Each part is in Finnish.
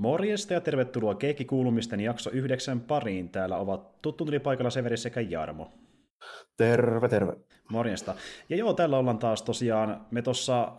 Morjesta ja tervetuloa Keikki-kuulumisten jakso yhdeksän pariin. Täällä ovat tuttu paikalla Severi sekä Jarmo. Terve, terve. Morjesta. Ja joo, täällä ollaan taas tosiaan, me tuossa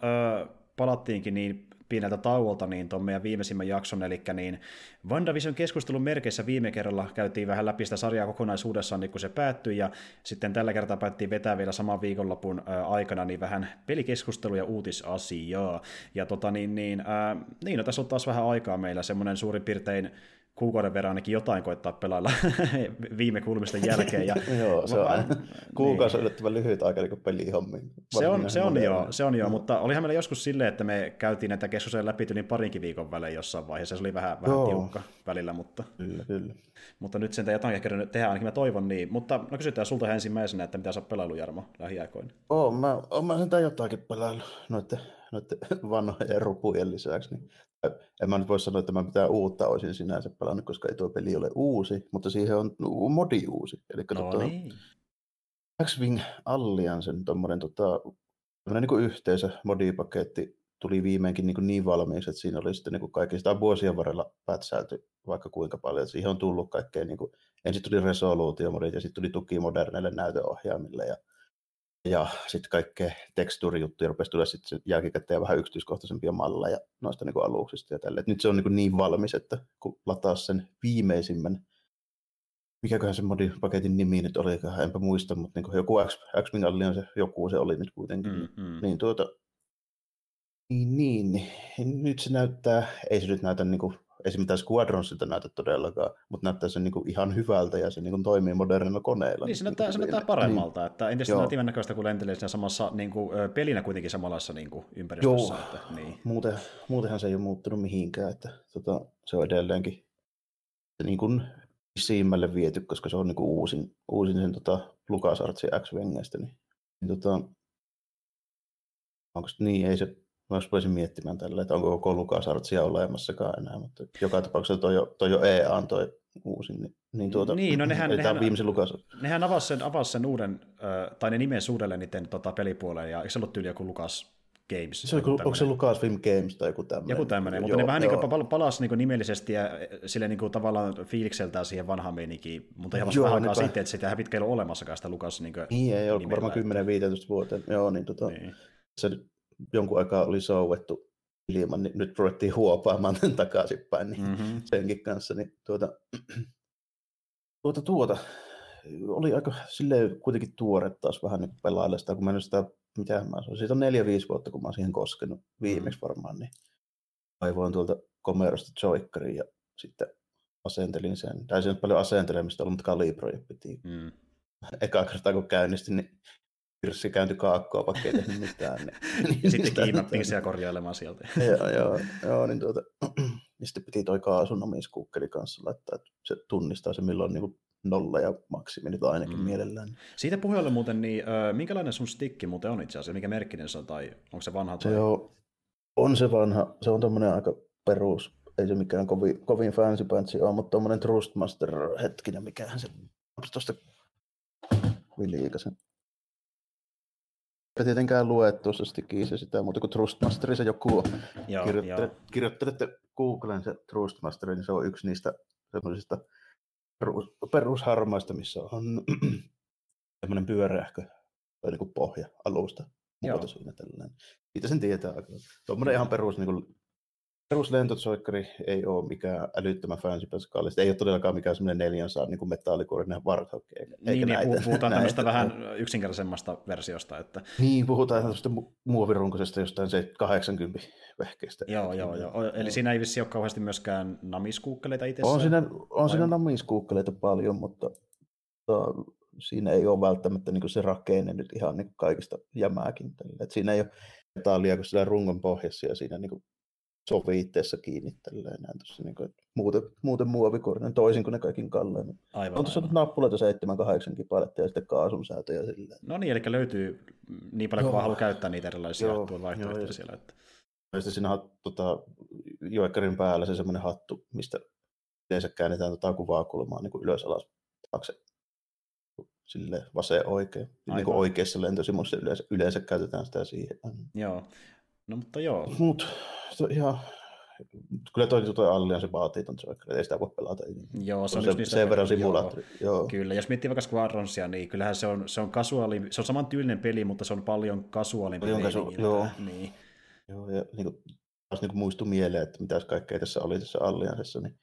palattiinkin niin pieneltä tauolta niin tuon meidän viimeisimmän jakson, eli niin WandaVision keskustelun merkeissä viime kerralla käytiin vähän läpi sitä sarjaa kokonaisuudessaan, niin kun se päättyi, ja sitten tällä kertaa päättiin vetää vielä saman viikonlopun aikana niin vähän pelikeskustelua ja uutisasiaa. Ja tota niin, niin, äh, niin no, tässä on taas vähän aikaa meillä, semmoinen suurin piirtein kuukauden verran ainakin jotain koittaa pelailla viime kuulumisten jälkeen. Ja, joo, se on aina. Kuukausi on yllättävän lyhyt aika niin pelihommiin. Se on, se on joo, se on joo, mutta olihan meillä joskus silleen, että me käytiin näitä keskusteluja läpi niin parinkin viikon välein jossain vaiheessa. Se oli vähän, vähän tiukka välillä, mutta, kyllä, kyllä. mutta nyt sen jotain ehkä tehdä, ainakin mä toivon niin. Mutta no kysytään sulta ensimmäisenä, että mitä sä oot pelailu Jarmo lähiaikoina? Oo, mä, oon mä sentään jotakin pelailu noiden, noiden vanhojen rupujen lisäksi. Niin en mä nyt voi sanoa, että mä mitään uutta olisin sinänsä pelannut, koska ei tuo peli ole uusi, mutta siihen on modi uusi. Eli no tota, niin. X-Wing Alliancen tuommoinen tota, niin yhteisö modipaketti tuli viimeinkin niin, niin valmiiksi, että siinä oli sitten niin kaikista vuosien varrella pätsäilty vaikka kuinka paljon. Siihen on tullut kaikkea, niin kuin, ensin tuli resoluutiomodit ja sitten tuli tuki moderneille näytöohjaimille ja ja sitten kaikkea tekstuurijuttuja rupesi tulla sitten jälkikäteen vähän yksityiskohtaisempia malleja noista niin kuin aluksista ja tälle. Et nyt se on niin, kuin niin valmis, että kun lataa sen viimeisimmän, mikäköhän se modipaketin nimi nyt oli, enpä muista, mutta niin kuin joku X, X-Wing se joku se oli nyt kuitenkin. Mm, mm. Niin tuota, niin, niin, niin, nyt se näyttää, ei se nyt näytä niin kuin esimerkiksi Squadronsilta näytä todellakaan, mutta näyttää se niin kuin ihan hyvältä ja se niin kuin toimii modernilla koneella. Niin se näyttää, se näyttää paremmalta, niin. että entistä näytiivän näköistä kuin lentelee siinä samassa niin kuin, pelinä kuitenkin samanlaisessa niin kuin, ympäristössä. Joo, että, niin. Muuten, muutenhan se ei ole muuttunut mihinkään, että tota, se on edelleenkin se niin kuin siimmälle viety, koska se on niin kuin uusin, uusin sen tota, LucasArtsin X-Wengestä, niin, niin tota, onko niin, ei se Mä voisin miettimään tällä, että onko koko LucasArtsia olemassakaan enää, mutta joka tapauksessa toi jo, toi jo EA on toi uusin, niin, niin, tuota, niin no nehän, nehän, viimeisen Lucas. Nehän avasi sen, avasi sen uuden, tai ne nimen uudelleen niiden tota, pelipuoleen, ja eikö se ollut tyyli joku Lucas Games? Se, onko, onko se Lucasfilm Games tai joku tämmöinen? Joku tämmöinen, mutta joo, ne vähän niin kuin palasi niin nimellisesti ja sille niin kuin tavallaan fiilikseltään siihen vanhaan meininkiin, mutta ihan vasta vähän aikaa sitten, että sitä pitkä ei ole olemassakaan sitä Lucas niin Niin, ei ole varmaan 10-15 vuoteen. Joo, niin, tota, niin. se jonkun aikaa oli souvettu ilman, niin nyt ruvettiin huopaamaan takaisinpäin niin mm-hmm. senkin kanssa. Niin tuota, tuota, tuota, oli aika silleen kuitenkin tuore taas vähän niin pelailla sitä, kun mä nyt sitä, mitä mä sanoin, siitä on neljä, viisi vuotta, kun mä oon siihen koskenut viimeksi mm-hmm. varmaan, niin aivoin tuolta komerosta joikkariin ja sitten asentelin sen, tai se nyt paljon asentelemista ollut, mutta kalibroja piti. Mm. Eka kertaa kun käynnistin, niin Pirssi kääntyi kaakkoa, vaikka ei tehnyt mitään. Niin, ja sitten kiinattiin siellä korjailemaan sieltä. joo, joo, joo, niin tuota, ja sitten piti toi kaasun omiskuukkeli kanssa laittaa, että se tunnistaa se milloin niin nolla ja maksimi nyt ainakin mm. mielellään. Siitä puheelle muuten, niin äh, minkälainen sun stikki muuten on itse asiassa, mikä merkkinen se on, tai onko se vanha? Tai... Se on, on se vanha, se on tommonen aika perus, ei se mikään kovin, kovin fancy pantsi ole, mutta tommonen Trustmaster hetkinen, mikähän se, onko tuosta Viliikasen ei tietenkään lue tuossa stikissä sitä muuta kuin Trustmasterissa joku joo, kirjoittele, joo. kirjoittelette Googlen se Trustmaster, niin se on yksi niistä semmoisista perus, perusharmaista, missä on semmoinen pyöreähkö tai niin pohja alusta tällainen. Siitä sen tietää. Tuommoinen ihan perus niin kuin peruslentosoikkari ei ole mikään älyttömän fancy Ei ole todellakaan mikään semmoinen 400 niin metallikuorinen Warthog. Eikä niin, niin näitä, puhutaan tämmöistä vähän yksinkertaisemmasta versiosta. Että... Niin, puhutaan tämmöistä muovirunkoisesta jostain se 80 vehkeistä. Joo, joo, joo. Eli siinä ei vissi ole kauheasti myöskään namiskuukkeleita itse. On siinä, on siinä namiskuukkeleita paljon, mutta, mutta siinä ei ole välttämättä niin se rakenne nyt ihan niin kaikista jämääkin. Et siinä ei ole metallia kuin sillä rungon pohjassa ja siinä niin sovi itseessä kiinni tälleen näin tuossa, niin kuin, että muuten, muuten muovikorinen, toisin kuin ne kaikin kalleimmat. Aivan, on tuossa nappuloita 7-8 kipaletta ja sitten kaasun säätöjä silleen. No niin, eli löytyy niin paljon kuin haluaa käyttää niitä erilaisia joo, vaihtoehtoja joo, siellä. Että... Ja sitten siinä tota, joikkarin päällä se semmoinen hattu, mistä yleensä käännetään tota kuvaa kulmaa niin kuin ylös alas taakse sille vaseen oikein. Aivan. Niin kuin oikeassa lentosimussa yleensä, yleensä käytetään sitä siihen. Joo, no mutta joo. Mut ihan, kyllä toi, toi Alliance vaatii ton Joker, ei sitä voi pelata. Joo, se on, se, sen verran simulaattori. Joo. Joo. Kyllä, jos miettii vaikka Squadronsia, niin kyllähän se on, se on kasuaali, se on saman tyylinen peli, mutta se on paljon kasuaalimpi paljon kasu, joo. Niin. Joo, ja niin kuin, taas niin kuin muistui mieleen, että mitä kaikkea tässä oli tässä Alliansessa, niin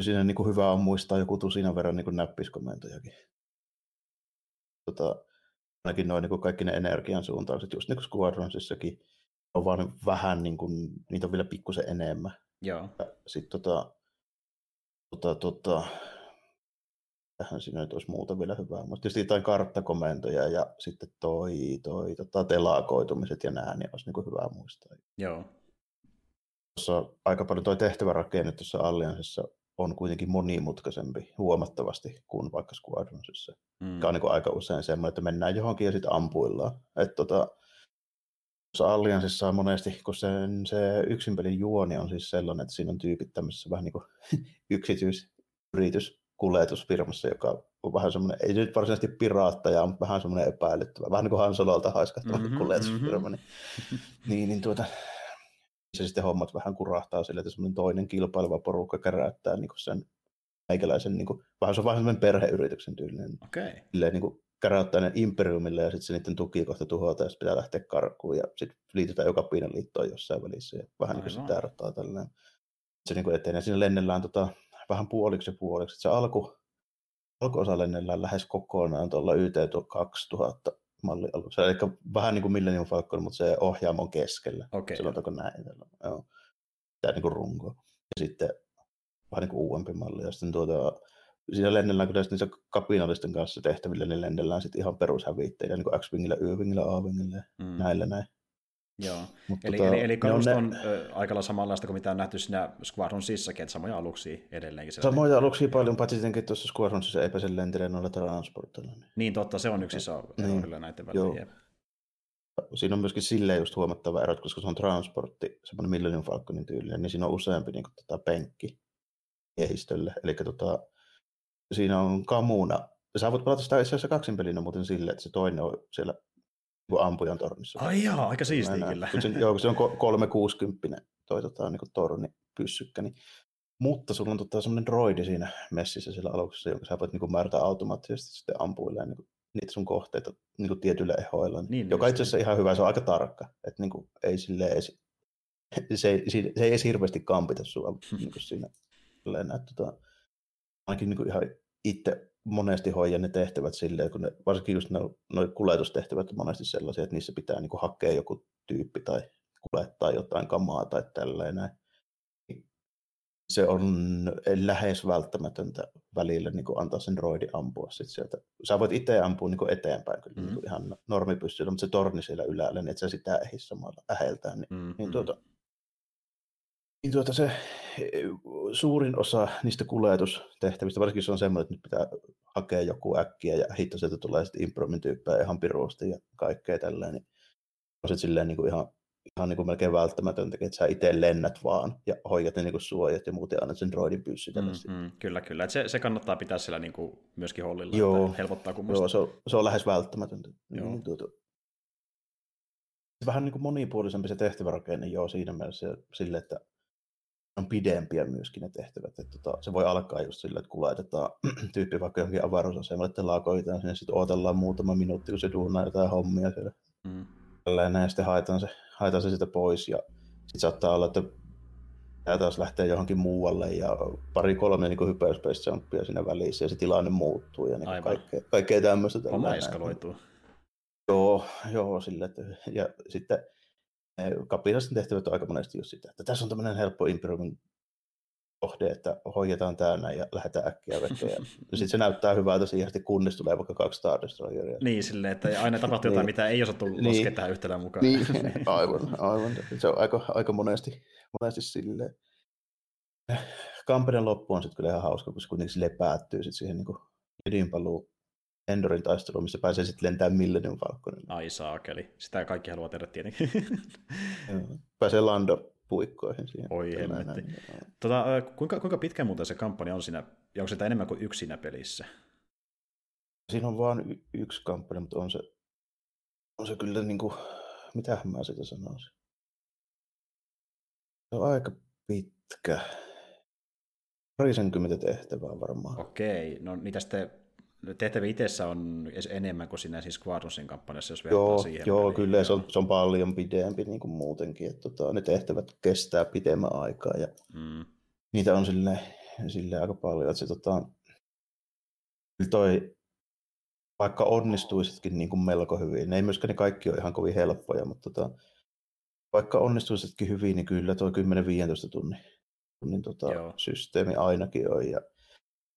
siinä niin kuin hyvä on muistaa joku tusina verran niin kuin näppiskomentojakin. Tota, ainakin noin niin kaikki ne energian suuntaukset, just niin kuin Squadronsissakin, on vaan vähän, niin kuin, niitä on vielä pikkusen enemmän. Joo. Sitten tota, tota, tota, tähän siinä nyt olisi muuta vielä hyvää. Mutta tietysti jotain karttakomentoja ja sitten toi, toi tota, telakoitumiset ja nämä, niin olisi niin kuin hyvä muistaa. Joo. Tuossa aika paljon toi tehtävärakenne tuossa Alliansissa on kuitenkin monimutkaisempi huomattavasti kuin vaikka Squadronsissa. Mm. Joka on niin aika usein semmoinen, että mennään johonkin ja sitten ampuillaan. Että tota, Alliansissa on monesti, kun sen, se yksinpelin juoni on siis sellainen, että siinä on tyypit tämmöisessä vähän niin kuin yksityisyritys kuljetusfirmassa, joka on vähän semmoinen, ei nyt varsinaisesti piraattaja, mutta vähän semmoinen epäilyttävä, vähän niin kuin Hansololta haiskahtava mm-hmm, kuljetusfirma. Mm-hmm. Niin, niin tuota, se sitten hommat vähän kurahtaa sille, että semmoinen toinen kilpaileva porukka keräyttää niin sen meikäläisen, niin kuin, vähän se on vähän semmoinen perheyrityksen tyylinen. Okay. Silleen, niin kuin, käräyttää ne imperiumille ja sitten se niiden tuki kohta tuhota ja sitten pitää lähteä karkuun ja sitten liitytään joka piinan liittoon jossain välissä ja vähän niin kuin sitä erottaa tällainen. Se niin kuin etenee. Siinä lennellään tota, vähän puoliksi ja puoliksi. Se alku, alkuosa lennellään lähes kokonaan tuolla YT 2000 malli alussa. Eli vähän niin kuin Millennium Falcon, mutta se ohjaamon keskellä. Okay, Sanotaanko näin? Joo. Tämä niin kuin runko. Ja sitten vähän niin kuin uudempi malli. Ja sitten tuota, siinä lennellään kyllä niissä kapinallisten kanssa tehtävillä, niin lennellään sitten ihan perushäviitteillä, niin kuin X-Wingillä, Y-Wingillä, A-Wingillä, mm. näillä näin. Joo, Mutta eli, tota, eli, eli kalusto on, ne... on aika lailla samanlaista kuin mitä on nähty siinä Squadronsissakin, että samoja aluksia edelleenkin. Samoja aluksia paljon, paitsi tietenkin tuossa Squadronsissa eipä sen lentele noilla transportilla. Niin. niin totta, se on yksi iso niin. kyllä näiden välillä. Siinä on myöskin silleen just huomattava ero, koska se on transportti, semmoinen Millennium Falconin tyylinen, niin siinä on useampi niin kuin, tota, penkki miehistölle. Eli tota, siinä on kamuna. Sä voit pelata sitä itse asiassa kaksin pelinä muuten silleen, että se toinen on siellä ampujan tornissa. Ai jaa, aika siistiä kyllä. Kun se, joo, kun se on 360 toi tota, niin torni pyssykkä, niin mutta sulla on tota, semmoinen droidi siinä messissä siellä aluksessa, jonka sä voit niin määrätä automaattisesti sitten ampuille niin kuin, niitä sun kohteita niin kuin tietyillä ehoilla. Niin, niin, joka itse asiassa ihan hyvä, se on aika tarkka. Että niin kuin, ei sille edes, se, ei, se ei edes hirveästi kampita sua niin kuin siinä. Että, tota, ainakin niin kuin ihan itse monesti hoida ne tehtävät silleen, kun ne, varsinkin just nuo kuljetustehtävät on monesti sellaisia, että niissä pitää niin kuin hakea joku tyyppi tai kuljettaa jotain kamaa tai tälleen Se on lähes välttämätöntä välillä niin kuin antaa sen roidi ampua sit sieltä. Sä voit itse ampua niin kuin eteenpäin kyllä mm-hmm. niin kuin ihan normipyssyllä, mutta se torni siellä ylällä, niin et sä sitä ehdi samalla äheltään. Niin, mm-hmm. niin tuota, niin tuota se suurin osa niistä kuljetustehtävistä, varsinkin se on semmoinen, että nyt pitää hakea joku äkkiä ja hitto sieltä tulee sitten impromin tyyppejä ihan piruusti ja kaikkea tälleen, niin on se silleen niin kuin ihan, ihan niin kuin melkein välttämätöntä, että sä itse lennät vaan ja hoidat ne niin kuin suojat ja muuten annat sen droidin pyssy mm-hmm, Kyllä, kyllä. se, se kannattaa pitää siellä niin kuin myöskin hollilla, Joo. että helpottaa kummusta. Joo, se on, se on lähes välttämätöntä. Joo. Niin, tuota, vähän niin kuin monipuolisempi se tehtävärakenne joo siinä mielessä sille, että on pidempiä myöskin ne tehtävät. Että tota, se voi alkaa just sillä, että kuljetetaan tyyppi vaikka johonkin avaruusasemalle, että laakoitetaan sinne, sitten odotellaan muutama minuutti, kun se duunaa jotain hommia siellä. Mm. ja sitten haetaan se, haetaan se sitä pois ja sitten saattaa olla, että tämä taas lähtee johonkin muualle ja pari kolme niin hyperspace siinä välissä ja se tilanne muuttuu ja niin kaikkea, kaikkea tämmöistä. Homma eskaloituu. Joo, joo sille, että, ja sitten kapinallisten tehtävät on aika monesti just sitä, että tässä on tämmöinen helppo improving kohde, että hoidetaan tämä ja lähdetään äkkiä veteen. Ja sitten se näyttää hyvältä siihen, että kunnes tulee vaikka kaksi Star Destroyeria. Niin, silleen, että aina tapahtuu jotain, niin. mitä ei osattu niin. laskea tähän yhtälään mukaan. Niin, aivan, aivan. Se on aika, aika monesti, monesti silleen. Kampanjan loppu on sitten kyllä ihan hauska, koska kuitenkin sille päättyy sitten siihen niin ydinpaluun Endorin taistelu, missä pääsee sitten lentämään Millennium Falconille. Ai saakeli. Sitä kaikki haluaa tehdä tietenkin. pääsee Lando puikkoihin siihen. Oi hemmetti. Tota, kuinka, kuinka pitkä muuten se kampanja on siinä, ja onko sitä enemmän kuin yksi siinä pelissä? Siinä on vain y- yksi kampanja, mutta on se, on se kyllä niin kuin, mitä mä sitä sanoisin. Se on aika pitkä. Parisenkymmentä tehtävää varmaan. Okei, no niitä sitten tehtäviä itsessä on enemmän kuin siinä siis Squadronsin kampanjassa, jos joo, siihen. Joo, peliin. kyllä se on, se on paljon pidempi niin kuin muutenkin. Että tota, ne tehtävät kestää pidemmän aikaa ja mm. niitä on sille, sille aika paljon. Että se, tota, toi, vaikka onnistuisitkin niin kuin melko hyvin, ne ei myöskään ne kaikki ole ihan kovin helppoja, mutta tota, vaikka onnistuisitkin hyvin, niin kyllä tuo 10-15 tunnin, tunnin tota, systeemi ainakin on. Ja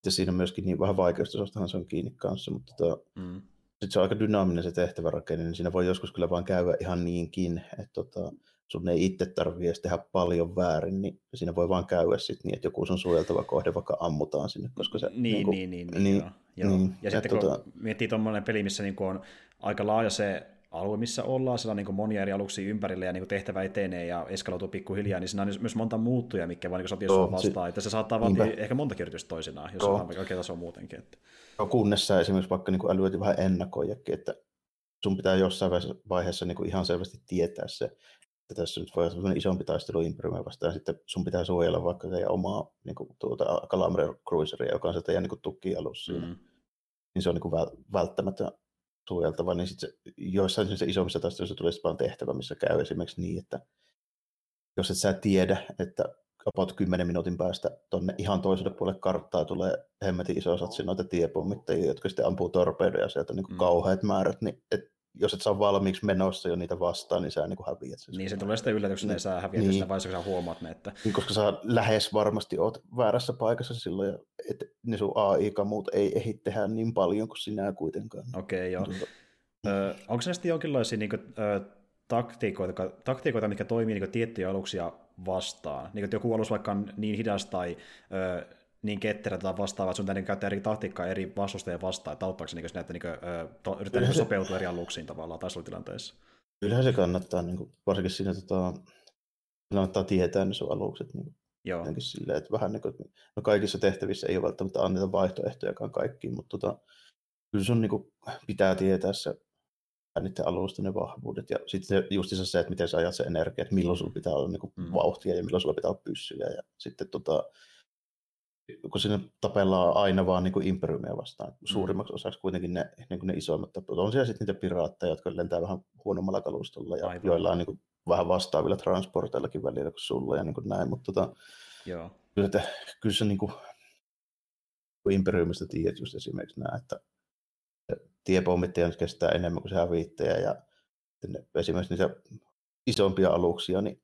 sitten siinä on myöskin niin vähän vaikeustasostahan se on kiinni kanssa, mutta tota, mm. sitten se on aika dynaaminen se tehtävärakenne, niin siinä voi joskus kyllä vaan käydä ihan niinkin, että tota, sun ei itse tarvitse edes tehdä paljon väärin, niin siinä voi vaan käydä sitten niin, että joku sun suojeltava kohde vaikka ammutaan sinne, koska se... Niin, niin, kuin, niin, niin, niin, niin, joo. Joo. Niin, ja sitten kun tota... miettii tuommoinen peli, missä niin on aika laaja se alue, missä ollaan, siellä on niin monia eri aluksia ympärillä ja niin tehtävä etenee ja eskaloituu pikkuhiljaa, niin siinä on myös monta muuttuja, mikä vaan niin sotii sinua vastaan, että se saattaa vaatia ehkä monta kirjoitusta toisinaan, jos on oikea taso muutenkin. Että. No, kunnes sä esimerkiksi vaikka niin älyöt vähän ennakoijakin, että sun pitää jossain vaiheessa niin ihan selvästi tietää se, että tässä nyt voi olla isompi taistelu Imperiumia vastaan, ja sitten sun pitää suojella vaikka teidän omaa niin kuin, tuota, Calamari Cruiseria, joka on se teidän niin tukkialus siinä. Mm. Niin se on niin välttämätön suojeltava, niin sitten joissain se isommissa taisteluissa tulee vaan tehtävä, missä käy esimerkiksi niin, että jos et sä tiedä, että about 10 minuutin päästä tuonne ihan toiselle puolelle karttaa tulee hemmetin iso satsi noita tiepommittajia, jotka sitten ampuu torpedoja sieltä niin kuin mm. kauheat määrät, niin et jos et saa valmiiksi menossa jo niitä vastaan, niin sä niin kuin häviät sen. Niin se tulee sitten yllätyksenä, että sä häviät niin. siinä vaiheessa, kun sä huomaat ne. Että... Niin, koska sä lähes varmasti oot väärässä paikassa silloin, että ne sun AI-kamut ei ehdi tehdä niin paljon kuin sinä kuitenkaan. Okei, okay, joo. Tuota... Ö, onko se sitten jonkinlaisia niin kuin, ö, taktiikoita, taktiikoita, mitkä toimii niin tiettyjä aluksia vastaan? Niin, että joku alus vaikka on niin hidas tai ö, niin ketterä tai vastaavaa, että sun täytyy käyttää eri taktiikkaa eri vastustajia vastaan, että auttaako se niin, näitä, niin kuin, to, yrittää niin sopeutua eri aluksiin tavallaan taistelutilanteissa? Kyllähän se kannattaa, niin kuin, varsinkin siinä tota, kannattaa tietää ne sun alukset. Niin Joo. Silleen, että vähän niin kuin, no kaikissa tehtävissä ei ole välttämättä anneta vaihtoehtojakaan kaikkiin, mutta tota, kyllä sun niin kuin, pitää tietää se niiden alusten ne vahvuudet. Ja sitten just se, että miten sä ajat se energia, että milloin sulla pitää olla niin kuin, mm. vauhtia ja milloin sulla pitää olla pyssyjä. Ja sitten tota, kun siinä tapellaan aina vaan niin kuin imperiumia vastaan. Mm. Suurimmaksi osaksi kuitenkin ne, niin kuin ne isoimmat tappelut. On siellä sitten niitä piraatteja, jotka lentää vähän huonommalla kalustolla ja Aivan. joilla on niin kuin vähän vastaavilla transporteillakin välillä kuin sulla ja niin kuin näin. Mutta tota, Joo. Kyllä, että, kyllä se niin kuin, imperiumista tiedät just esimerkiksi nämä, että tiepommitteja kestää enemmän kuin se hävittäjä ja esimerkiksi niitä isompia aluksia, niin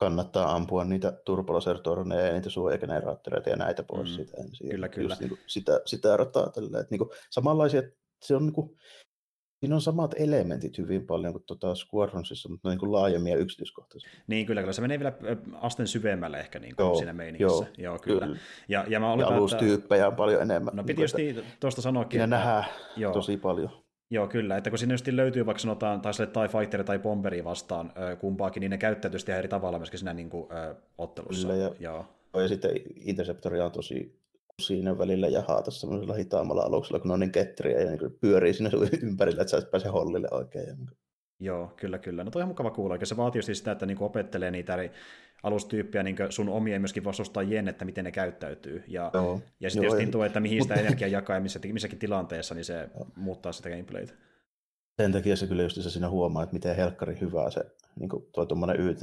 kannattaa ampua niitä turbolasertorneja ja niitä suojageneraattoreita ja näitä pois mm, siitä ensin. Kyllä, kyllä. Just niin kuin sitä, sitä rataa tällä. Että niin kuin, samanlaisia, se on niin kuin, siinä on samat elementit hyvin paljon kuin tuota Squadronsissa, mutta niin kuin laajemmin ja yksityiskohtaisesti. Niin, kyllä, kyllä. Se menee vielä asteen syvemmälle ehkä niin kuin joo, siinä meiningissä. Joo, joo kyllä. kyllä. Ja, ja, mä ja alustyyppejä on paljon enemmän. No piti just tuosta sanoakin. Siinä nähdään joo. tosi paljon. Joo, kyllä. Että kun sinne just löytyy vaikka sanotaan taas TIE Fighter tai Bomberi vastaan kumpaakin, niin ne käyttäytyy eri tavalla myöskin siinä niin kuin, ö, ottelussa. Kyllä, ja, Joo. ja sitten Interceptoria on tosi siinä välillä jahaa semmoisella hitaammalla aluksella, kun ne on niin ketteriä ja niin pyörii siinä ympärillä, että sä pääse hollille oikein. Ja Joo, kyllä, kyllä. No toi on mukava kuulla. Se vaatii siis sitä, että niin opettelee niitä eri alustyyppiä niin sun omien myöskin vastustajien, että miten ne käyttäytyy. Ja, joo, ja sitten jos tuo, että mihin sitä energiaa jakaa ja missä, missäkin tilanteessa, niin se joo. muuttaa sitä gameplaytä. Sen takia se kyllä just se siinä huomaa, että miten helkkari hyvää se niin kuin tuo tuommoinen YT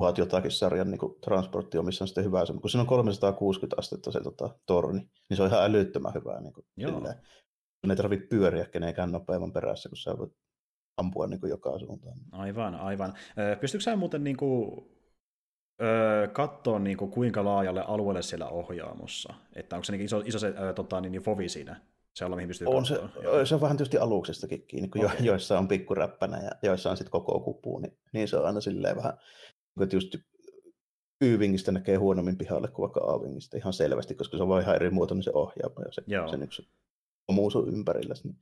vaat jotakin sarjan niin kuin transportti on, missä on sitten hyvää. Kun siinä on 360 astetta se tota, torni, niin se on ihan älyttömän hyvää. Niin kuin, Joo. Ei tarvitse pyöriä kenenkään nopeamman perässä, kun sä voit ampua niin kuin joka suuntaan. Aivan, aivan. Pystytkö sä muuten niin kuin, öö, katsoa niin kuin, kuinka laajalle alueelle siellä ohjaamossa? Että onko se niin iso, iso se öö, tota, niin, niin fovi siinä? Se on, mihin pystyy on se, se on vähän tietysti aluksestakin kiinni, kun okay. jo, joissa on pikkuräppänä ja joissa on sitten koko kupu, niin, niin se on aina silleen vähän, että just Y-vingistä näkee huonommin pihalle kuin vaikka A-vingistä ihan selvästi, koska se on vain ihan eri muotoinen se ohjaamo ja se, Joo. se, se, se omuus on ympärillä. Niin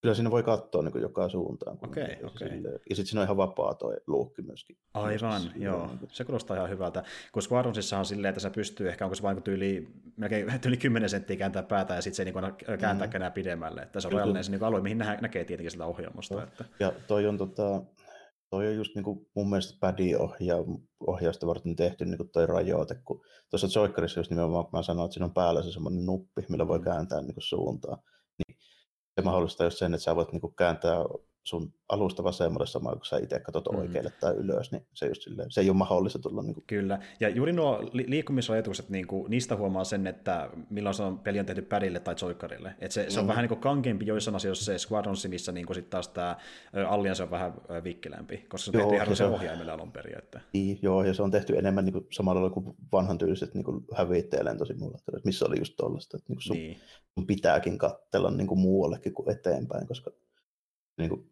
Kyllä siinä voi katsoa niin joka suuntaan. Okei, okay, okei. Okay. Ja sitten siinä on ihan vapaa tuo luukki myöskin. Aivan, myöskin joo. Niin Se kuulostaa ihan hyvältä. Kun Squadronsissa on silleen, että se pystyy ehkä, onko se vain tyyli, melkein tyyli 10 senttiä kääntää päätä ja sitten se ei niin kääntää mm. enää pidemmälle. Että se on rajallinen se niin alue, mihin nä- näkee tietenkin sitä ohjaamosta. Että... Ja toi on tota, toi on just niin kuin mun mielestä padi-ohjausta varten tehty niin kuin toi rajoite, kun tuossa Joikerissa just nimenomaan, kun mä sanoin, että siinä on päällä se semmoinen nuppi, millä voi mm. kääntää niin kuin suuntaan, niin se mahdollistaa just sen, että sä voit niin kuin kääntää sun alusta vasemmalle samaan, kun sä itse katsot mm. oikealle tai ylös, niin se, just silleen, se ei ole mahdollista tulla. Niin kuin... Kyllä, ja juuri nuo li- liikkumisrajoitukset, niin kuin, niistä huomaa sen, että milloin se on, peli on tehty padille tai joikarille. Et se, se on mm. vähän niin kuin kankeampi joissain asioissa se Squadrons, missä niin sitten taas tämä Alliance on vähän vikkelämpi, koska se on joo, tehty ihan se ohjaimella alun perin. Että... Niin, joo, ja se on tehty enemmän niin kuin, samalla tavalla kuin vanhan tyyliset niin hävittäjä lentosimulaattorit, missä oli just tollaista, että niin kuin sun, niin. sun pitääkin katsella niin kuin muuallekin kuin eteenpäin, koska niin kuin,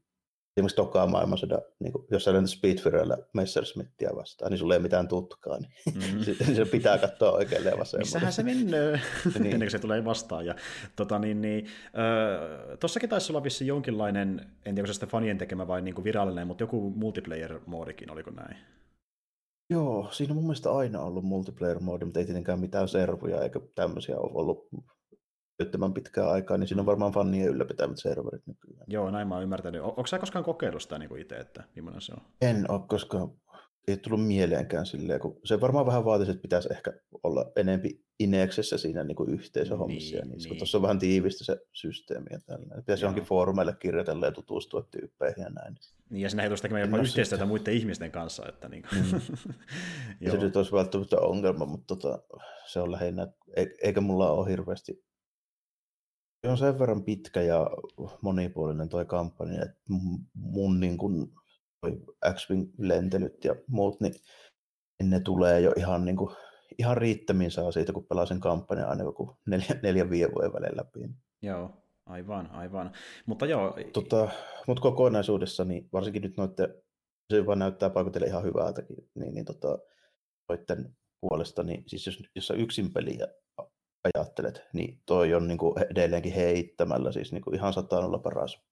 esimerkiksi tokaa maailmansodan, niin kuin, jos sä lentät Spitfireillä Messerschmittiä vastaan, niin sulla ei mitään tutkaa, niin mm. se pitää katsoa oikealle ja vasemmalle. Missähän se menee, niin. ennen kuin se tulee vastaan. Ja, tota, niin, niin, äh, tossakin taisi olla vissi jonkinlainen, en tiedä, onko se sitten fanien tekemä vai niin kuin virallinen, mutta joku multiplayer-moodikin, oliko näin? Joo, siinä on mun mielestä aina ollut multiplayer-moodi, mutta ei tietenkään mitään servuja eikä tämmöisiä ole ollut työttömän pitkään aikaa, niin siinä on varmaan fanien ylläpitämät serverit nykyään. Joo, näin mä oon ymmärtänyt. Onko sä koskaan kokeillut sitä niin itse, että millainen se on? En ole, koska ei tullut mieleenkään silleen, kun se varmaan vähän vaatisi, että pitäisi ehkä olla enempi ineksessä siinä niin kuin yhteisöhommissa, niin, niin. kun tuossa on vähän tiivistä se systeemi ja tällainen. Pitäisi johonkin foorumeille kirjoitella ja tutustua tyyppeihin ja näin. Niin, ja sinä ei tekemään jopa yhteistyötä sit... muiden ihmisten kanssa. Että niin kuin. Mm. se nyt olisi välttämättä ongelma, mutta tota, se on lähinnä, eikä mulla ole hirveästi on sen verran pitkä ja monipuolinen toi kampanja, että mun niin kuin, X-Wing-lentelyt ja muut, niin ne tulee jo ihan, niin kuin, ihan riittämiin saa siitä, kun pelaa sen kampanjan aina joku neljä, neljä viiden vuoden välillä läpi. Joo, aivan, aivan. Mutta joo. Tota, mutta kokonaisuudessa, niin varsinkin nyt noiden, se vaan näyttää paikotelle ihan hyvältäkin, niin, niin tota, noiden puolesta, niin siis jos, jos yksin peliä ajattelet, niin toi on niin kuin edelleenkin heittämällä siis niin kuin ihan sataan olla paras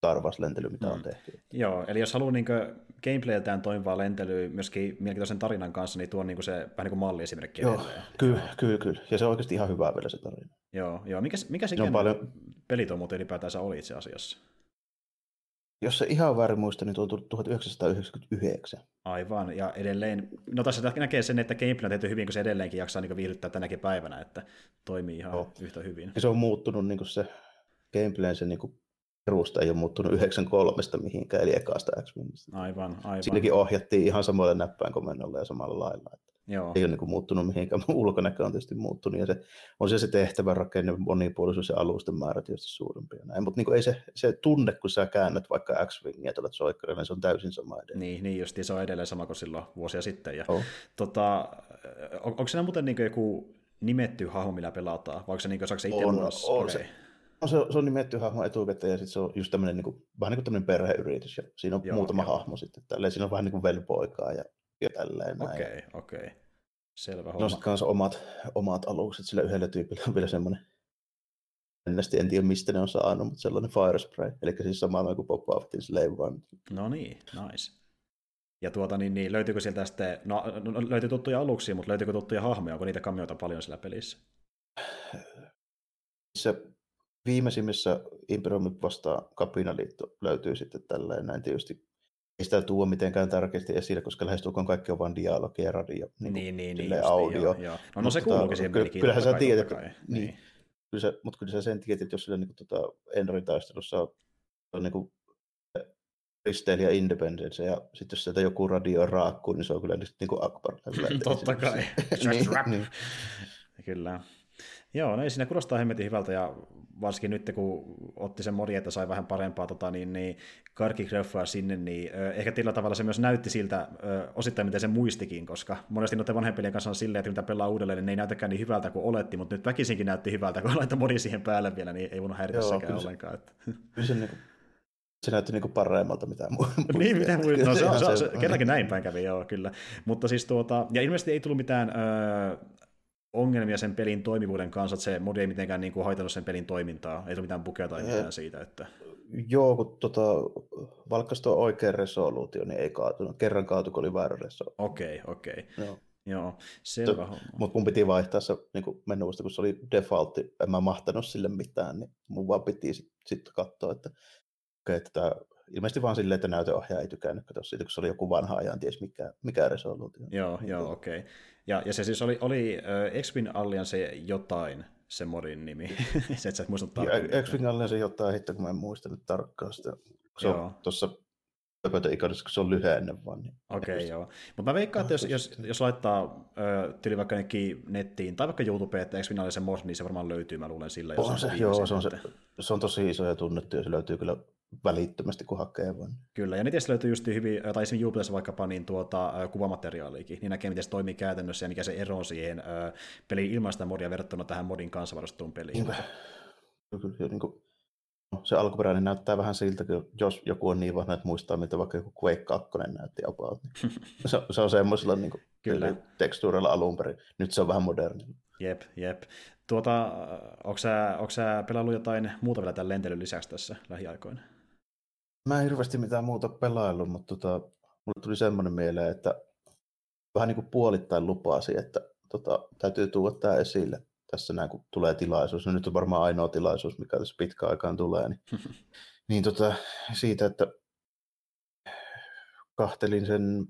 tarvaslentely, mitä mm. on tehty. Joo, eli jos haluaa niin gameplayltään toimivaa lentelyä myöskin mielenkiintoisen tarinan kanssa, niin tuo on niin se vähän niin kuin malliesimerkki. Joo, kyllä, kyllä, kyllä. Ja se on oikeasti ihan hyvä vielä se tarina. Joo, joo. Mikä, mikä se paljon... peli tuo muuten ylipäätään oli itse asiassa? Jos se ihan väärin muista, niin tuo on 1999. Aivan, ja edelleen, no tässä näkee sen, että gameplay on tehty hyvin, kun se edelleenkin jaksaa niin viihdyttää tänäkin päivänä, että toimii ihan no. yhtä hyvin. Ja se on muuttunut niin se gameplay, se niin perusta ei ole muuttunut 93 mihinkään, eli ekaasta x Aivan, aivan. Siinäkin ohjattiin ihan samalla näppäinkomennolla ja samalla lailla. Että Joo. Ei ole niin kuin muuttunut mihinkään, ulkonäkö on tietysti muuttunut, ja se, on se se tehtävä rakenne, monipuolisuus ja alusten määrä tietysti suurimpia. Näin. Mutta niin ei se, se tunne, kun sä käännät vaikka X-Wingia tuolla soikkarilla, niin se on täysin sama edelleen. Niin, niin just, se on edelleen sama kuin silloin vuosia sitten. Ja, oh. tota, on, onko siinä muuten niin joku nimetty hahmo, millä pelataan, vai onko se, niin kuin, saako se itse on, on, okay. se. No, se, se on nimetty hahmo etukäteen ja sitten se on just tämmöinen niin kuin, vähän niin kuin tämmöinen perheyritys ja siinä on Joo, muutama okay. hahmo sitten. Tälleen. Siinä on vähän niin kuin velpoikaa ja, ja tälleen näin. Okei, okay, okei. Okay. Selvä homma. No kanssa omat, omat alukset, sillä yhdellä tyypillä on vielä semmoinen, ennästi en tiedä mistä ne on saanut, mutta sellainen fire spray, eli siis sama kuin Bob Fettin Slave One. No niin, nice. Ja tuota, niin, niin löytyykö sieltä sitten, no, no, no löytyy tuttuja aluksia, mutta löytyykö tuttuja hahmoja, onko niitä kamioita paljon sillä pelissä? Se viimeisimmissä Imperiumit vastaan kapinaliitto löytyy sitten tälleen näin tietysti ei sitä tuo mitenkään tärkeästi esille, koska lähestulkoon kaikki on vain dialogi ja radio, niin, niin, niin, niin audio. Joo, joo. No, no se tota, kuuluukin siihen kyllä, Kyllähän sä tiedät, niin, niin. Kyllä sä, mutta kyllä sä sen tiedät, että jos sillä niin tota, Enry-taistelussa on, on niin kuin, ja Independence, ja sitten jos sieltä joku radio raakkuu, niin se on kyllä nyt niin kuin Akbar. Totta kai. niin, niin. Kyllä. Joo, no ei siinä kuulostaa hemmetin hyvältä, ja varsinkin nyt kun otti sen mori, että sai vähän parempaa tota, niin, niin karkigreffaa sinne, niin ö, ehkä tällä tavalla se myös näytti siltä ö, osittain, miten se muistikin, koska monesti noiden vanhempien kanssa on silleen, että mitä pelaa uudelleen, niin ne ei näytäkään niin hyvältä kuin oletti, mutta nyt väkisinkin näytti hyvältä, kun laittoi modi siihen päälle vielä, niin ei voinut häiritä sekään ollenkaan. Että. Kyllä se, niin kuin, se näytti niin kuin paremmalta mitä muu. niin, mitä muu. No, se, se, se, se, kenelläkin näin päin kävi, joo, kyllä. Mutta siis tuota, ja ilmeisesti ei tullut mitään ö, ongelmia sen pelin toimivuuden kanssa, että se modi ei mitenkään niin kuin haitannut sen pelin toimintaa, ei ole mitään bugea tai mitään siitä. Että... Joo, kun tota, valkkasi tuo oikea resoluutio, niin ei kaatunut. Kerran kaatu, kun oli väärä resoluutio. Okei, okay, okei. Okay. Joo. Joo, selvä homma. Mutta mun piti vaihtaa se niin menuista, kun se oli defaultti, en mä mahtanut sille mitään, niin mun vaan piti sitten sit katsoa, että, okay, että tämä ilmeisesti vaan silleen, että näytöohjaaja ei tykännyt katsoa siitä, kun se oli joku vanha ajan, ties mikä, mikä resoluutio. Joo, Niin joo, tuota, okei. Okay. Ja, ja se siis oli, oli uh, X-Wing Alliance jotain, se modin nimi. se, et sä et muista tarkemmin. X-Wing Alliance jotain hitto, kun mä en muista nyt tarkkaan sitä. Se Joo. on tuossa Pöpötön ikonissa, kun se on lyhenne vaan. Niin Okei, okay, joo. Mutta mä veikkaan, että jos, se- jos, jos laittaa ö, tyyli vaikka nettiin tai vaikka YouTubeen, että X-Wing Alliance mod, niin se varmaan löytyy, mä luulen sillä. On se, joo, se on, se, että- se on tosi iso ja tunnettu ja se löytyy kyllä välittömästi, kun hakee vaan. Kyllä, ja netissä löytyy just hyvin, tai esimerkiksi YouTubessa vaikkapa niin tuota, kuvamateriaaliikin, niin näkee, miten se toimii käytännössä ja mikä se ero on siihen ö, pelin ilmaista modia verrattuna tähän modin kanssa varustettuun peliin. Kyllä, kyllä, niin kuin, no, se alkuperäinen näyttää vähän siltä, jos joku on niin vanha, että muistaa, miltä vaikka joku Quake 2 näytti about. Niin. se, se, on semmoisella niin kuin, Kyllä. tekstuurilla alun perin. Nyt se on vähän moderni. Jep, jep. Tuota, onko sä, onko sä pelannut jotain muuta vielä tämän lentelyn lisäksi tässä lähiaikoina? Mä en hirveästi mitään muuta pelaillut, mutta tota, mulle tuli semmoinen mieleen, että vähän niin kuin puolittain lupasi, että tota, täytyy tuoda tämä esille tässä näin, kun tulee tilaisuus. No nyt on varmaan ainoa tilaisuus, mikä tässä pitkään aikaan tulee. Niin, niin tota, siitä, että kahtelin sen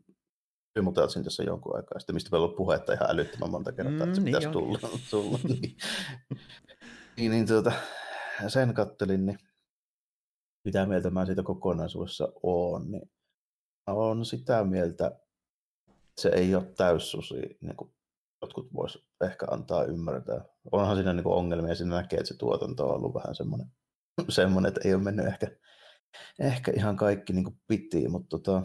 Hymutelsin tässä jonkun aikaa sitten, mistä meillä on puhetta ihan älyttömän monta kertaa, että se Mm, niin pitäisi on. tulla. tulla niin, niin, niin tuota, sen kattelin, niin mitä mieltä mä siitä kokonaisuudessa oon, niin mä oon sitä mieltä, että se ei ole täyssusi, niin kuin jotkut vois ehkä antaa ymmärtää. Onhan siinä niin kuin ongelmia, siinä näkee, että se tuotanto on ollut vähän semmoinen, semmoinen että ei ole mennyt ehkä, ehkä ihan kaikki niin kuin piti, mutta tota,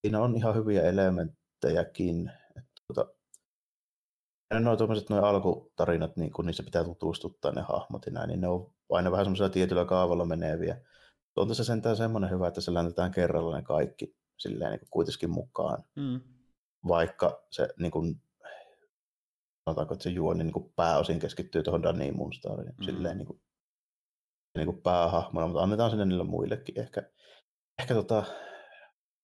siinä on ihan hyviä elementtejäkin. Että, tota, tuommoiset nuo alkutarinat, niin kun niissä pitää tutustuttaa ne hahmot ja näin, niin ne on aina vähän semmoisella tietyllä kaavalla meneviä. On tässä sentään semmoinen hyvä, että se läntetään kerralla ne kaikki silleen niin kuitenkin mukaan, Mm. vaikka se niin kuin, sanotaanko, että se juoni niin kuin pääosin keskittyy tuohon Danny Moonstariin, Mm. mm. silleen niin kuin, niin kuin päähahmona, mutta annetaan sinne niille muillekin ehkä, ehkä tota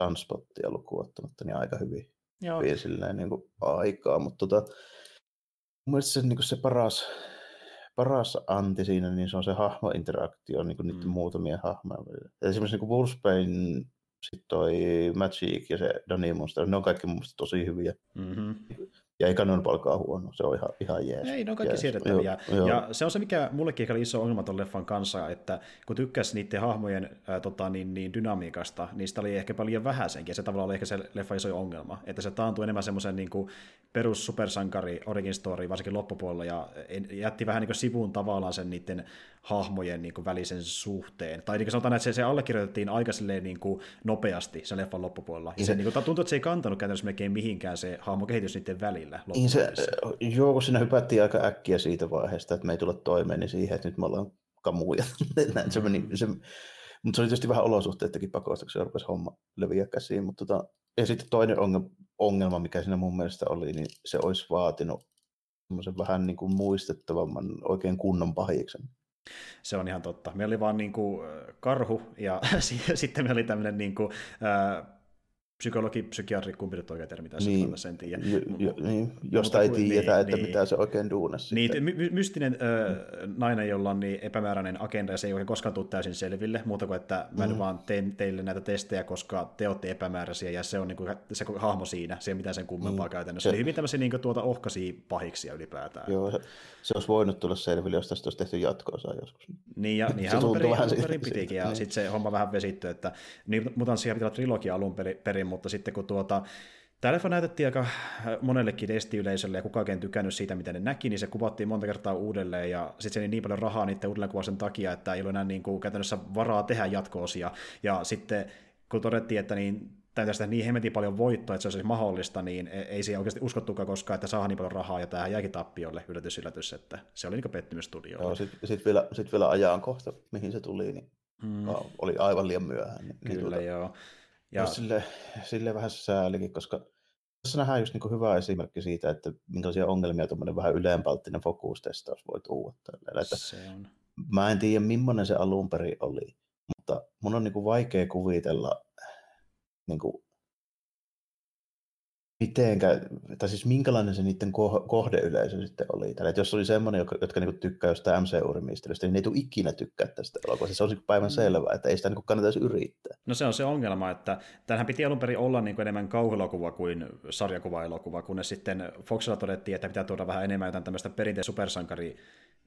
Sunspottia lukuun ottamatta, niin aika hyvin Joo, hyvin silleen niin kuin aikaa, mutta tota, mun mielestä se, niin kuin se paras, paras anti siinä, niin se on se hahmointeraktio niin kuin niiden Mm. muutamien hahmojen välillä. Esimerkiksi niin Wolfsbane, sitten toi Magic ja se Danny Monster, ne on kaikki mun tosi hyviä. mm-hmm. Ja ei Canon palkaa huono, se on ihan, ihan jees. Ei, ne on kaikki jees. siedettäviä. Joo, joo. Ja se on se, mikä mullekin oli iso ongelma tuon leffan kanssa, että kun tykkäsi niiden hahmojen ää, tota, niin, niin dynamiikasta, niin sitä oli ehkä paljon vähäisenkin, ja se tavallaan oli ehkä se leffa iso ongelma, että se taantui enemmän semmoisen niin kuin perus supersankari origin story, varsinkin loppupuolella, ja jätti vähän niin kuin sivuun tavallaan sen niiden hahmojen niin kuin välisen suhteen. Tai niin kuin sanotaan, että se, se allekirjoitettiin aika silleen niin kuin nopeasti sen leffan loppupuolella. Ja se, Se- niin kuin, tuntui, että se ei kantanut käytännössä melkein mihinkään se hahmokehitys niiden välillä. Niin se, joo, kun siinä hypättiin aika äkkiä siitä vaiheesta, että me ei tulla toimeen, niin siihen, että nyt me ollaan kamuja. Näin se meni, se, mutta se oli tietysti vähän olosuhteittakin pakosta, kun se rupesi homma leviä käsiin. Mutta tota, ja sitten toinen onge- ongelma, mikä siinä mun mielestä oli, niin se olisi vaatinut semmoisen vähän niin kuin muistettavamman oikein kunnon pahiksen. Se on ihan totta. Meillä oli vaan niin kuin karhu ja sitten meillä oli tämmöinen niin kuin, ää, psykologi, psykiatri, kumpi nyt oikein termi tässä Niin, niin, sen tiedä. Jo, niin, josta ei tiedetä, niin, että niin. mitä se oikein duunasi. Niin, my- my- mystinen ö, nainen, jolla on niin epämääräinen agenda ja se ei oikein koskaan tule täysin selville, muuta kuin että mä Mm. vaan teen teille näitä testejä, koska te olette epämääräisiä ja se on niin kuin, se hahmo siinä, se ei mitään sen kummempaa Niin. käytännössä. Se- Eli hyvin tämmöisiä niin kuin, tuota ohkaisia pahiksia ylipäätään. Joo, se, se olisi voinut tulla selville, jos tästä olisi tehty jatko-osa joskus. Niin, ja Se niinhän alun perin, alun perin pitikin, ja niin. sitten se homma vähän vesittyi, että niin, mutanssia pitää olla trilogia alun peri- perin, mutta sitten kun tuota, Tämä leffa näytettiin aika monellekin testiyleisölle ja kukaan ei tykännyt siitä, mitä ne näki, niin se kuvattiin monta kertaa uudelleen ja sitten se niin paljon rahaa niiden uudelleenkuvauksen takia, että ei ollut enää niin kuin käytännössä varaa tehdä jatko-osia. Ja sitten kun todettiin, että niin tästä niin hemmetin paljon voittoa, että se olisi mahdollista, niin ei siihen oikeasti uskottukaan koskaan, että saa niin paljon rahaa, ja tämä jäikin tappiolle, yllätys, yllätys, että se oli niin pettymys studiolle. Joo, sitten sit vielä, sit vielä ajankohta, mihin se tuli, niin Mm. oli aivan liian myöhään. Niin, niin Kyllä, tuota, joo. Ja... Ja, sille, sille vähän säälikin, koska tässä nähdään just niin hyvä esimerkki siitä, että minkälaisia ongelmia tuommoinen vähän yleenpalttinen fokustestaus voi tuoda. tällä. Että se on. mä en tiedä, millainen se alun perin oli, mutta mun on niin kuin vaikea kuvitella niin kuin mitenkä, tai siis minkälainen se niiden kohdeyleisö sitten oli. Tällä, jos oli semmoinen, jotka, jotka niinku tykkää jostain MCU-rimiistelystä, niin ne ei tule ikinä tykkää tästä elokuvasta. Se on niinku päivän mm. selvää, että ei sitä niinku kannata yrittää. No se on se ongelma, että tämähän piti alun perin olla niinku enemmän kauhuelokuva kuin sarjakuva-elokuva, kunnes sitten Foxilla todettiin, että pitää tuoda vähän enemmän jotain tämmöistä perinteistä supersankari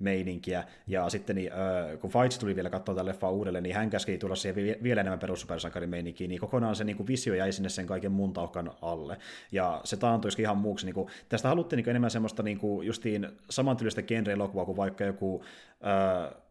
meininkiä. Ja sitten niin, äh, kun Fights tuli vielä katsoa tätä leffaa uudelleen, niin hän käski tulla siihen vielä enemmän perussupersankarimeininkiin, niin kokonaan se niin kuin visio jäi sinne sen kaiken muun taukan alle. Ja se taantuisikin ihan muuksi. Niin kuin, tästä haluttiin niin kuin enemmän semmoista niin kuin justiin samantyylistä genre-elokuvaa kuin vaikka joku äh,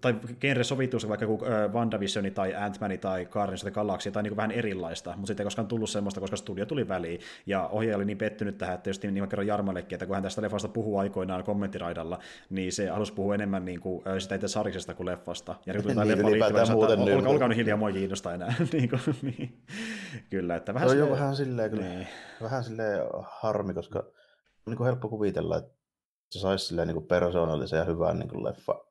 tai genre sovitus vaikka joku WandaVisioni tai Ant-Man tai Guardians of the Galaxy tai niin kuin vähän erilaista, mutta sitten ei koskaan tullut semmoista, koska studio tuli väliin, ja ohjaaja oli niin pettynyt tähän, että just niin mä kerron Jarmallekin, että kun hän tästä leffasta puhuu aikoinaan kommenttiraidalla, niin se halusi puhua enemmän niin kuin, sitä itse sarjasta kuin leffasta. Ja kun tuli niin, leffa liittyvä, muuten että olkaa, olkaa nyt hiljaa, mua kiinnostaa enää. niin kuin, niin. Kyllä, että vähän no, silleen... vähän silleen, kyllä, niin. vähän silleen harmi, koska on niin kuin helppo kuvitella, että se saisi silleen niin kuin persoonallisen ja hyvän niin kuin leffa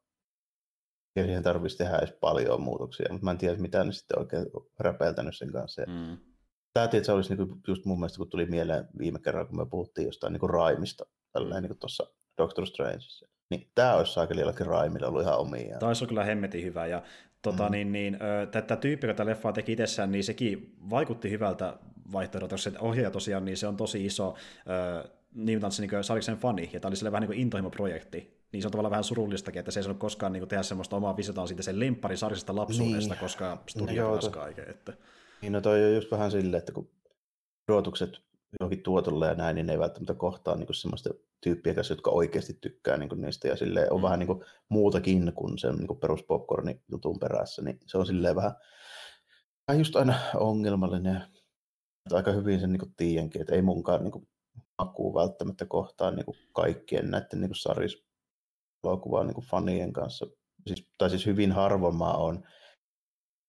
ja siihen tarvitsisi tehdä edes paljon muutoksia, mutta mä en tiedä, mitä ne sitten oikein räpeltänyt sen kanssa. Mm. Tämä että se olisi niinku just mun mielestä, kun tuli mieleen viime kerralla, kun me puhuttiin jostain niinku raimista, tälleen niin tuossa Doctor Strangeissa. Niin tämä olisi saakeli jollakin raimilla ollut ihan omia. Tämä olisi kyllä hemmetin hyvä. Ja tota, mm. niin, niin, tätä tyyppi, joka tätä leffaa teki itsessään, niin sekin vaikutti hyvältä vaihtoehdolta, koska se ohjaaja tosiaan, niin se on tosi iso äh, niin, niin Sariksen fani, ja tämä oli vähän niin kuin intohimo-projekti, niin se on tavallaan vähän surullistakin, että se ei saanut koskaan niin kuin, tehdä semmoista omaa visiotaan siitä sen lemppari sarisesta lapsuudesta, niin. koska studio no, kaiken. Että... Niin, no toi on just vähän silleen, että kun odotukset johonkin tuotolle ja näin, niin ne ei välttämättä kohtaa niin kuin semmoista tyyppiä kanssa, jotka oikeasti tykkää niin kuin niistä, ja sille on mm. vähän niin kuin muutakin kuin sen niin kuin perus jutun perässä, niin se on silleen vähän, vähän just aina ongelmallinen, aika hyvin sen niin tiedänkin, että ei munkaan niin kuin, makuu välttämättä kohtaa niin kuin kaikkien näiden niin kuin saris elokuvaa niin fanien kanssa. Siis, tai siis hyvin harvoin mä oon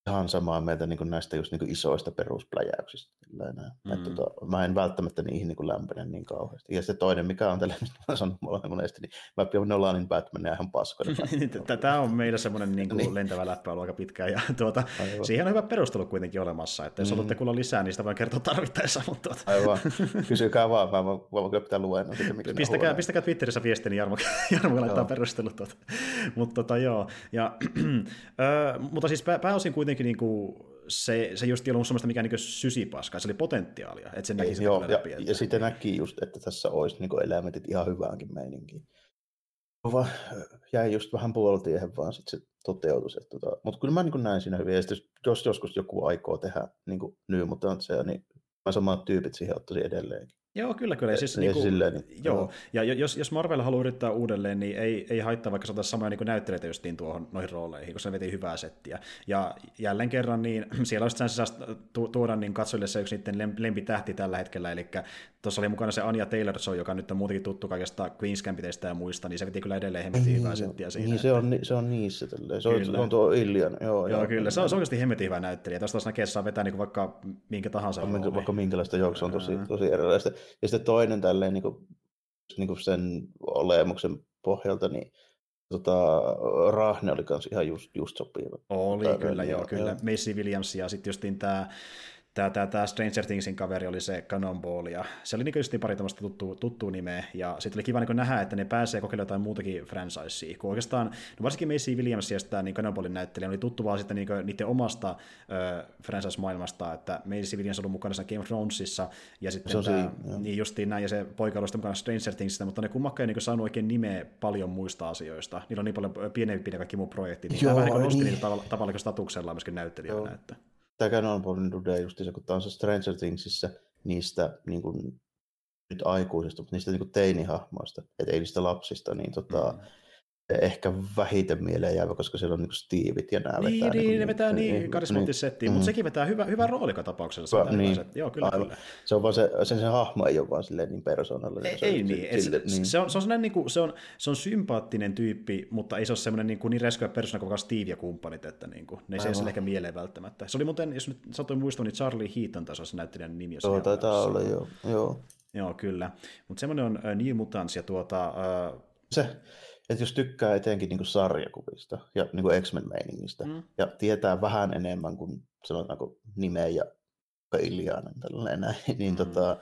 ihan samaa mieltä niin kuin näistä just niin kuin isoista peruspläjäyksistä. Mm. Tota, mä en välttämättä niihin niin kuin lämpene niin kauheasti. Ja se toinen, mikä on tällä, mistä mä sanon mulla on monesti, niin mä pidän Nolanin Batmania ihan paskoina. Tämä on meillä semmoinen niin kuin niin. lentävä läppä ollut aika pitkään. Ja tuota, siihen on hyvä perustelu kuitenkin olemassa. Että jos mm. haluatte kuulla lisää, niin sitä voin kertoa tarvittaessa. Mutta tuota. Aivan. Kysykää vaan, mä voin, kyllä pitää luennon pistäkää, pistäkää Twitterissä viesti, niin Jarmo, Jarmo laittaa perustelut. Tuota. mutta tota, joo. Ja, mutta siis pääosin kuitenkin niin kuin, se, se just ei ollut semmoista mikään niin sysipaskaa, se oli potentiaalia, että se näki sitä joo. Ja, ja sitten näki just, että tässä olisi niin elementit ihan hyväänkin meininkiin. Va, jäi just vähän puolitiehen vaan sitten se toteutus. Että tota, mutta kyllä mä niin näin siinä hyvin. Ja jos joskus joku aikoo tehdä niin kuin New Mutantseja, niin mä samat tyypit siihen ottaisin edelleenkin. Joo, kyllä, kyllä. Ja, siis, ja, niin kuin, silleen, niin, joo. joo. Ja jos, jos Marvel haluaa yrittää uudelleen, niin ei, ei haittaa vaikka saada samoja niin näyttelijöitä justiin tuohon noihin rooleihin, koska ne veti hyvää settiä. Ja jälleen kerran, niin siellä olisi chance tuoda niin katsojille se yksi niiden lempitähti tällä hetkellä, eli tuossa oli mukana se Anja Taylor-Joy, joka nyt on muutenkin tuttu kaikesta Queen's Gambitista ja muista, niin se veti kyllä edelleen hemmetin hyvää settiä siinä. Niin, se on, se on niissä. Tälleen. Se, on, se on tuo Illian. Joo, joo, joo kyllä. Se on, se on oikeasti hemmetin hyvä näyttelijä. Tuosta näkee, saa vetää niin vaikka minkä tahansa. Minkä, vaikka minkälaista juoksua on tosi, tosi erilaista. Ja sitten toinen tälleen niin kuin, niin kuin sen olemuksen pohjalta, niin tota, Rahne oli myös ihan just, just sopiva. Oli, Tää kyllä, joo, kyllä. Macy Williams ja sitten justiin tämä tämä, tämä, tämä Stranger Thingsin kaveri oli se Cannonball, ja se oli niin just pari tämmöistä tuttua, tuttua nimeä, ja sitten oli kiva niin nähdä, että ne pääsee kokeilemaan jotain muutakin franchisea, kun oikeastaan, no varsinkin Macy Williams ja tämä niin Cannonballin näyttelijä oli tuttu vaan sitten niin niiden omasta äh, franchise-maailmasta, että Macy Williams on ollut mukana Game of Thronesissa, ja sitten se tämä, siinä, niin justiin näin, ja se poika oli mukana Stranger Thingsista, mutta ne kummakkaan ei niin saanut oikein nimeä paljon muista asioista, niillä on niin paljon pienempi kaikki muu projekti, niin Joo, vähän niin nosti niin. niitä tavalla, tavalla statuksella myöskin näyttelijöinä. Että tämä Canon Bond Dude justiinsa, kun tämä on se Stranger Thingsissä niistä niin kuin, nyt aikuisista, mutta niistä niin kuin teinihahmoista, että ei niistä lapsista, niin tota, mm ehkä vähiten mieleen jäävä, koska siellä on niin Stevet ja nämä niin, vetää. Niin, niin, ne vetää niin, niin karismaattissettiin, niin, mutta mm. sekin vetää hyvä, hyvä rooli tapauksessa. Va, niin, Joo, kyllä, kyllä. Se on vaan se, sen, se hahmo ei ole vaan silleen niin persoonallinen. Ei, se, ei niin. Sille, niin. Se, on, se, on niin kuin, se, on, se on sympaattinen tyyppi, mutta ei se ole semmoinen niin, kuin, niin reskyä persoona kuin Steve ja kumppanit, että niin kuin, ne ei se ehkä mieleen välttämättä. Se oli muuten, jos nyt satuin muistua, niin Charlie Heaton taisi olla se näyttelijän nimi. Joo, taitaa olla, joo. joo. Joo, kyllä. Mutta semmoinen on uh, New Mutants ja tuota... Uh, se, että jos tykkää etenkin niin kuin sarjakuvista ja niin kuin X-Men-meiningistä mm. ja tietää vähän enemmän kuin sanotaanko nimeä ja Ilianen tällainen näin, niin mm. tota,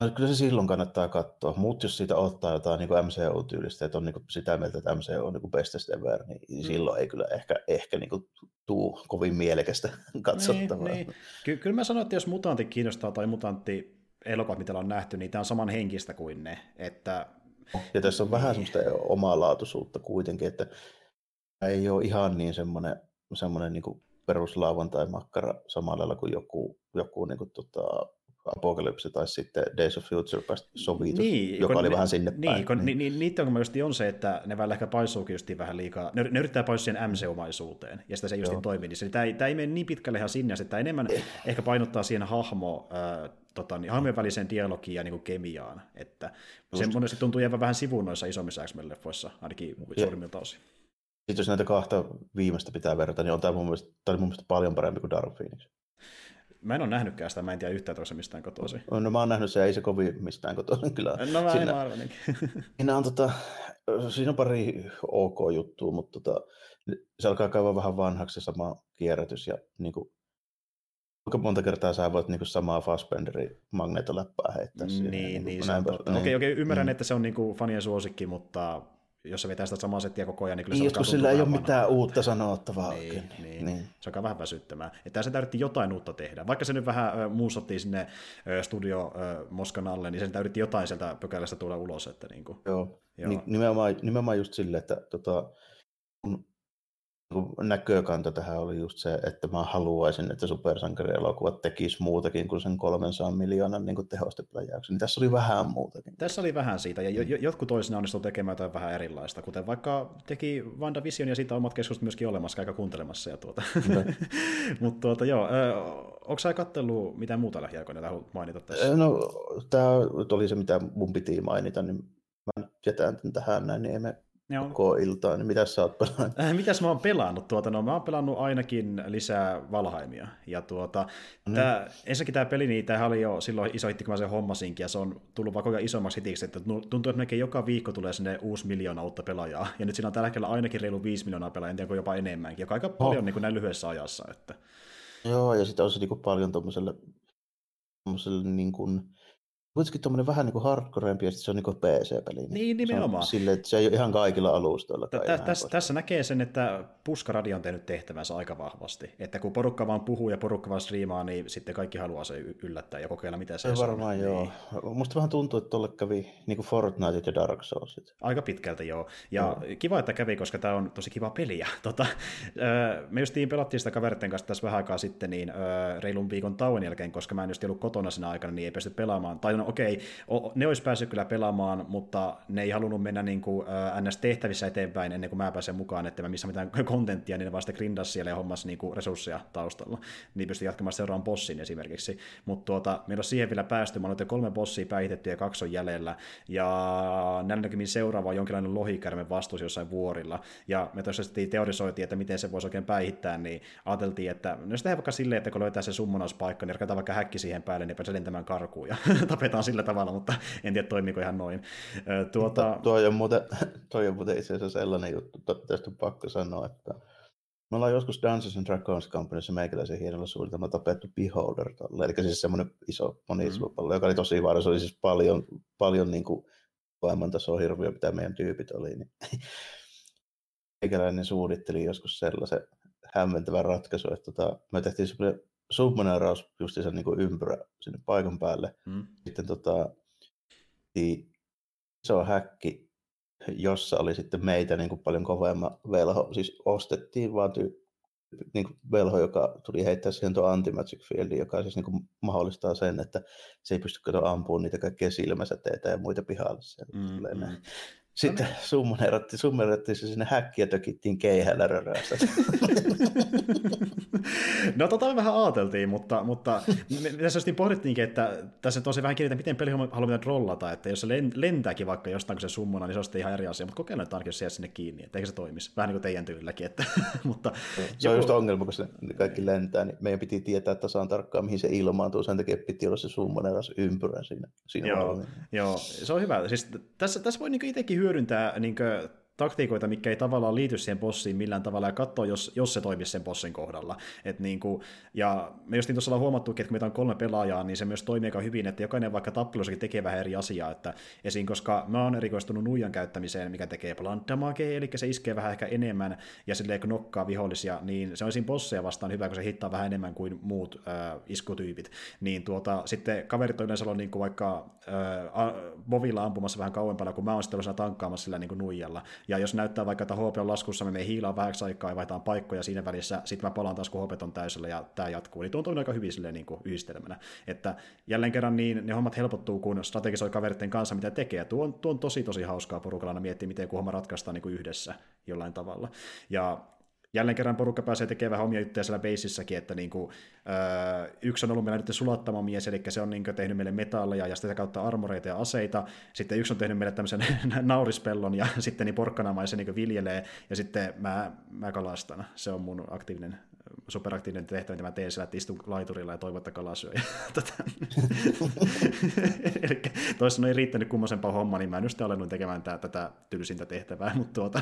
No, kyllä se silloin kannattaa katsoa, mutta jos siitä ottaa jotain niin MCU-tyylistä, että on niin kuin sitä mieltä, että MCU on niin kuin bestest ever, niin mm. silloin ei kyllä ehkä, ehkä niin kuin tuu kovin mielekästä katsottavaa. Niin, niin. Ky- kyllä mä sanon, että jos mutantti kiinnostaa tai mutantti elokuvat, mitä on nähty, niin tämä on saman henkistä kuin ne. Että... Ja tässä on vähän semmoista omaa laatuisuutta kuitenkin, että ei ole ihan niin semmoinen, semmoinen niin peruslauantai-makkara samalla lailla kuin joku, joku niin kuin, tota, Apocalypse tai sitten Days of Future Past sovitus, niin, joka oli ne, vähän sinne niin, päin. Kun, niin. Ni, niiden ongelma just on se, että ne välillä ehkä paisuukin just vähän liikaa, ne, ne yrittää paisua siihen MC-omaisuuteen, ja sitä se just toimi, niin tämä, ei, tämä ei mene niin pitkälle ihan sinne, että enemmän ehkä painottaa siihen hahmo, äh, tota, niin, hahmojen väliseen dialogiin ja niin kuin kemiaan, että just. se monesti tuntuu jäävän vähän sivuun noissa isommissa X-Men-leffoissa, ainakin suurimmilta osin. Sitten jos näitä kahta viimeistä pitää verrata, niin on tämä mun mielestä, tämä oli mun mielestä paljon parempi kuin Dark Phoenix. Mä en ole nähnytkään sitä, mä en tiedä yhtään tuossa mistään kotoisi. No mä oon nähnyt se, ei se kovin mistään kotoisin kyllä. No mä siinä, en siinä on, tota, siinä on pari ok juttua, mutta tota, se alkaa käydä vähän vanhaksi se sama kierrätys ja niin kuin, kuinka monta kertaa sä voit niin kuin samaa Fassbenderin magneetoläppää heittää niin, siihen. Niin, niin, niin se on totta. Okei, okei, ymmärrän, mm. että se on niin kuin fanien suosikki, mutta jos se vetää sitä samaa settiä koko ajan, niin kyllä se niin, Joskus sillä ei ole mitään uutta sanottavaa. Niin, niin. niin. Se alkaa vähän väsyttämään. Että se täytyy jotain uutta tehdä. Vaikka se nyt vähän äh, muussattiin sinne äh, studio äh, Moskan alle, niin sen täytyy jotain sieltä pökälästä tulla ulos. Että niin kuin, joo. joo. Nimenomaan, nimenomaan just silleen, että tota, kun näkökanta tähän oli just se, että mä haluaisin, että supersankarielokuvat tekis muutakin kuin sen 300 miljoonan niin tehostepläjäyksen. Niin tässä oli vähän muutakin. Tässä oli vähän siitä, ja jo, jotkut toisina onnistuivat tekemään jotain vähän erilaista, kuten vaikka teki WandaVision ja siitä omat keskustelut myöskin olemassa, aika kuuntelemassa. Ja tuota. Mutta tuota, joo, onko sä katsellut mitään muuta lähiaikoina, haluat mainita tässä? No, tämä oli se, mitä mun piti mainita, niin mä jätän tähän näin, niin emme Joo. koko iltaa, niin mitä sä oot pelannut? Äh, mitäs mä oon pelannut? Tuota, no, mä oon pelannut ainakin lisää Valhaimia. Ja tuota, mm. tää, ensinnäkin tämä peli, niin tämähän oli jo silloin iso hitti, kun mä sen hommasinkin, ja se on tullut vaan koko isommaksi hitiksi, että tuntuu, että melkein joka viikko tulee sinne uusi miljoona uutta pelaajaa. Ja nyt siinä on tällä hetkellä ainakin reilu viisi miljoonaa pelaajaa, en tiedä, jopa enemmänkin, joka aika paljon oh. niin kuin näin lyhyessä ajassa. Että... Joo, ja sitten on se niin kuin paljon tuommoiselle niin kuin, kuitenkin tuommoinen vähän niin kuin hardcorempi ja se on niin kuin PC-peli. Niin, nimenomaan. Se, sille, että se ei ole ihan kaikilla alustoilla. Tä, tässä, tässä näkee sen, että Puskaradio on tehnyt tehtävänsä aika vahvasti. Että kun porukka vaan puhuu ja porukka vaan striimaa, niin sitten kaikki haluaa se yllättää ja kokeilla, mitä se on. Varmaan joo. Niin. Musta vähän tuntuu, että tuolle kävi niin kuin Fortnite ja Dark Soulsit. Aika pitkälti joo. Ja no. kiva, että kävi, koska tämä on tosi kiva peliä. Tota, me justiin pelattiin sitä kaveritten kanssa tässä vähän aikaa sitten niin reilun viikon tauon jälkeen, koska mä en just ollut kotona siinä aikana, niin ei pysty pelaamaan. Tai no okei, ne olisi päässyt kyllä pelaamaan, mutta ne ei halunnut mennä niin kuin, NS-tehtävissä eteenpäin ennen kuin mä pääsen mukaan, että mä missä mitään kontenttia, niin ne vasta grindas siellä ja hommas niin kuin resursseja taustalla. Niin pystyi jatkamaan seuraavan bossin esimerkiksi. Mutta tuota, meillä on siihen vielä päästy, mä olen kolme bossia päihitetty ja kaksi on jäljellä, ja näin seuraava on jonkinlainen lohikärme vastuus jossain vuorilla, ja me tosiaan teorisoitiin, että miten se voisi oikein päihittää, niin ajateltiin, että no jos tehdään vaikka silleen, että kun löytää se summonauspaikka, niin rakennetaan vaikka häkki siihen päälle, niin pääsee lentämään karkuun, ja tapetaan sillä tavalla mutta en tiedä toimiko ihan noin. Tuota... Tuo, on muuten, toi on muuten itse asiassa sellainen juttu, tästä on pakko sanoa, että me ollaan joskus Dances and Dragons Companyssa meikäläisen hienolla suunnitelmalla tapettu Beholder tolle, eli siis semmoinen iso monitslupallo, mm. joka oli tosi vaara, se oli siis paljon, paljon niin kuin maailman tasoa hirviö, mitä meidän tyypit oli. Niin meikäläinen suunnitteli joskus sellaisen hämmentävän ratkaisun, että tota, me tehtiin semmoinen submaneeraus justiinsa niin kuin ympyrä sinne paikan päälle. Mm. Sitten tota, iso häkki, jossa oli sitten meitä niin kuin paljon kovemma velho. Siis ostettiin vaan ty- niin kuin velho, joka tuli heittää siihen tuon anti-magic fieldin, joka siis niin kuin mahdollistaa sen, että se ei pysty ampumaan niitä kaikkia silmäsäteitä ja muita pihalle. Mm, mm. Sitten no niin. se sinne häkkiä tökittiin keihällä röröstä. no tota me vähän ajateltiin, mutta, mutta me, tässä just pohdittiinkin, että tässä tosi vähän kiinnittää, miten peli haluaa rollata, että jos se lentääkin vaikka jostain, kun se summona, niin se on sitten ihan eri asia, mutta kokeillaan, että ainakin jos sinne kiinni, että eikö se toimisi. Vähän niin kuin teidän tyylilläkin. Että, mutta, se joku... on just ongelma, kun se kaikki lentää, niin meidän piti tietää tasan tarkkaan, mihin se ilmaantuu, sen takia piti olla se summoneeras ympyrä siinä. siinä joo, joo, se on hyvä. Siis tässä, tässä voi niin itsekin hyödyntää niin taktiikoita, mikä ei tavallaan liity siihen bossiin millään tavalla, ja katsoa, jos, jos se toimisi sen bossin kohdalla. Et niin kuin, ja me just niin tuossa ollaan huomattu, että kun meitä on kolme pelaajaa, niin se myös toimii aika hyvin, että jokainen vaikka tappelussakin tekee vähän eri asiaa, että esiin, koska mä oon erikoistunut nuijan käyttämiseen, mikä tekee blunt eli se iskee vähän ehkä enemmän, ja silleen kun nokkaa vihollisia, niin se on siinä bosseja vastaan hyvä, kun se hittaa vähän enemmän kuin muut äh, iskutyypit. Niin tuota, sitten kaverit on yleensä ollut niin kuin vaikka äh, Bovilla ampumassa vähän kauempana, kun mä oon sitten tankkaamassa sillä niin kuin nuijalla. Ja jos näyttää vaikka, että HP on laskussa, me hiilaan vähäksi aikaa ja vaihtaan paikkoja siinä välissä, sitten mä palaan taas, kun HP on täysillä ja tämä jatkuu. Niin tuo on aika hyvin silleen niin kuin yhdistelmänä. Että jälleen kerran niin ne hommat helpottuu, kun strategisoi kaveritten kanssa, mitä tekee. Tuo on, tuo on tosi tosi hauskaa porukalla miettiä, miten homma ratkaistaan niin kuin yhdessä jollain tavalla. Ja jälleen kerran porukka pääsee tekemään vähän omia juttuja siellä basissäkin, että niin kuin, öö, yksi on ollut meillä nyt sulattama mies, eli se on niin kuin, tehnyt meille metalleja ja sitä kautta armoreita ja aseita, sitten yksi on tehnyt meille tämmöisen naurispellon ja sitten niin porkkanamaisen niin viljelee, ja sitten mä, mä kalastan, se on mun aktiivinen superaktiivinen tehtävä, mitä mä teen siellä, että istun laiturilla ja toivon, että kala syö. tota. Eli toisaalta ei riittänyt kummosempaa hommaa, niin mä en just alennut tekemään tää, tätä tylsintä tehtävää. Mutta tuota.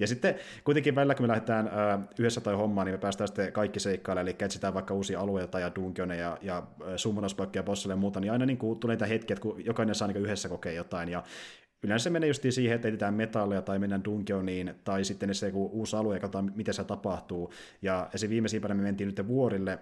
Ja sitten kuitenkin välillä, kun me lähdetään ö, yhdessä tai hommaan, niin me päästään sitten kaikki seikkaille, eli etsitään vaikka uusia alueita ja dungeoneja ja, ja summonaspakkia bossille ja muuta, niin aina niin kuin tulee niitä hetkiä, kun jokainen saa niin yhdessä kokea jotain, ja yleensä se menee just siihen, että etsitään metalleja tai mennään dungeoniin, tai sitten se joku uusi alue ja katsotaan, miten se tapahtuu. Ja se viimeisimpänä me mentiin nyt vuorille,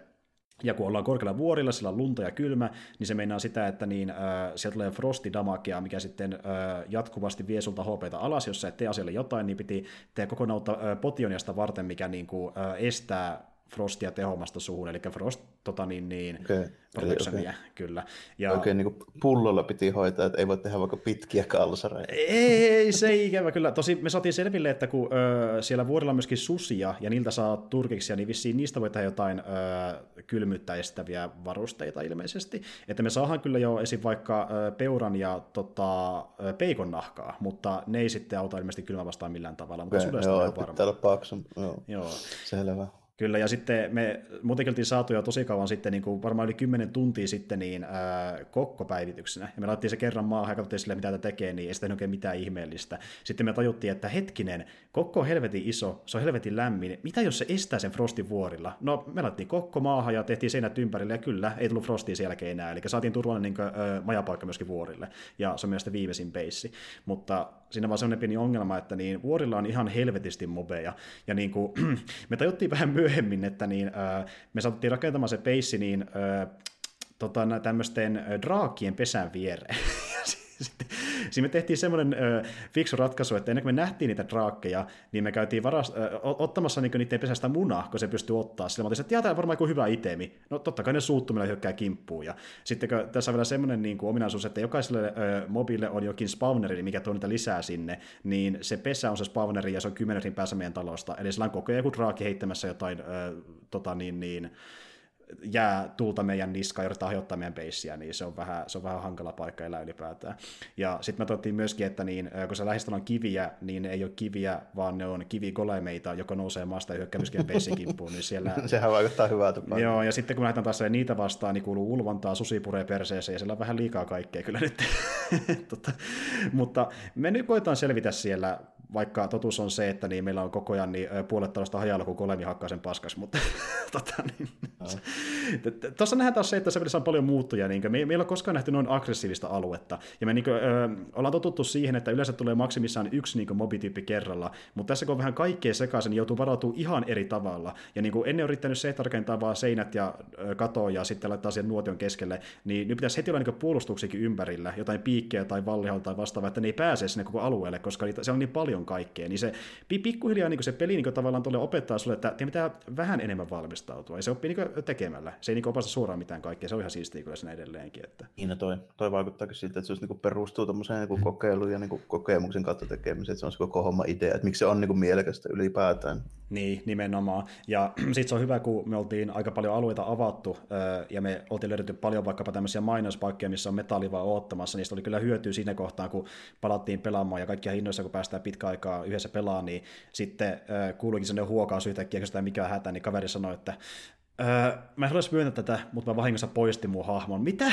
ja kun ollaan korkealla vuorilla, sillä on lunta ja kylmä, niin se meinaa sitä, että niin, äh, sieltä tulee frostidamakia, mikä sitten äh, jatkuvasti vie sulta HPta alas, jos sä et tee asialle jotain, niin piti tehdä kokonaan äh, potioniasta varten, mikä niin kuin, äh, estää frostia tehomasta suuhun, eli frost tota niin, niin okay. protectionia, okay. kyllä. Ja... Oikein niin pullolla piti hoitaa, että ei voi tehdä vaikka pitkiä kalsareita. Ei, ei se ei ikävä kyllä. Tosi me saatiin selville, että kun ö, siellä vuorilla on myöskin susia, ja niiltä saa turkiksia, niin vissiin niistä voi tehdä jotain ö, kylmyyttä estäviä varusteita ilmeisesti. Että me saadaan kyllä jo esim. vaikka ö, peuran ja tota, peikon nahkaa, mutta ne ei sitten auta ilmeisesti kylmä vastaan millään tavalla. Mutta okay, joo, pitää olla paksu. Joo. joo. Selvä. Kyllä, ja sitten me muutenkin oltiin saatu jo tosi kauan sitten, niin kuin varmaan yli 10 tuntia sitten, niin ää, kokkopäivityksenä. Ja me laitettiin se kerran maahan ja katsottiin sille, mitä tämä tekee, niin ei sitä oikein mitään ihmeellistä. Sitten me tajuttiin, että hetkinen, kokko on helvetin iso, se on helvetin lämmin. Mitä jos se estää sen frostin vuorilla? No, me laitettiin kokko maahan ja tehtiin seinät ympärille, ja kyllä, ei tullut frostia sen jälkeen enää. Eli saatiin turvallinen niin kuin, ää, majapaikka myöskin vuorille. Ja se on myös viimeisin peissi. Mutta siinä vaan sellainen pieni ongelma, että niin vuorilla on ihan helvetisti mobeja. Ja niin kuin, me tajuttiin vähän myöhemmin, että niin, äh, me saatiin rakentamaan se peissi niin, äh, tota, tämmöisten draakien pesän viereen. Sitten, siinä me tehtiin semmoinen ö, fiksu ratkaisu, että ennen kuin me nähtiin niitä draakkeja, niin me käytiin varast, ö, ottamassa niin niiden pesästä munaa, kun se pystyy ottaa. Sillä mä otin, että tämä on varmaan joku hyvä itemi. No totta kai ne suuttumilla hyökkää kimppuun. Ja sitten kun tässä on vielä semmoinen niin kuin ominaisuus, että jokaiselle ö, on jokin spawneri, mikä tuo niitä lisää sinne, niin se pesä on se spawneri ja se on kymmenetin päässä meidän talosta. Eli sillä on koko ajan joku draaki heittämässä jotain ö, tota niin, niin, jää tulta meidän niskaan ja yritetään hajottaa meidän peissiä, niin se on vähän, se on vähän hankala paikka elää ylipäätään. Ja sitten me todettiin myöskin, että niin, kun se lähistöllä on kiviä, niin ne ei ole kiviä, vaan ne on kivikolemeita, joka nousee maasta ja hyökkää myöskin peissin kimppuun. Niin siellä... Sehän vaikuttaa hyvältä. Joo, ja sitten kun lähdetään taas niitä vastaan, niin kuuluu ulvontaa, susi puree perseeseen, ja siellä on vähän liikaa kaikkea kyllä nyt. tota, mutta me nyt koetaan selvitä siellä vaikka totuus on se, että niin meillä on koko ajan niin puolet tällaista hajalla, kun kolemi hakkaa sen paskas, mutta tota, niin, tuossa nähdään taas se, että se on paljon muuttuja, niin me, me ei ole koskaan nähty noin aggressiivista aluetta, ja me niin kuin, ö, ollaan totuttu siihen, että yleensä tulee maksimissaan yksi niin mobityyppi kerralla, mutta tässä kun on vähän kaikkea sekaisin, niin joutuu varautumaan ihan eri tavalla, ja niin kuin ennen on yrittänyt se, että rakentaa vaan seinät ja katoa ja sitten laittaa sen nuotion keskelle, niin nyt pitäisi heti olla niin puolustuksikin ympärillä, jotain piikkejä tai vallihalta tai vastaavaa, että ne ei pääse sinne koko alueelle, koska niitä, se on niin paljon paljon kaikkea, niin se pikkuhiljaa niin se peli niin tavallaan tulee opettaa sulle, että pitää vähän enemmän valmistautua, ja se oppii niin tekemällä. Se ei niin opasta suoraan mitään kaikkea, se on ihan siistiä kyllä siinä edelleenkin. Että... Niin, no toi, toi vaikuttaakin siltä, että se niin perustuu tuommoiseen niin kokeiluun ja niin kokemuksen kautta tekemiseen, että se on se koko homma idea, että miksi se on niin mielekästä ylipäätään. Niin, nimenomaan. Ja sitten se on hyvä, kun me oltiin aika paljon alueita avattu, ja me oltiin löydetty paljon vaikkapa tämmöisiä mainospaikkoja, missä on metalli vaan oottamassa, niistä oli kyllä hyötyä siinä kohtaa, kun palattiin pelaamaan, ja kaikkia hinnoissa, kun päästään pitkä aikaa yhdessä pelaamaan, niin sitten kuuluikin sellainen huokaus yhtäkkiä, kun mikä hätä, niin kaveri sanoi, että mä en haluaisi myöntää tätä, mutta mä vahingossa poistin mun hahmon. Mitä?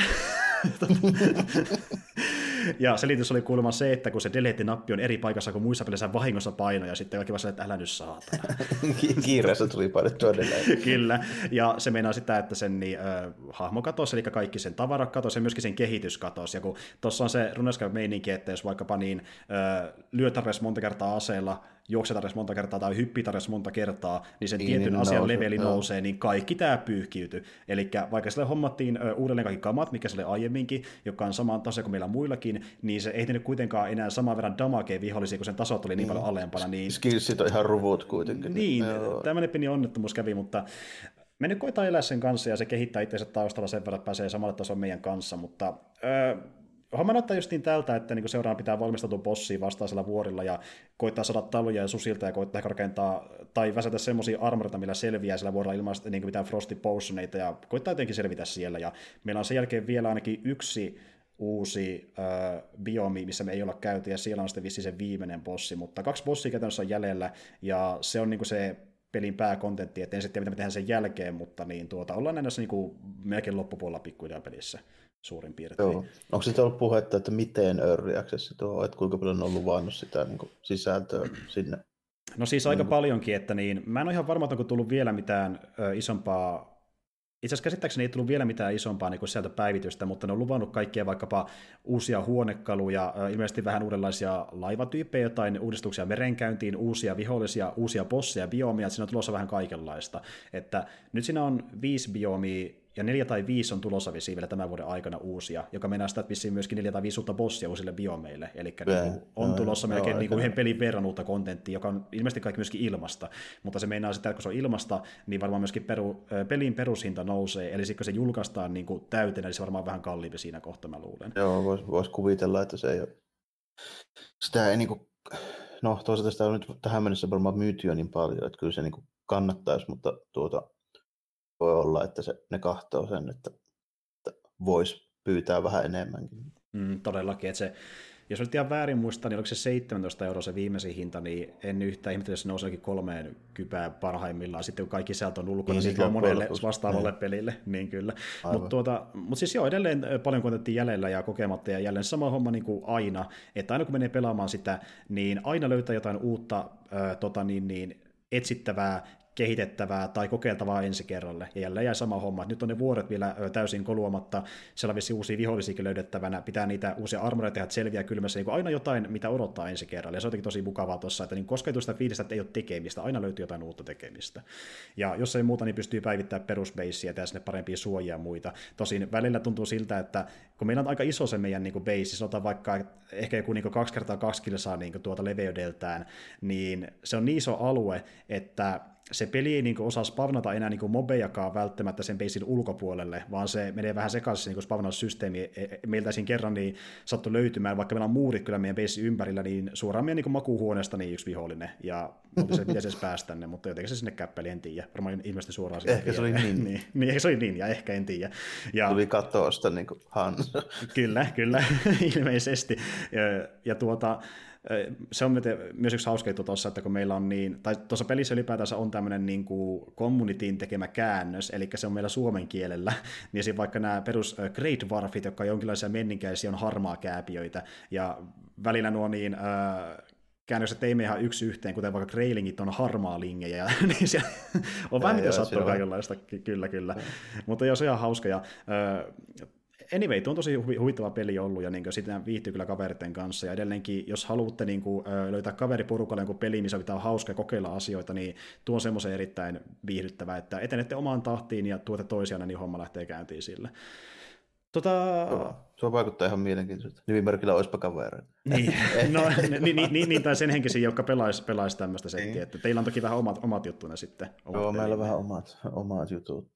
ja selitys oli kuulemma se, että kun se delete-nappi on eri paikassa kuin muissa peleissä vahingossa paino, ja sitten kaikki vasta, että älä nyt saatana. Kiireessä tuli painettua. Kyllä, ja se meinaa sitä, että sen niin, äh, hahmo katosi, eli kaikki sen tavara katosi, ja myöskin sen kehitys katosi. Ja kun tuossa on se runeska meininki, että jos vaikkapa niin äh, lyöt monta kertaa aseella, juokset monta kertaa tai hyppit monta kertaa, niin sen niin, tietyn niin, asian nousee, leveli nousee, niin kaikki tämä pyyhkiytyy. Eli vaikka sille hommattiin uudelleen kaikki kamat, mikä se oli aiemminkin, joka on sama taso kuin meillä muillakin, niin se ei tehnyt kuitenkaan enää saman verran damakea vihollisia, kun sen tasot oli niin, niin paljon alempana. Niin... Skillsit on ihan ruvut kuitenkin. Niin, tämmöinen pieni onnettomuus kävi, mutta me nyt koetaan elää sen kanssa ja se kehittää itseänsä taustalla sen verran, että pääsee samalle tasolle meidän kanssa, mutta öö, homma näyttää justiin tältä, että niin seuraavana pitää valmistautua bossiin vastaisella vuorilla ja koittaa saada taluja ja susilta ja koittaa rakentaa tai väsätä semmoisia armorita, millä selviää sillä vuorilla ilman niin mitään frosty potioneita ja koittaa jotenkin selvitä siellä. Ja meillä on sen jälkeen vielä ainakin yksi uusi äh, biomi, missä me ei olla käyty, ja siellä on sitten vissi se viimeinen bossi, mutta kaksi bossia käytännössä on jäljellä, ja se on niin se pelin pääkontentti, että en sitten tiedä, mitä me tehdään sen jälkeen, mutta niin, tuota, ollaan näissä niin melkein loppupuolella pikkuhiljaa pelissä suurin piirtein. Joo. Onko sitten ollut puhetta, että miten Early Access tuo, että kuinka paljon on luvannut sitä niin kuin sisältöä sinne? No siis aika mm. paljonkin, että niin, mä en ole ihan varma, että onko tullut vielä mitään ö, isompaa itse asiassa käsittääkseni ei tullut vielä mitään isompaa niin sieltä päivitystä, mutta ne on luvannut kaikkia vaikkapa uusia huonekaluja, ilmeisesti vähän uudenlaisia laivatyyppejä, jotain uudistuksia merenkäyntiin, uusia vihollisia, uusia bosseja, biomia, siinä on tulossa vähän kaikenlaista. Että nyt siinä on viisi biomia ja neljä tai viisi on tulossa vissiin vielä tämän vuoden aikana uusia, joka mennään sitä, että vissiin myöskin neljä tai viisi uutta bossia uusille biomeille. Eli niin on tulossa melkein no, niin kuin yhden pelin verran uutta kontenttia, joka on ilmeisesti kaikki myöskin ilmasta. Mutta se meinaa sitä, että kun se on ilmasta, niin varmaan myöskin peru, pelin perushinta nousee. Eli sitten kun se julkaistaan niin kuin täytenä, niin se varmaan vähän kalliimpi siinä kohtaa, mä luulen. Joo, voisi vois kuvitella, että se ei ole... Sitä ei niin kuin... No toisaalta sitä on nyt tähän mennessä varmaan myyty jo niin paljon, että kyllä se niin kuin kannattaisi, mutta tuota, voi olla, että se, ne kahtoo sen, että, että voisi pyytää vähän enemmänkin. Mm, todellakin, että se, jos olet ihan väärin muistaa, niin oliko se 17 euroa se viimeisin hinta, niin en yhtään ihmetellä, jos se nouseekin kolmeen kypää parhaimmillaan, sitten kun kaikki sieltä on ulkona, niin, niin on monelle vastaavalle niin. pelille, niin kyllä. Mutta tuota, mut siis joo, edelleen paljon kontenttia jäljellä ja kokematta, ja jälleen sama homma niin kuin aina, että aina kun menee pelaamaan sitä, niin aina löytää jotain uutta äh, tota, niin, niin, etsittävää, kehitettävää tai kokeiltavaa ensi kerralle. Ja jälleen jäi sama homma. Nyt on ne vuoret vielä täysin koluamatta, siellä on uusia vihollisiakin löydettävänä, pitää niitä uusia armoreita tehdä selviä kylmässä, niin aina jotain, mitä odottaa ensi kerralla. Ja se on tosi mukavaa tuossa, että niin koska ei sitä fiilistä, että ei ole tekemistä, aina löytyy jotain uutta tekemistä. Ja jos ei muuta, niin pystyy päivittämään perusbeisiä ja sinne parempia suojia ja muita. Tosin välillä tuntuu siltä, että kun meillä on aika iso se meidän niin base, sanotaan vaikka ehkä joku niin kaksi kertaa kaksi kilsaa niin tuota leveydeltään, niin se on niin iso alue, että se peli ei niin osaa spavnata enää niin mobejakaan välttämättä sen basin ulkopuolelle, vaan se menee vähän sekaisin se niin spavnaussysteemi. E, e, meiltä siinä kerran niin sattui löytymään, vaikka meillä on muurit kyllä meidän basin ympärillä, niin suoraan meidän niin makuuhuoneesta niin yksi vihollinen. Ja se pitäisi edes päästä tänne, mutta jotenkin se sinne käppäili, en tiedä. Varmaan ilmeisesti suoraan sinne. Ehkä se oli niin. niin, niin, ehkä se oli niin, ja ehkä en tiedä. Ja, Tuli katoosta niin kuin Hans. kyllä, kyllä, ilmeisesti. Ja, ja tuota, se on myös yksi hauska juttu tuossa, että kun meillä on niin, tai tuossa pelissä ylipäätänsä on tämmöinen niin kuin communityin tekemä käännös, eli se on meillä suomen kielellä, niin siinä vaikka nämä perus Great Warfit, jotka on jonkinlaisia menninkäisiä, on harmaa kääpiöitä, ja välillä nuo niin, äh, käännökset ei mene ihan yksi yhteen, kuten vaikka Greilingit on harmaa lingejä, niin siellä on vähän mitä sattuu kaikenlaista, kyllä, kyllä. Mutta joo, se on ihan hauska, ja äh, anyway, tuo on tosi huvittava peli ollut, ja niin sitä viihtyy kyllä kaveritten kanssa, ja edelleenkin, jos haluatte niin kuin, löytää kaveriporukalle joku peli, missä pitää hauska ja kokeilla asioita, niin tuo on semmoisen erittäin viihdyttävä, että etenette omaan tahtiin ja tuote toisiaan, niin homma lähtee käyntiin sille. Tota... Se vaikuttaa ihan mielenkiintoista. Nimimerkillä olisipa kavereita. Niin, no, niin, niin, niin, niin, tai sen henkisiä, jotka pelaisi pelais tämmöistä settiä. Niin. Että teillä on toki vähän omat, omat juttunne sitten. Joo, meillä on vähän omat, omat jutut.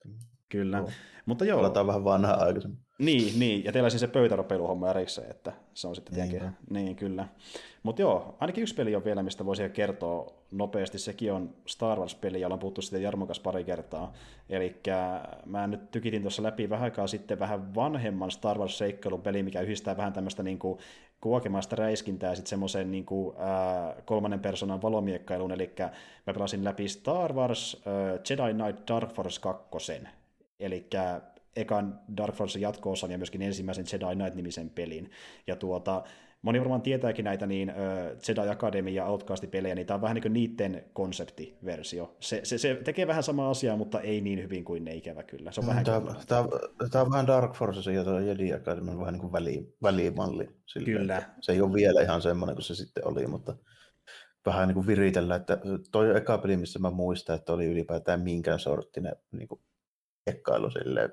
Kyllä, joo. mutta joo. Pelataan vähän vanhaa aikaisemmin. Niin, niin, ja teillä siis se pöytäropeluhomma erikseen, että se on sitten tietenkin, niin, niin kyllä. Mutta joo, ainakin yksi peli on vielä, mistä voisi kertoa nopeasti, sekin on Star Wars-peli, jolla on puhuttu sitten Jarmon kanssa pari kertaa. Eli mä nyt tykitin tuossa läpi vähän aikaa sitten vähän vanhemman Star Wars-seikkailun peli, mikä yhdistää vähän tämmöistä niin kuin kuokemaista räiskintää ja sitten semmoisen niin kuin, kolmannen persoonan valomiekkailun, eli mä pelasin läpi Star Wars äh, Jedi Knight Dark Force 2, Eli ekan Dark Forcein jatko-osan ja myöskin ensimmäisen Jedi Knight-nimisen pelin. Ja tuota, moni varmaan tietääkin näitä niin Jedi Academy ja Outcast-pelejä, niin tämä on vähän niin kuin niiden konseptiversio. Se, se, se tekee vähän samaa asiaa, mutta ei niin hyvin kuin ne ikävä kyllä. Se on vähän tämä, tämä, tämä, on vähän Dark Force ja tuo Jedi Academy vähän niin kuin väli, välimalli. Sille, kyllä. Se ei ole vielä ihan semmoinen kuin se sitten oli, mutta vähän niin kuin viritellä, että toi eka peli, missä mä muistan, että oli ylipäätään minkään sorttinen niin kuin ekkailu silleen,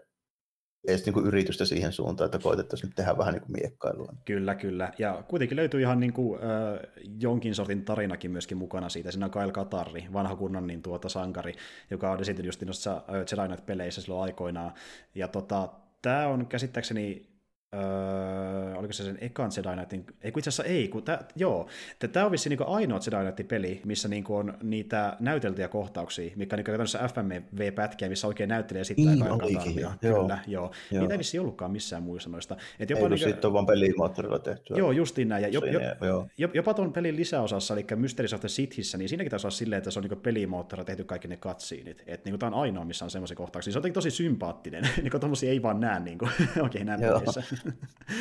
edes niin kuin yritystä siihen suuntaan, että koitettaisiin tehdä vähän niin kuin miekkailua. Kyllä, kyllä. Ja kuitenkin löytyy ihan niin kuin, äh, jonkin sortin tarinakin myöskin mukana siitä. Siinä on Kyle Katarri, vanha kunnon niin tuota sankari, joka on esiintynyt just noissa Jedi Knight-peleissä silloin aikoinaan. Ja tota, tämä on käsittääkseni Öö, oliko se sen ekan Jedi Knightin, ei kun itse asiassa ei, kun tää, joo, tämä on vissiin niin ainoa Jedi Knightin peli, missä niin on niitä näyteltyjä kohtauksia, mikä on niin käytännössä FMV-pätkiä, missä oikein näyttelee sitten niin, olikin, joo. Kyllä, joo. joo. Niitä ei vissiin ollutkaan missään muissa noista. Et jopa ei, niin, sitten on vaan pelimoottorilla tehty. Joo, justiin näin. Ja jo, jo, jo, jopa tuon pelin lisäosassa, eli Mysteries of the Sithissä, niin siinäkin taisi olla silleen, että se on niin pelimoottorilla tehty kaikki ne cutsceneit. Että niin tämä on ainoa, missä on semmoisia kohtauksia. Se on tosi sympaattinen, niin kuin ei vaan näe niin kuin, oikein näin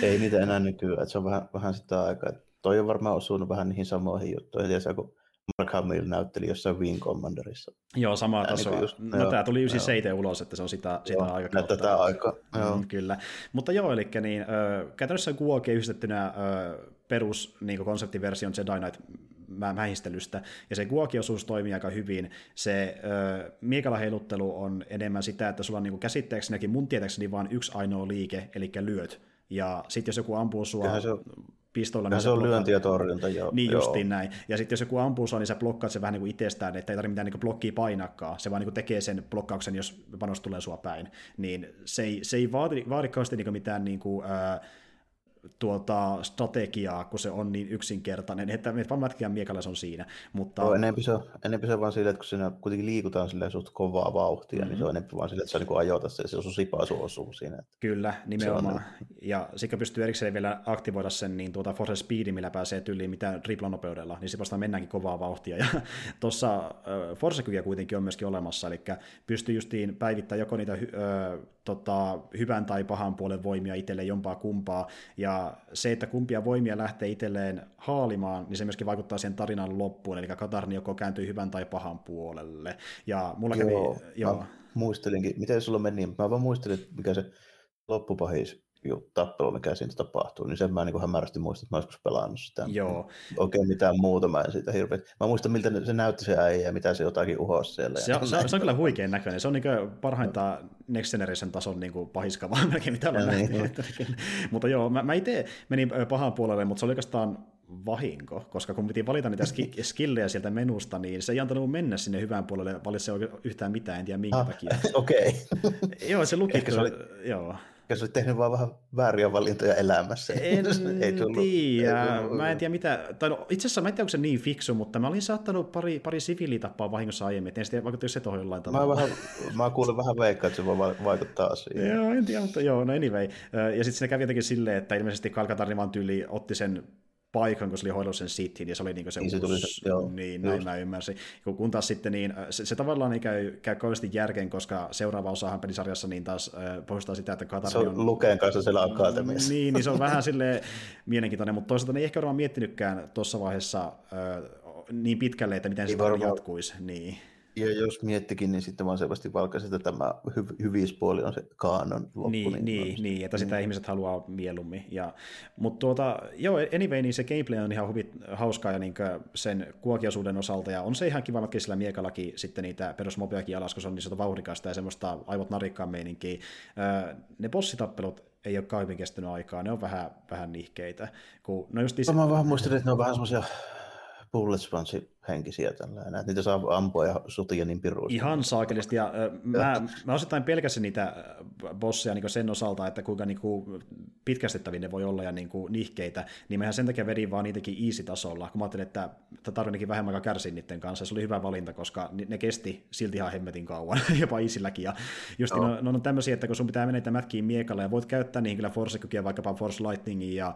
Ei niitä enää nykyään, että se on vähän, vähän sitä aikaa. Toi on varmaan osunut vähän niihin samoihin juttuihin, tiedätkö, kun Mark Hamill näytteli jossain Wing Commanderissa. Joo, sama taso. Niin just, no joo, tämä tuli 97 ulos, että se on sitä, sitä joo, aika Tätä aikaa, joo. Mm, kyllä. Mutta joo, eli niin, äh, käytännössä Kuoke yhdistettynä äh, perus niin konseptiversion Jedi Knight mähistelystä, ja se kuokiosuus toimii aika hyvin. Se äh, miekalla heiluttelu on enemmän sitä, että sulla on niin käsitteekseni, mun tietääkseni vain yksi ainoa liike, eli lyöt, ja sitten jos joku ampuu sua se on, pistoilla... Niin se on lyönti ja torjunta, joo. Niin joo. justiin näin. Ja sitten jos joku ampuu sua, niin sä blokkaat sen vähän niin kuin itsestään, että ei tarvitse mitään niin blokkia painakkaa. Se vaan niin kuin tekee sen blokkauksen, jos panos tulee sua päin. Niin se ei, se ei vaadi, vaadi niin mitään niin kuin, ää, tuota, strategiaa, kun se on niin yksinkertainen, että me vaan mätkään miekalla se on siinä. Mutta... No, enempi, se on, enempi se on vaan sillä, että kun siinä kuitenkin liikutaan sillä suht kovaa vauhtia, mm-hmm. niin se on enempi vaan sillä, että se on niin ajoita se, se sipaasu osuu siinä. Että Kyllä, nimenomaan. On... Ja sitten pystyy erikseen vielä aktivoida sen niin tuota Force Speed, millä pääsee tyyliin mitä triplanopeudella, niin se vasta mennäänkin kovaa vauhtia. Ja tuossa äh, force kuitenkin on myöskin olemassa, eli pystyy justiin päivittämään joko niitä äh, tota, hyvän tai pahan puolen voimia itselle jompaa kumpaa, ja se, että kumpia voimia lähtee itselleen haalimaan, niin se myöskin vaikuttaa siihen tarinan loppuun, eli Katarni joko kääntyy hyvän tai pahan puolelle. Ja mulla kävi... Joo, joo. muistelinkin, miten sulla meni, mä vaan muistelin, mikä se loppupahis tappelu, mikä siinä tapahtuu, niin sen mä niin hämärästi muistan, että mä joskus pelannut sitä. Joo. Oikein mitään muuta mä en siitä hirveästi. Mä muistan, miltä se näytti se äijä ja mitä se jotakin uhos siellä. Se on, se on, se on kyllä huikean näköinen. Se on niin parhainta Next Generation tason niin pahiskavaa melkein, mitä on nähty. Niin. mutta joo, mä, mä itse menin pahan puolelle, mutta se oli oikeastaan vahinko, koska kun piti valita niitä skillejä sieltä menusta, niin se ei antanut mennä sinne hyvään puolelle valitse yhtään mitään, en tiedä minkä ah, takia. Okei. Okay. joo, se luki, se oli... joo. Ja sä olit tehnyt vaan vähän vääriä valintoja elämässä. En ei tullut, tiedä. Ei tullut. Mä en tiedä mitä, tai no, itse asiassa mä en tiedä, onko se niin fiksu, mutta mä olin saattanut pari, pari siviilitappaa vahingossa aiemmin, et en tiedä, vaikuttaisi se tuohon jollain tavalla. Mä, vähän, mä kuulin vähän veikkaa, että se voi vaikuttaa asiaan. joo, en tiedä, mutta joo, no anyway. Ja sitten se kävi jotenkin silleen, että ilmeisesti Kalkatarni vaan tyyli otti sen paikan, kun se oli hoidellut sen sitin, ja se oli niin se, niin se, tuli, se joo, niin näin mä ymmärsin. Kun, kun taas sitten niin, se, se tavallaan ei käy, käy kauheasti järkeen, koska seuraava osahan pelisarjassa niin taas äh, pohjustaa sitä, että Katari se on... on Lukeen kanssa siellä akatemiassa. Niin, niin se on vähän sille mielenkiintoinen, mutta toisaalta ne ei ehkä varmaan miettinytkään tuossa vaiheessa äh, niin pitkälle, että miten se jatkuisi. Niin. Ja jos miettikin, niin sitten vaan selvästi valkaisi, että tämä hy- hyvispuoli on se kaanon loppu. Niin, niin, niin, niin että sitä mm. ihmiset haluaa mieluummin. Ja, mutta tuota, joo, anyway, niin se gameplay on ihan hyvin hauskaa ja niin sen kuokiosuuden osalta, ja on se ihan kiva matkin sillä miekallakin sitten niitä perusmopeakin alas, kun se on niin vauhdikasta ja semmoista aivot narikkaan meininkiä. Ne bossitappelut ei ole kauhean kestänyt aikaa, ne on vähän, vähän nihkeitä. Kun, no just Mä vähän muistelin, että ne on vähän semmoisia bullet sponge henkisiä että niitä saa ampua ja sutia niin piruusti. Ihan saakelisti, ja äh, mä, mä osittain pelkäsin niitä bosseja niin sen osalta, että kuinka niin kuin, pitkästettäviä ne voi olla ja niin kuin, nihkeitä, niin mehän sen takia vedin vaan niitäkin easy-tasolla, kun mä ajattelin, että tarvinnenkin vähemmän aikaa kärsiä niiden kanssa, se oli hyvä valinta, koska ne kesti silti ihan hemmetin kauan, jopa isilläkin, ja just no. ne, on tämmöisiä, että kun sun pitää mennä mätkiin miekalla, ja voit käyttää niihin kyllä force vaikkapa Force Lightningia ja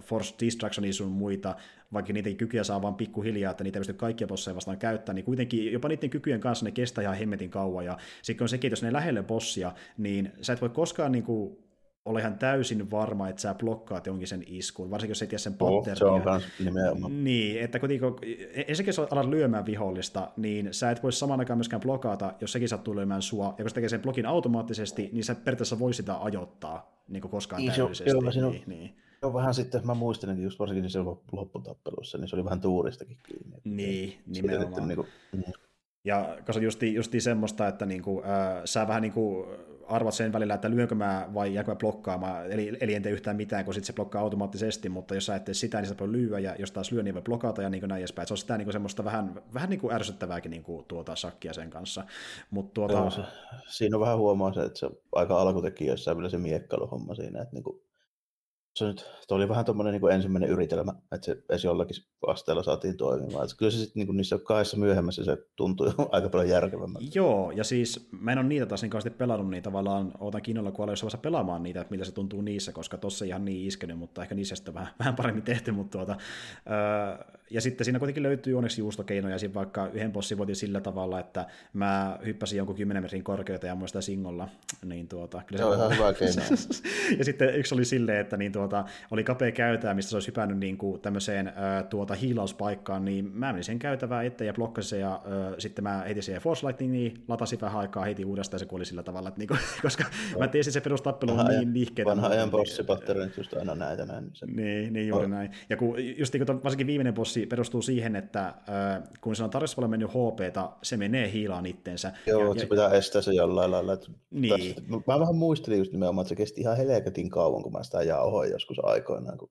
Force Distractionia sun muita, vaikka niitä kykyjä saa vaan pikkuhiljaa, että niitä pysty kaikkia bosseja vastaan käyttämään, niin kuitenkin jopa niiden kykyjen kanssa ne kestää ihan hemmetin kauan, ja sitten on sekin, että jos ne lähelle bossia, niin sä et voi koskaan niin kuin, ole ihan täysin varma, että sä blokkaat jonkin sen iskun, varsinkin jos et tiedä sen patternia. se on kans nimenomaan. Niin, että kun ensinnäkin jos alat lyömään vihollista, niin sä et voi saman aikaan myöskään blokata, jos sekin sattuu lyömään sua, ja kun se tekee sen blokin automaattisesti, niin sä periaatteessa voi sitä ajoittaa niin kuin koskaan niin, täydellisesti. Joo, niin, on, niin. Se on vähän sitten, mä muistin, että just varsinkin se lopputappelussa, niin se oli vähän tuuristakin kiinni. Niin, nimenomaan. Sitten, niin kuin, mm. Ja koska justi, justi semmoista, että niinku, äh, sä vähän niinku arvat sen välillä, että lyönkö mä vai jääkö mä blokkaamaan, eli, eli en tee yhtään mitään, kun sit se blokkaa automaattisesti, mutta jos sä et tee sitä, niin sä voi lyödä, ja jos taas lyö, niin voi blokata, ja niin kuin näin edespäin. Se on sitä niin kuin semmoista vähän, vähän niin kuin ärsyttävääkin niin kuin tuota sakkia sen kanssa. Mut tuota... Joo, se, siinä on vähän huomaa se, että se aika alkutekijöissä vielä se miekkailuhomma siinä, että niin kuin se nyt, toi oli vähän tuommoinen niin ensimmäinen yritelmä, että se edes jollakin asteella saatiin toimimaan. Että kyllä se sitten niin niissä kahdessa myöhemmässä se tuntui aika paljon järkevämmältä. Joo, ja siis mä en ole niitä taas niin kauheasti pelannut, niin tavallaan ootan kiinnolla, kun jossain pelaamaan niitä, että miltä se tuntuu niissä, koska tossa ihan niin iskenyt, mutta ehkä niissä sitten vähän, vähän paremmin tehty, mutta tuota, öö, ja sitten siinä kuitenkin löytyy onneksi juustokeinoja, siinä vaikka yhden bossin voitin sillä tavalla, että mä hyppäsin jonkun 10 metrin korkeuta ja muista singolla, niin tuota, kyllä se on ihan hyvä keino. ja sitten yksi oli silleen, että niin tuota, oli kapea käytävä, mistä se olisi hypännyt niin kuin tämmöiseen ää, tuota hiilauspaikkaan, niin mä menin sen käytävään eteen ja blokkasin sen, ja ää, sitten mä heitin siihen Force Lightningiin, latasin vähän aikaa, heitin uudestaan ja se kuoli sillä tavalla, että niin kuin, koska no. mä tiesin se perustappelu on niin liikkeitä. Vanha ajan bossipatterin, just aina näitä näin. Niin, niin, niin juuri oh. näin. Ja kun, just niin kuin varsinkin viimeinen bossi perustuu siihen, että kun se on tarjossa mennyt HPta, se menee hiilaan itteensä. Joo, ja, se pitää estää se jollain lailla. Että niin. Tästä, mä vähän muistelin just nimenomaan, että se kesti ihan helketin kauan, kun mä sitä jauhoin joskus aikoinaan. Kun...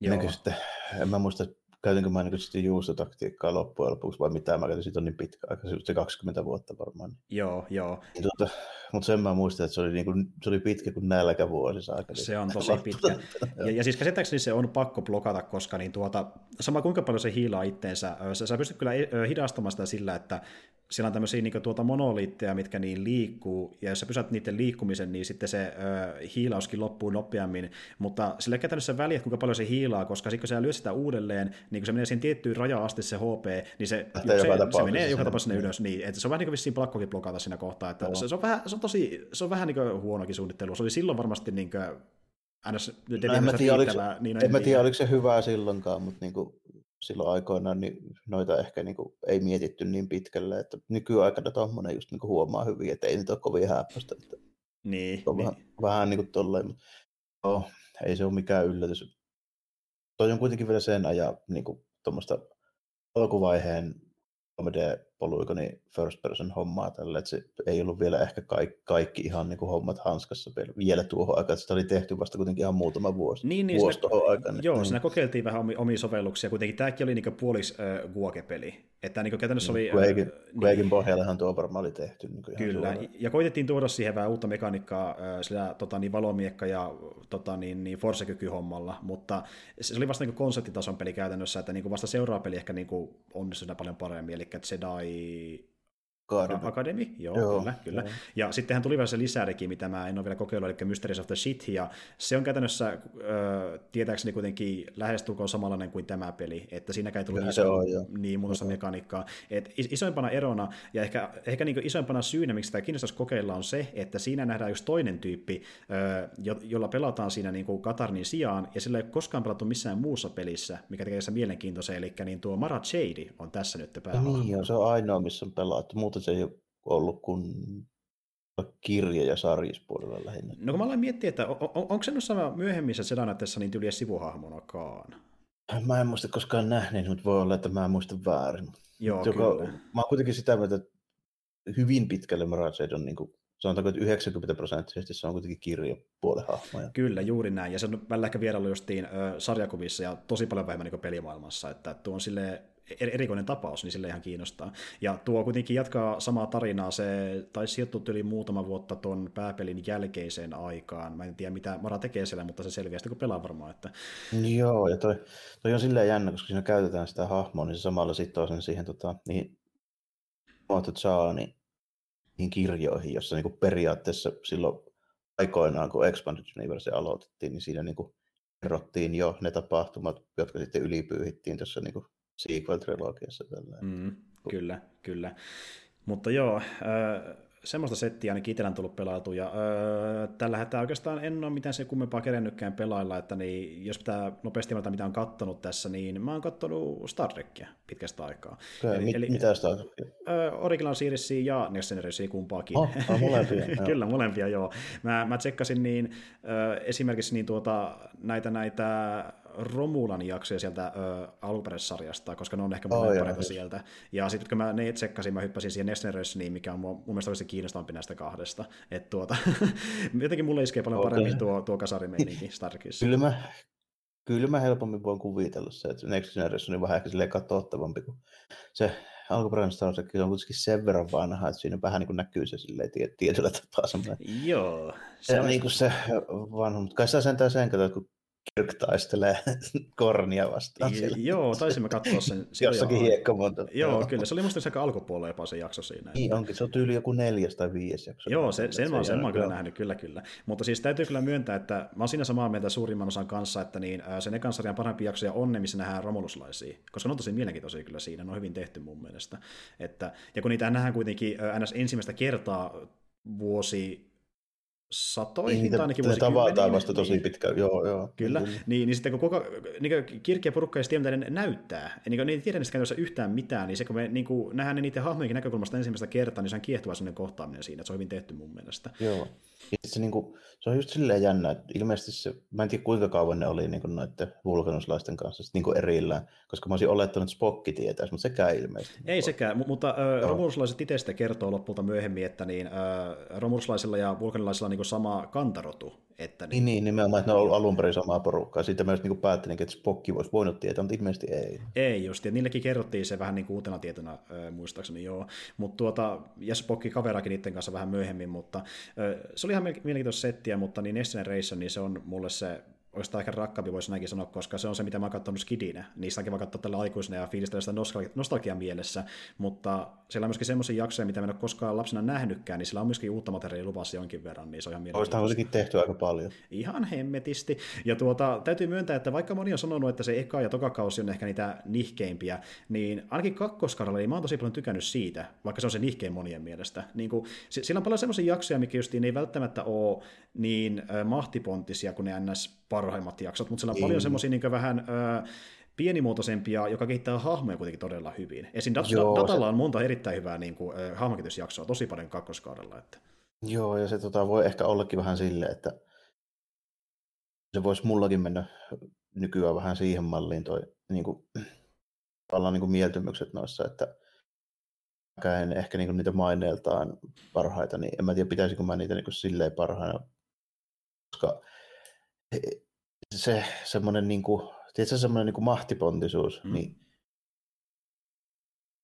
Joo. Sitten, en mä muista, käytinkö mä niin sitten juustotaktiikkaa loppujen lopuksi vai mitä, mä käytin siitä on niin pitkä aika, se 20 vuotta varmaan. Joo, joo. Niin, tuota, mutta sen mä muistan, että se oli, niin kuin, se oli pitkä kuin nälkävuosi. Aika se on tosi pitkä. Ja, ja siis käsittääkseni se on pakko blokata, koska niin tuota, sama kuinka paljon se hiilaa itteensä, sä, sä pystyt kyllä hidastamaan sitä sillä, että siellä on tämmöisiä niin tuota monoliitteja, mitkä niin liikkuu, ja jos sä pysät niiden liikkumisen, niin sitten se ö, hiilauskin loppuu nopeammin, mutta sillä ei käytännössä väliä, kuinka paljon se hiilaa, koska sitten kun sä lyöt sitä uudelleen, niin kun se menee siihen tiettyyn rajaan asti se HP, niin se, se, se menee joka tapauksessa sinne ylös, niin, että se on vähän niin kuin vissiin plakkokin blokata siinä kohtaa, että se, se, on vähän, se on tosi, se on vähän niin kuin huonokin suunnittelu, se oli silloin varmasti niin kuin, ns. No, en mä tiedä, oliko, niin en mä tiedä, oliko se hyvää silloinkaan, mutta niin kuin, silloin aikoinaan niin noita ehkä niin kuin, ei mietitty niin pitkälle, että nykyaikana tuommoinen just niin kuin huomaa hyvin, että ei nyt ole kovin häppöstä. Että niin, on niin. Vähän, vähän niin kuin tolleen, mutta oh, ei se ole mikään yllätys. Toi on kuitenkin vielä sen ajan niin kuin, tuommoista alkuvaiheen 3D polygoni first person hommaa tällä, että se ei ollut vielä ehkä kaikki, kaikki ihan niin kuin hommat hanskassa vielä tuohon aikaan, että sitä oli tehty vasta kuitenkin ihan muutama vuosi, niin, niin, vuosi tuohon aikaan. Joo, niin. siinä kokeiltiin vähän omia sovelluksia, kuitenkin tämäkin oli niin puolis äh, Guoke-peli, että niin käytännössä oli... Quakein, äh, Quakein niin, pohjallahan tuo varmaan oli tehty. Niin kyllä, suoraan. ja koitettiin tuoda siihen vähän uutta mekaniikkaa äh, sillä tota, niin valomiekka ja tota, niin, niin Force-kykyhommalla, mutta se oli vasta niin konseptitason peli käytännössä, että niin vasta seuraava peli ehkä niin onnistui paljon paremmin, eli Jedi 对 Academy. Academy, joo, joo kyllä, kyllä. Joo. Ja sittenhän tuli vielä se lisädeki, mitä mä en ole vielä kokeillut, eli Mysteries of the Shit, ja se on käytännössä äh, tietääkseni kuitenkin lähestulkoon samanlainen kuin tämä peli, että siinäkään ei tullut iso, on, niin muutosta mekaniikkaa. Et isoimpana erona, ja ehkä, ehkä niin isoimpana syynä, miksi sitä kiinnostaisi kokeilla, on se, että siinä nähdään just toinen tyyppi, äh, jo, jolla pelataan siinä niin kuin Katarnin sijaan, ja sillä ei ole koskaan pelattu missään muussa pelissä, mikä tekee se mielenkiintoisen, eli niin tuo Mara Shady on tässä nyt päällä. Niin, se on ainoa, missä on pelattu. Muuten se ei ole ollut kuin kirja- ja sarjispuolella lähinnä. No kun mä aloin miettiä, että on, on, onko se noissa myöhemmissä Sedanatessa niin tyyliä sivuhahmonakaan? Mä en muista koskaan nähnyt, mutta voi olla, että mä en muista väärin. Joo, Joka, kyllä. Mä oon kuitenkin sitä mieltä, että hyvin pitkälle Mirage on niin kuin, sanotaanko, että 90 prosenttisesti se on kuitenkin kirjapuolen hahmoja. Kyllä, juuri näin. Ja se on välillä ehkä vierailu justiin ö, sarjakuvissa ja tosi paljon vähemmän niin pelimaailmassa. Että tuo on sille erikoinen tapaus, niin sille ihan kiinnostaa. Ja tuo kuitenkin jatkaa samaa tarinaa, se taisi sijoittua yli muutama vuotta tuon pääpelin jälkeiseen aikaan. Mä en tiedä, mitä Mara tekee siellä, mutta se selviää sitten, kun pelaa varmaan. Että... Joo, ja toi, toi on silleen jännä, koska siinä käytetään sitä hahmoa, niin se samalla sitoo sen siihen tota, niihin niin, niihin kirjoihin, jossa niin periaatteessa silloin aikoinaan, kun Expanded Universe aloitettiin, niin siinä niin kerrottiin jo ne tapahtumat, jotka sitten ylipyyhittiin tuossa niin sequel-trilogiassa. Mm, kyllä, kyllä. Mutta joo, äh, semmoista settiä ainakin itsellä on tullut pelailtu, ja öö, tällä hetkellä oikeastaan en ole mitään se kummempaa kerennytkään pelailla, että niin, jos pitää nopeasti valita, mitä on kattonut tässä, niin mä oon kattonut Star Trekia pitkästä aikaa. Okay, eli, eli, mitä Star Trekia? Öö, Original Seriesia ja Next Generation kumpaakin. Oh, oh, molempia. Kyllä, molempia, joo. Mä, mä tsekkasin niin, öö, esimerkiksi niin tuota, näitä, näitä Romulan jaksoja sieltä ö, alkuperäissarjasta, koska ne on ehkä mun oh, sieltä. Ja sitten kun mä ne tsekkasin, mä hyppäsin siihen Next Generationiin, mikä on mun, mun mielestä olisi kiinnostavampi näistä kahdesta. Et tuota, jotenkin mulle iskee paljon okay. paremmin tuo, tuo kasarimeininki Starkissa. Kyllä mä, kyllä mä helpommin voin kuvitella se, että Next Generation on vähän ehkä silleen katsottavampi kuin se alkuperäinen Star Trek on kuitenkin sen verran vanha, että siinä vähän niin kuin näkyy se silleen tietyllä tapaa semmoinen. Joo. Se, on... niin kuin se vanha, mutta kai sä sentään sen katsot, kun Kirk taistelee kornia vastaan. siellä. Joo, taisimme katsoa sen. Jossakin hiekkamonta. Joo, kyllä. Se oli musta aika alkupuolella jopa se jakso siinä. Niin onkin, se on tyyli joku neljäs tai viides jakso. Joo, se, sen, mä, sen mä oon kyllä nähnyt, kyllä kyllä. Mutta siis täytyy kyllä myöntää, että mä oon siinä samaa mieltä suurimman osan kanssa, että niin, sen ekan sarjan parhaimpia jaksoja on ne, missä nähdään romuluslaisia. Koska ne on tosi mielenkiintoisia kyllä siinä, ne on hyvin tehty mun mielestä. Että, ja kun niitä nähdään kuitenkin ns. ensimmäistä kertaa vuosi satoihin niin, tai ainakin vuosikymmeniin. tavataan vasta tosi niin. pitkä, joo, joo. Kyllä, niin, niin, niin sitten kun koko, niin kirkki ja porukka ei tiedä, mitä ne näyttää, niin kun ne ei tiedä niistä yhtään mitään, niin se kun me niin kuin nähdään ne niiden hahmojenkin näkökulmasta ensimmäistä kertaa, niin se on kiehtova sellainen kohtaaminen siinä, että se on hyvin tehty mun mielestä. Joo, se, niin kuin, se on just silleen jännä, että ilmeisesti se, mä en tiedä kuinka kauan ne oli niin kuin noiden vulkanuslaisten kanssa niin kuin erillään, koska mä olisin olettanut, että Spockki tietäisi, mutta sekään ilmeisesti. Ei sekään, mutta äh, romuluslaiset itse kertoo lopulta myöhemmin, että niin, äh, romuluslaisilla ja vulkanilaisilla on niin sama kantarotu. Että niin, niin, nimenomaan, että ne on ollut alun perin samaa porukkaa. Sitten myös niin päättelin, että Spockki voisi voinut tietää, mutta ilmeisesti ei. Ei just, ja niillekin kerrottiin se vähän niin kuin uutena tietona, äh, muistaakseni joo. Mutta tuota, ja Spockki kaverakin niiden kanssa vähän myöhemmin, mutta äh, se oli ihan mielenkiintoista settiä, mutta niin Next Generation, niin se on mulle se oikeastaan ehkä rakkaampi voisi näinkin sanoa, koska se on se, mitä mä oon katsonut skidinä. Niistä on katsoa tällä aikuisena ja fiilistellä sitä nostalgian mielessä, mutta siellä on myöskin semmoisia jaksoja, mitä mä en ole koskaan lapsena nähnytkään, niin sillä on myöskin uutta materiaalia lupassa jonkin verran, niin se on ihan mielenkiintoista. Olisi tehty aika paljon. Ihan hemmetisti. Ja tuota, täytyy myöntää, että vaikka moni on sanonut, että se eka ja toka kausi on ehkä niitä nihkeimpiä, niin ainakin kakkoskaralla, niin mä oon tosi paljon tykännyt siitä, vaikka se on se nihkein monien mielestä. Niin kuin, sillä on paljon semmoisia jaksoja, mikä justiin ei välttämättä ole niin mahtipontisia kuin ne ns parhaimmat jaksot, mutta siellä on paljon semmoisia niin vähän ö, pienimuotoisempia, joka kehittää hahmoja kuitenkin todella hyvin. Esim. Dat- Joo, Datalla se... on monta erittäin hyvää niin kuin, hahmokehitysjaksoa, tosi paljon kakkoskaudella. Että... Joo, ja se tota, voi ehkä ollakin vähän sille, että se voisi mullakin mennä nykyään vähän siihen malliin toi niin kuin, niin kuin mieltymykset noissa, että en ehkä niin kuin niitä maineeltaan parhaita, niin en mä tiedä, pitäisikö mä niitä niin kuin silleen parhaina, koska se semmoinen niin kuin, tiedätkö, semmoinen niin kuin mahtipontisuus, mm. niin,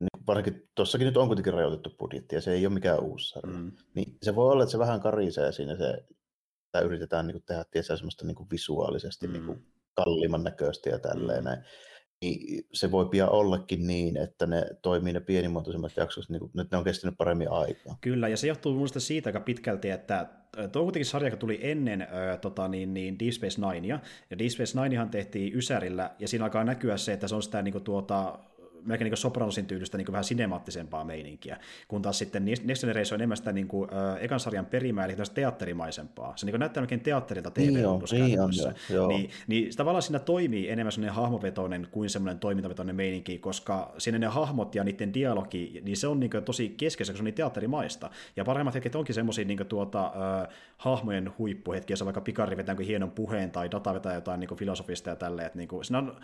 niin varsinkin tuossakin nyt on kuitenkin rajoitettu budjetti ja se ei ole mikään uusi sarja. Mm. Niin se voi olla, että se vähän karisee siinä se, tai yritetään niin kuin tehdä tietysti semmoista niin kuin visuaalisesti mm. niin kuin kalliimman näköistä ja tälleen mm. näin niin se voi pian ollakin niin, että ne toimii ne pienimuotoisemmat jaksot, niin että ne on kestänyt paremmin aikaa. Kyllä, ja se johtuu minusta siitä aika pitkälti, että tuo kuitenkin sarja, joka tuli ennen äh, tota, niin, niin Deep Space Ninea, ja Deep Space Ninehan tehtiin Ysärillä, ja siinä alkaa näkyä se, että se on sitä niin kuin, tuota, melkein niin Sopranosin tyylistä niin vähän sinemaattisempaa meininkiä, kun taas sitten Next Generation on enemmän sitä niin kuin, äh, ekan sarjan perimää, eli teatterimaisempaa. Se niin näyttää melkein teatterilta tv niin on, niin on, joo. Niin, niin tavallaan siinä toimii enemmän sellainen hahmovetoinen kuin semmoinen toimintavetoinen meininki, koska siinä ne hahmot ja niiden dialogi, niin se on niin kuin tosi keskeistä, koska se on niin teatterimaista. Ja parhaimmat hetket onkin semmoisia niin tuota, äh, hahmojen huippuhetkiä, jos vaikka Pikari vetää hienon puheen tai data vetää jotain niin filosofista ja tälleen, niin kuin, siinä on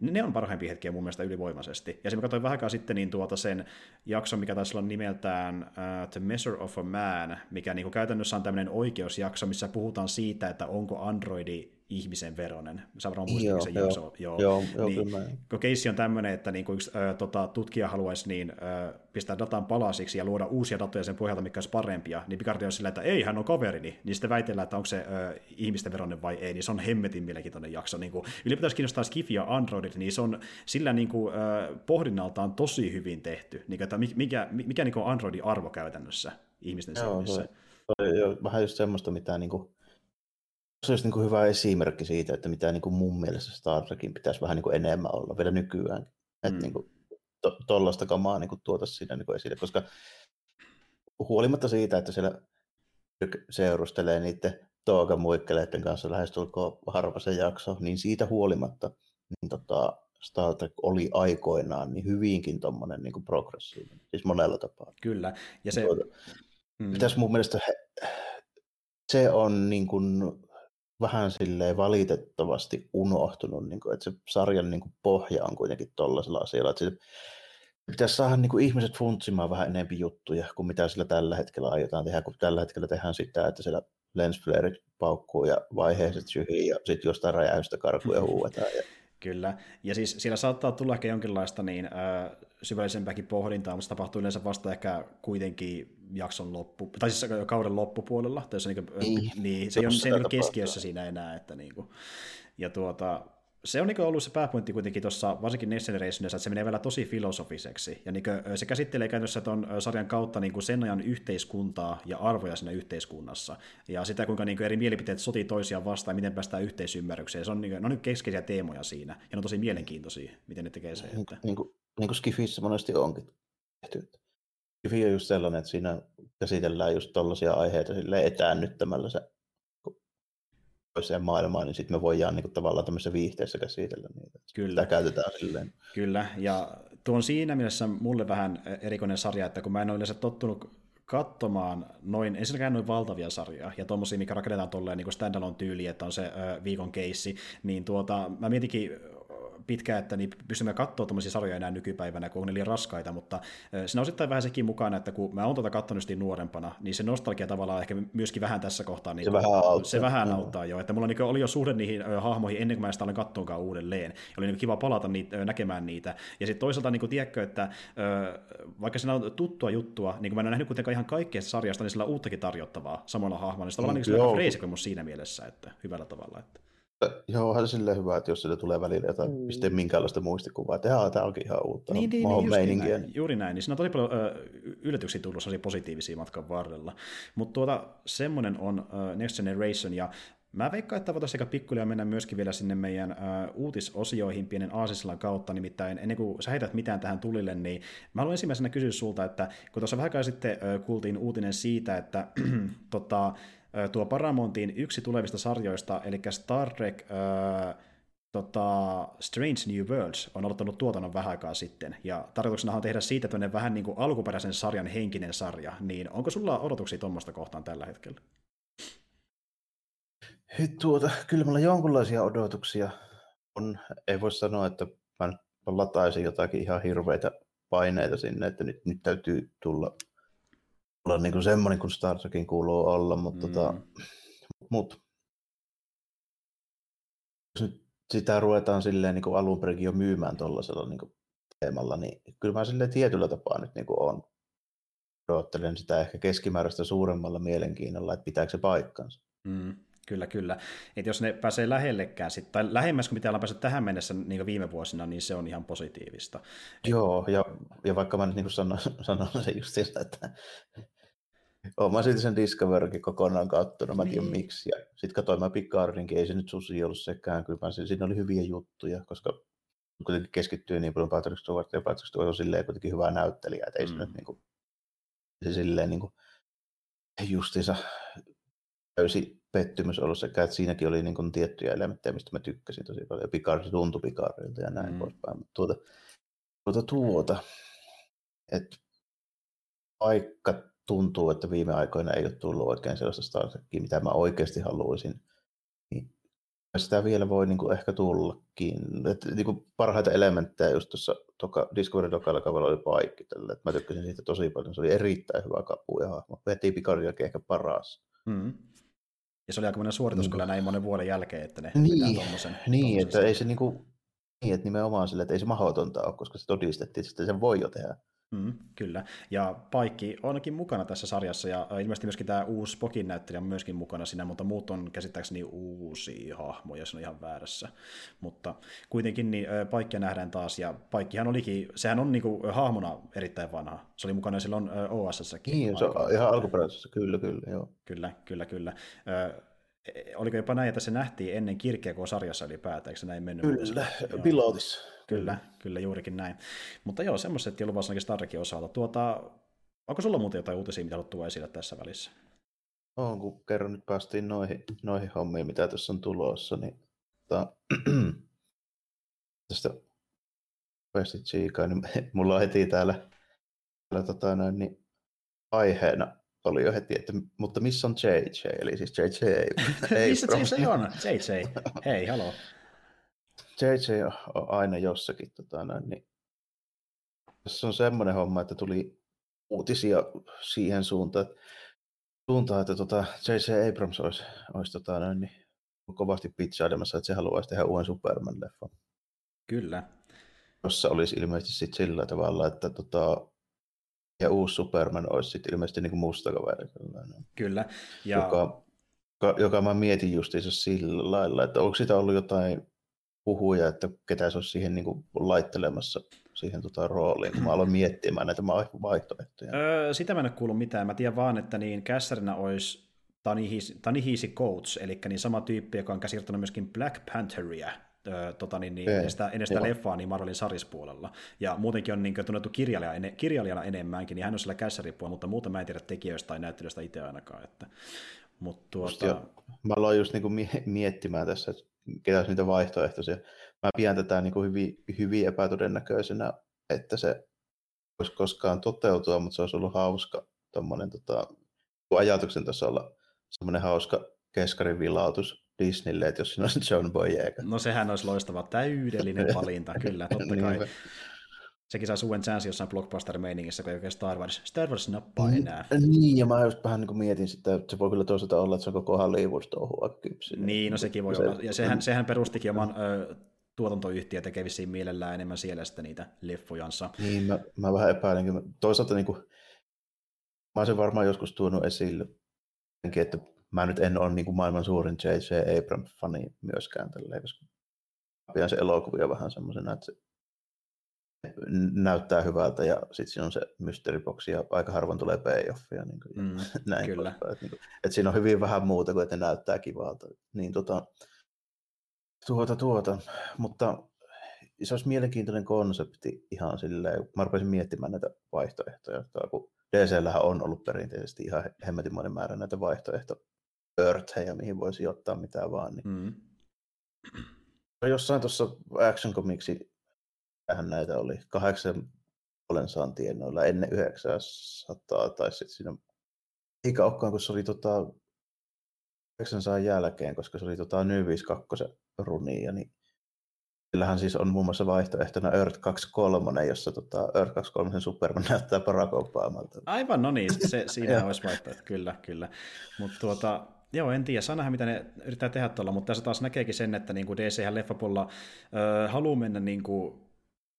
ne on parhaimpia hetkiä mun mielestä ylivoimaisesti. Ja se mä katsoin vähän sitten niin tuota sen jakson, mikä taisi olla nimeltään uh, The Measure of a Man, mikä niin kuin käytännössä on tämmöinen oikeusjakso, missä puhutaan siitä, että onko androidi ihmisen veronen. Sä varmaan muistat, se joo, jakso. Joo, joo, joo niin, kyllä. Kun keissi on tämmöinen, että niin kuin yksi ö, tota, tutkija haluaisi niin, ö, pistää datan palasiksi ja luoda uusia datoja sen pohjalta, mikä olisi parempia, niin Picardi on sillä, että ei, hän on kaverini. Niin sitten väitellään, että onko se ö, ihmisten veronen vai ei, niin se on hemmetin mielenkiintoinen jakso. Niin ylipäätään kiinnostaa Skifi ja Androidit, niin se on sillä niin kuin, ö, pohdinnaltaan tosi hyvin tehty, niin että mikä, mikä niin kuin Androidin arvo käytännössä ihmisten silmissä. Joo, vähän just semmoista, mitä niin kuin se olisi niin kuin hyvä esimerkki siitä, että mitä niin kuin mun mielestä Star Trekin pitäisi vähän niin kuin enemmän olla vielä nykyään. Että niin kuin, tuollaista to, kamaa niin tuota siinä niin esille, koska huolimatta siitä, että siellä seurustelee niiden toogamuikkeleiden kanssa lähestulkoon harva se jakso, niin siitä huolimatta niin tota, Star Trek oli aikoinaan niin hyvinkin tuommoinen niin progressiivinen, siis monella tapaa. Kyllä, ja se... Tuota, mm. Tässä mun mielestä se on niin kuin vähän silleen valitettavasti unohtunut, niin kuin, että se sarjan niin kuin pohja on kuitenkin tuollaisella asialla, että se pitäisi saada niin kuin ihmiset funtsimaan vähän enemmän juttuja kuin mitä sillä tällä hetkellä aiotaan tehdä, kun tällä hetkellä tehdään sitä, että siellä lensflaret paukkuu ja vaiheiset syhii ja sitten jostain räjäystä karkuja huuetaan. Ja... Kyllä, ja siis siellä saattaa tulla ehkä jonkinlaista niin, äh, syvällisempääkin pohdintaa, mutta se tapahtuu yleensä vasta ehkä kuitenkin jakson loppu, tai siis kauden loppupuolella, tai se, niin, niin, niin, se ei ole se niin keskiössä siinä enää, että niin kuin, ja tuota, se on niin ollut se pääpointti kuitenkin tuossa, varsinkin Next Generationissa, että se menee vielä tosi filosofiseksi. Ja niin se käsittelee käytännössä tuon sarjan kautta niin kuin sen ajan yhteiskuntaa ja arvoja siinä yhteiskunnassa. Ja sitä, kuinka niin kuin eri mielipiteet sotii toisiaan vastaan ja miten päästään yhteisymmärrykseen. Se on, niin kuin, ne on keskeisiä teemoja siinä. Ja ne on tosi mielenkiintoisia, miten ne tekee se. Niin, että... niin, kuin, niin kuin Skifissä monesti onkin tehty. Skifi on just sellainen, että siinä käsitellään just tällaisia aiheita etäännyttämällä se toiseen maailmaan, niin sitten me voidaan niin kuin, tavallaan tämmöisessä viihteessä käsitellä niitä. Kyllä. Sitä käytetään silleen. Kyllä, ja tuo on siinä mielessä mulle vähän erikoinen sarja, että kun mä en ole yleensä tottunut katsomaan noin, ensinnäkään noin valtavia sarjoja, ja tuommoisia, mikä rakennetaan tolleen niin standalone tyyli, että on se ö, viikon keissi, niin tuota, mä mietinkin pitkään, että niin pystymme katsoa tuommoisia sarjoja enää nykypäivänä, kun on ne liian raskaita, mutta siinä on osittain vähän sekin mukana, että kun mä oon tuota katsonut nuorempana, niin se nostalgia tavallaan ehkä myöskin vähän tässä kohtaa, niin se vähän auttaa, se vähän auttaa jo, että mulla niin oli jo suhde niihin hahmoihin ennen kuin mä sitä alen katsoakaan uudelleen, ja oli niin kiva palata niitä, näkemään niitä, ja sitten toisaalta niin tiedätkö, että vaikka siinä on tuttua juttua, niin kuin mä en ole nähnyt kuitenkaan ihan kaikkea sarjasta, niin sillä on uuttakin tarjottavaa samalla hahmolla, niin se on mm, niin siinä mielessä, että hyvällä tavalla. Että. Joo, onhan se silleen hyvä, että jos sille tulee välillä jotain, mm. piste minkäänlaista muistikuvaa, että tämä onkin ihan uutta niin, niin, niin, meininkiä. Näin, juuri näin, niin siinä on tosi paljon ö, yllätyksiä tullut sellaisia positiivisia matkan varrella. Mutta tuota, semmoinen on ö, Next Generation, ja Mä veikkaan, että voitaisiin aika pikkulia mennä myöskin vielä sinne meidän ö, uutisosioihin pienen aasislan kautta, nimittäin ennen kuin sä heität mitään tähän tulille, niin mä haluan ensimmäisenä kysyä sulta, että kun tuossa vähän sitten ö, kuultiin uutinen siitä, että tota, tuo Paramountin yksi tulevista sarjoista, eli Star Trek äh, tota, Strange New Worlds on aloittanut tuotannon vähän aikaa sitten, ja tarkoituksena on tehdä siitä tämmöinen vähän niin kuin alkuperäisen sarjan henkinen sarja, niin onko sulla odotuksia tuommoista kohtaan tällä hetkellä? Tuota, kyllä meillä jonkunlaisia odotuksia on. Ei voi sanoa, että mä lataisin jotakin ihan hirveitä paineita sinne, että nyt, nyt täytyy tulla olla niin kuin semmoinen kuin Star Trekin kuuluu olla, mutta tota, mm. tota, mut, jos nyt sitä ruvetaan silleen niin kuin alun perin jo myymään tuollaisella niin teemalla, niin kyllä mä silleen tietyllä tapaa nyt niin kuin on. Odottelen sitä ehkä keskimääräistä suuremmalla mielenkiinnolla, että pitääkö se paikkansa. Mm. Kyllä, kyllä. Että jos ne pääsee lähellekään, sit, tai lähemmäs kuin mitä ollaan päässyt tähän mennessä niin viime vuosina, niin se on ihan positiivista. Joo, ja, ja vaikka mä nyt niin sanon, sanon se just sitä, että Oon mä silti sen Discoverykin kokonaan kattonut, mä en tiedä niin. miksi. Ja sitten katsoin mä Picardinkin, ei se nyt susi ollut sekään, kyllä mä siinä oli hyviä juttuja, koska kuitenkin keskittyy niin paljon Patrick Stewart, ja Patrick Stewart on silleen kuitenkin hyvä näyttelijä, että ei mm. se nyt niin kuin, se silleen niin kuin, justiinsa täysi pettymys ollut sekä, että siinäkin oli niin kuin tiettyjä elementtejä, mistä mä tykkäsin tosi paljon, ja Picard tuntui Picardilta ja näin mm. poispäin, mutta tuota, tuota, tuota että vaikka tuntuu, että viime aikoina ei ole tullut oikein sellaista Star Trekia, mitä mä oikeasti haluaisin, niin sitä vielä voi niin kuin ehkä tullakin. Et, niin kuin parhaita elementtejä just tuossa toka, Discovery Dokalla kaudella oli paikki tällä. Et mä tykkäsin siitä tosi paljon. Se oli erittäin hyvä kapu ja hahmo. Veti Picardin ehkä paras. Mm. Ja se oli aika monen suoritus niin. kyllä näin monen vuoden jälkeen, että ne niin, tommosen, niin että ei se niin kuin, niin, että nimenomaan sille, että ei se mahdotonta ole, koska se todistettiin, että sen voi jo tehdä. Mm, kyllä. Ja Paikki onkin mukana tässä sarjassa, ja ilmeisesti myöskin tämä uusi Spokin näyttelijä on myöskin mukana siinä, mutta muut on käsittääkseni uusia hahmoja, se on ihan väärässä. Mutta kuitenkin niin Paikkia nähdään taas, ja Paikkihan olikin, sehän on niinku hahmona erittäin vanha. Se oli mukana silloin OSS-säkin. Niin, se on ihan alkuperäisessä, kyllä, kyllä, joo. Kyllä, kyllä, kyllä. E, oliko jopa näin, että se nähtiin ennen kirkkeä, kun sarjassa ylipäätään, eikö se näin mennyt? Kyllä, pilotissa Kyllä, kyllä juurikin näin. Mutta joo, semmoiset jo luvassa Star Trekin osalta. Tuota, onko sulla muuten jotain uutisia, mitä haluat tuoda esille tässä välissä? On, kun kerran nyt päästiin noihin, noihin hommiin, mitä tässä on tulossa, niin ta, tästä Westit Chica, niin mulla on heti täällä, täällä tota, noin, niin aiheena oli jo heti, että mutta missä on JJ, eli siis JJ ei. missä JJ on? JJ, hei, haloo. JJ on aina jossakin. Tota, noin, niin tässä on semmoinen homma, että tuli uutisia siihen suuntaan, että, suuntaan, että tota, J.J. Abrams olisi, olisi tota, niin, kovasti pizzailemassa, että se haluaisi tehdä uuden Superman-leffan. Kyllä. Jossa olisi ilmeisesti sit sillä tavalla, että tota, ja uusi Superman olisi sitten ilmeisesti niin musta kaveri. Kyllä. Ja... Joka, joka, joka mä mietin justiinsa sillä lailla, että onko sitä ollut jotain puhuja, että ketä se olisi siihen niin kuin laittelemassa siihen tota rooliin, kun mä aloin miettimään näitä vaihtoehtoja. Öö, sitä mä en ole kuullut mitään. Mä tiedän vaan, että niin kässärinä olisi Tani Hiisi Coates, eli niin sama tyyppi, joka on käsirtänyt myöskin Black Pantheria, tota, niin, niin, ennen sitä, ennen sitä leffaa niin Marvelin sarispuolella. Ja muutenkin on niin kuin, tunnettu kirjailija, kirjailijana enemmänkin, niin hän on siellä kässäripuolella, mutta muuta mä en tiedä tekijöistä tai näyttelystä itse ainakaan. Että, mutta tuota... mä aloin just niin kuin miettimään tässä, että ketä niitä vaihtoehtoisia. Mä pidän tätä niin kuin hyvin, hyvin epätodennäköisenä, että se voisi koskaan toteutua, mutta se olisi ollut hauska tommonen, tota, ajatuksen tasolla semmoinen hauska keskarin vilautus Disneylle, että jos siinä olisi John Boyega. No sehän olisi loistava, täydellinen valinta, kyllä, totta kai. Sekin saa uuden chanssin jossain blockbuster-meiningissä, kun ei oikein Star Wars, Star Wars nappaa mm, enää. Niin, ja mä just vähän niin kuin mietin sitä, että se voi kyllä toisaalta olla, että se on koko Hollywood touhua kypsy. Niin, no sekin voi se, olla. Ja sehän, sehän perustikin oman ö, tuotantoyhtiö tekevisiin mielellään enemmän siellä sitten niitä leffojansa. Niin, mä, mä vähän epäilenkin. Toisaalta niin kuin, mä olisin varmaan joskus tuonut esille, että mä nyt en ole niin kuin maailman suurin J.J. Abrams-fani myöskään tälleen, koska pidän se elokuvia vähän semmoisena, että se näyttää hyvältä ja sitten siinä on se mysterybox ja aika harvoin tulee payoffia. Niin kuin, mm, näin kyllä. Että, niin kuin, että siinä on hyvin vähän muuta kuin, että ne näyttää kivalta. Niin tota, tuota, tuota, mutta se olisi mielenkiintoinen konsepti ihan silleen, mä rupesin miettimään näitä vaihtoehtoja, kun DCllähän on ollut perinteisesti ihan hemmetimoinen määrä näitä vaihtoehtoja, mihin voisi ottaa mitään vaan. Niin. Mm. Jossain tuossa Action Comicsi tähän näitä oli kahdeksan olen saan tienoilla ennen 900 tai sitten siinä eikä olekaan, kun se oli tota 900 jälkeen, koska se oli tota New 52 runia, niin Sillähän siis on muun muassa vaihtoehtona Earth 23, jossa tota Earth 23 Superman näyttää Barack Obamalta. Aivan, no niin, se, siinä olisi vaihtoehto, kyllä, kyllä. Mutta tuota, Joo, en tiedä. Saa nähdä, mitä ne yrittää tehdä tuolla, mutta tässä taas näkeekin sen, että niin kuin DC leffapuolella ö, haluaa mennä niin kuin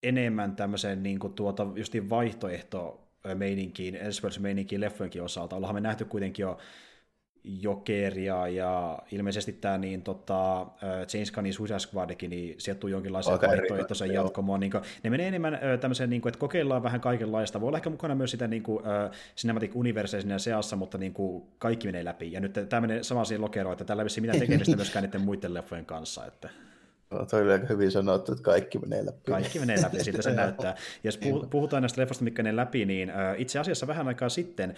enemmän tämmöiseen niin kuin tuota, justiin vaihtoehto meininkiin, Elseworlds-meininkiin leffojenkin osalta. Ollaan me nähty kuitenkin jo Jokeria ja ilmeisesti tämä niin, tota, James Gunnin Suicide Squadikin, niin sieltä tuli jonkinlaisen okay, vaihtoehtoisen jatkomoon. Niin kuin, ne menee enemmän tämmöiseen, niin kuin, että kokeillaan vähän kaikenlaista. Voi olla ehkä mukana myös sitä niin kuin, uh, Cinematic Universe siinä seassa, mutta niin kuin, kaikki menee läpi. Ja nyt tämä menee samaan siihen lokeroon, että tällä ei ole mitään tekemistä myöskään niiden muiden leffojen kanssa. Että... Toi oli aika hyvin sanottu, että kaikki menee läpi. Kaikki menee läpi, siltä se näyttää. Jos puhutaan näistä leffoista, mitkä menee läpi, niin itse asiassa vähän aikaa sitten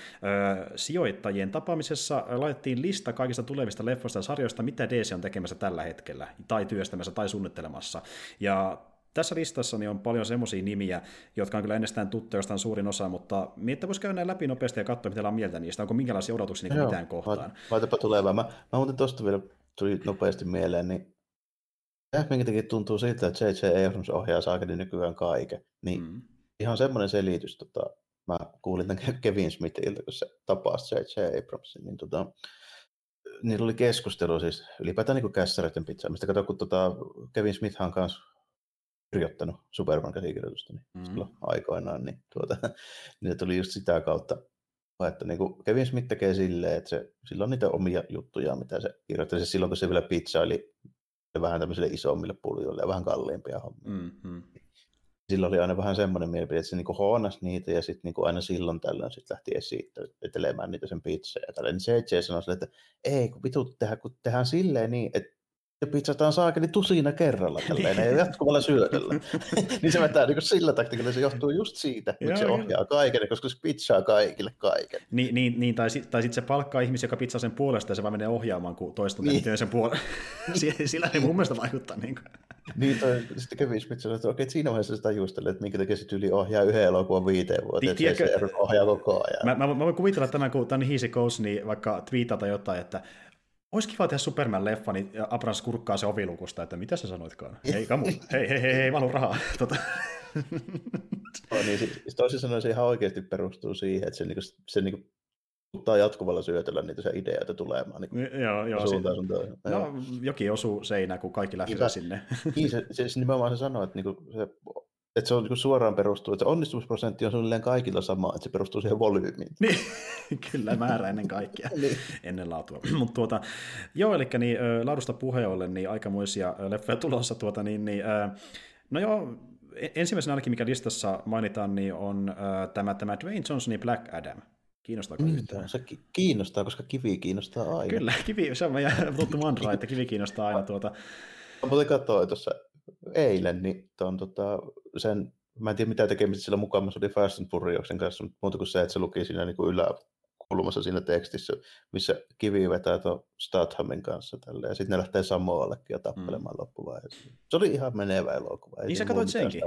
sijoittajien tapaamisessa laitettiin lista kaikista tulevista leffoista ja sarjoista, mitä DC on tekemässä tällä hetkellä, tai työstämässä, tai suunnittelemassa. Ja tässä listassa niin on paljon semmoisia nimiä, jotka on kyllä ennestään tuttuja jostain suurin osa, mutta miettä voisi käydä läpi nopeasti ja katsoa, mitä on mieltä niistä. Onko minkälaisia odotuksia niin mitään kohtaan? Laitapa tulevaa. Mä, mä muuten tuosta vielä tuli nopeasti mieleen, niin minkä tuntuu siltä, että J.J. Abrams ohjaa saakeli nykyään kaiken. Niin mm. ihan semmoinen selitys, tota, mä kuulin tämän Kevin Smithiltä, kun se tapasi J.J. Abramsin, niin tota, niillä oli keskustelu siis ylipäätään niin kässäreiden pizzaamista. Kato, kun tota, Kevin Smith on kanssa kirjoittanut Superman käsikirjoitusta niin mm. silloin aikoinaan, niin, tuota, niin tuli just sitä kautta, että niin kuin Kevin Smith tekee silleen, että se, sillä on niitä omia juttuja, mitä se kirjoittaa. Se silloin, kun se vielä pizzaili vähän tämmöisille isommille puljoille ja vähän kalliimpia hommia. Mm-hmm. Sillä oli aina vähän semmoinen mielipide, että se niinku hoonas niitä ja sitten niinku aina silloin tällöin sit lähti esittelemään niitä sen pizzaa ja tällä. Niin se sanoi sille, että ei kun vitut tehdään, kun tehdään silleen niin, että ja pizzataan saakeli tusina kerralla tälleen, ja jatkuvalla syödellä. niin se vetää niin sillä taktiikalla, se johtuu just siitä, että se ohjaa kaiken, koska se pizzaa kaikille kaiken. Niin, niin, niin tai, tai sitten se palkkaa ihmisiä, joka pizzaa sen puolesta, ja se vaan menee ohjaamaan, kun toista niin. sen puolesta. Sillä ei mun mielestä vaikuttaa. Niin, kuin. niin toi, sitten Kevin Smith sanoi, että okei, että siinä vaiheessa sitä tajustelee, että minkä takia se tyyli ohjaa yhden elokuvan viiteen vuoteen, että se ohjaa koko ajan. Mä, mä, mä voin kuvitella tämän, kun tämän Goes, niin vaikka twiitata jotain, että olisi kiva tehdä Superman-leffa, niin Abrams kurkkaa se ovilukusta, että mitä sä sanoitkaan? Hei, kamu, hei, hei, hei, hei, mä rahaa. Tota. no, niin, siis toisin sanoen se ihan oikeasti perustuu siihen, että se, niinku, se niinku, ottaa jatkuvalla syötöllä niitä se ideoita tulemaan. Niin joo, joo. Suuntaan, suuntaan. No, jokin osuu seinään, kun kaikki lähtee sinne. Niin, se, se, se nimenomaan se sanoo, että niinku, se että se on niin suoraan perustuu, että se onnistumisprosentti on suunnilleen kaikilla sama, että se perustuu siihen volyymiin. Niin, kyllä määrä ennen kaikkea, niin. ennen laatua. Mutta tuota, joo, eli niin, laadusta puheolle, niin aikamoisia leffoja tulossa. Tuota, niin, niin, no joo, e-, ensimmäisenä ainakin, mikä listassa mainitaan, niin on tämä, tämä Dwayne Johnsonin Black Adam. Kiinnostaako mm, yhtään? Se kiinnostaa, koska kivi kiinnostaa aina. Kyllä, kivi, se on meidän tuttu mantra, että kivi kiinnostaa aina. Tuota. Mä muuten katsoin tuossa eilen, niin ton, tota, sen, mä en tiedä mitä tekemistä sillä mukaan, se oli Fast and Furiousin kanssa, mutta muuta kuin se, että se luki siinä niin kuin yläkulmassa siinä tekstissä, missä kivi vetää tuon Stathamin kanssa tälle, ja sitten ne lähtee Samoallekin ja tappelemaan mm. loppuvaiheessa. Se oli ihan menevä elokuva. Niin sä katsoit senkin?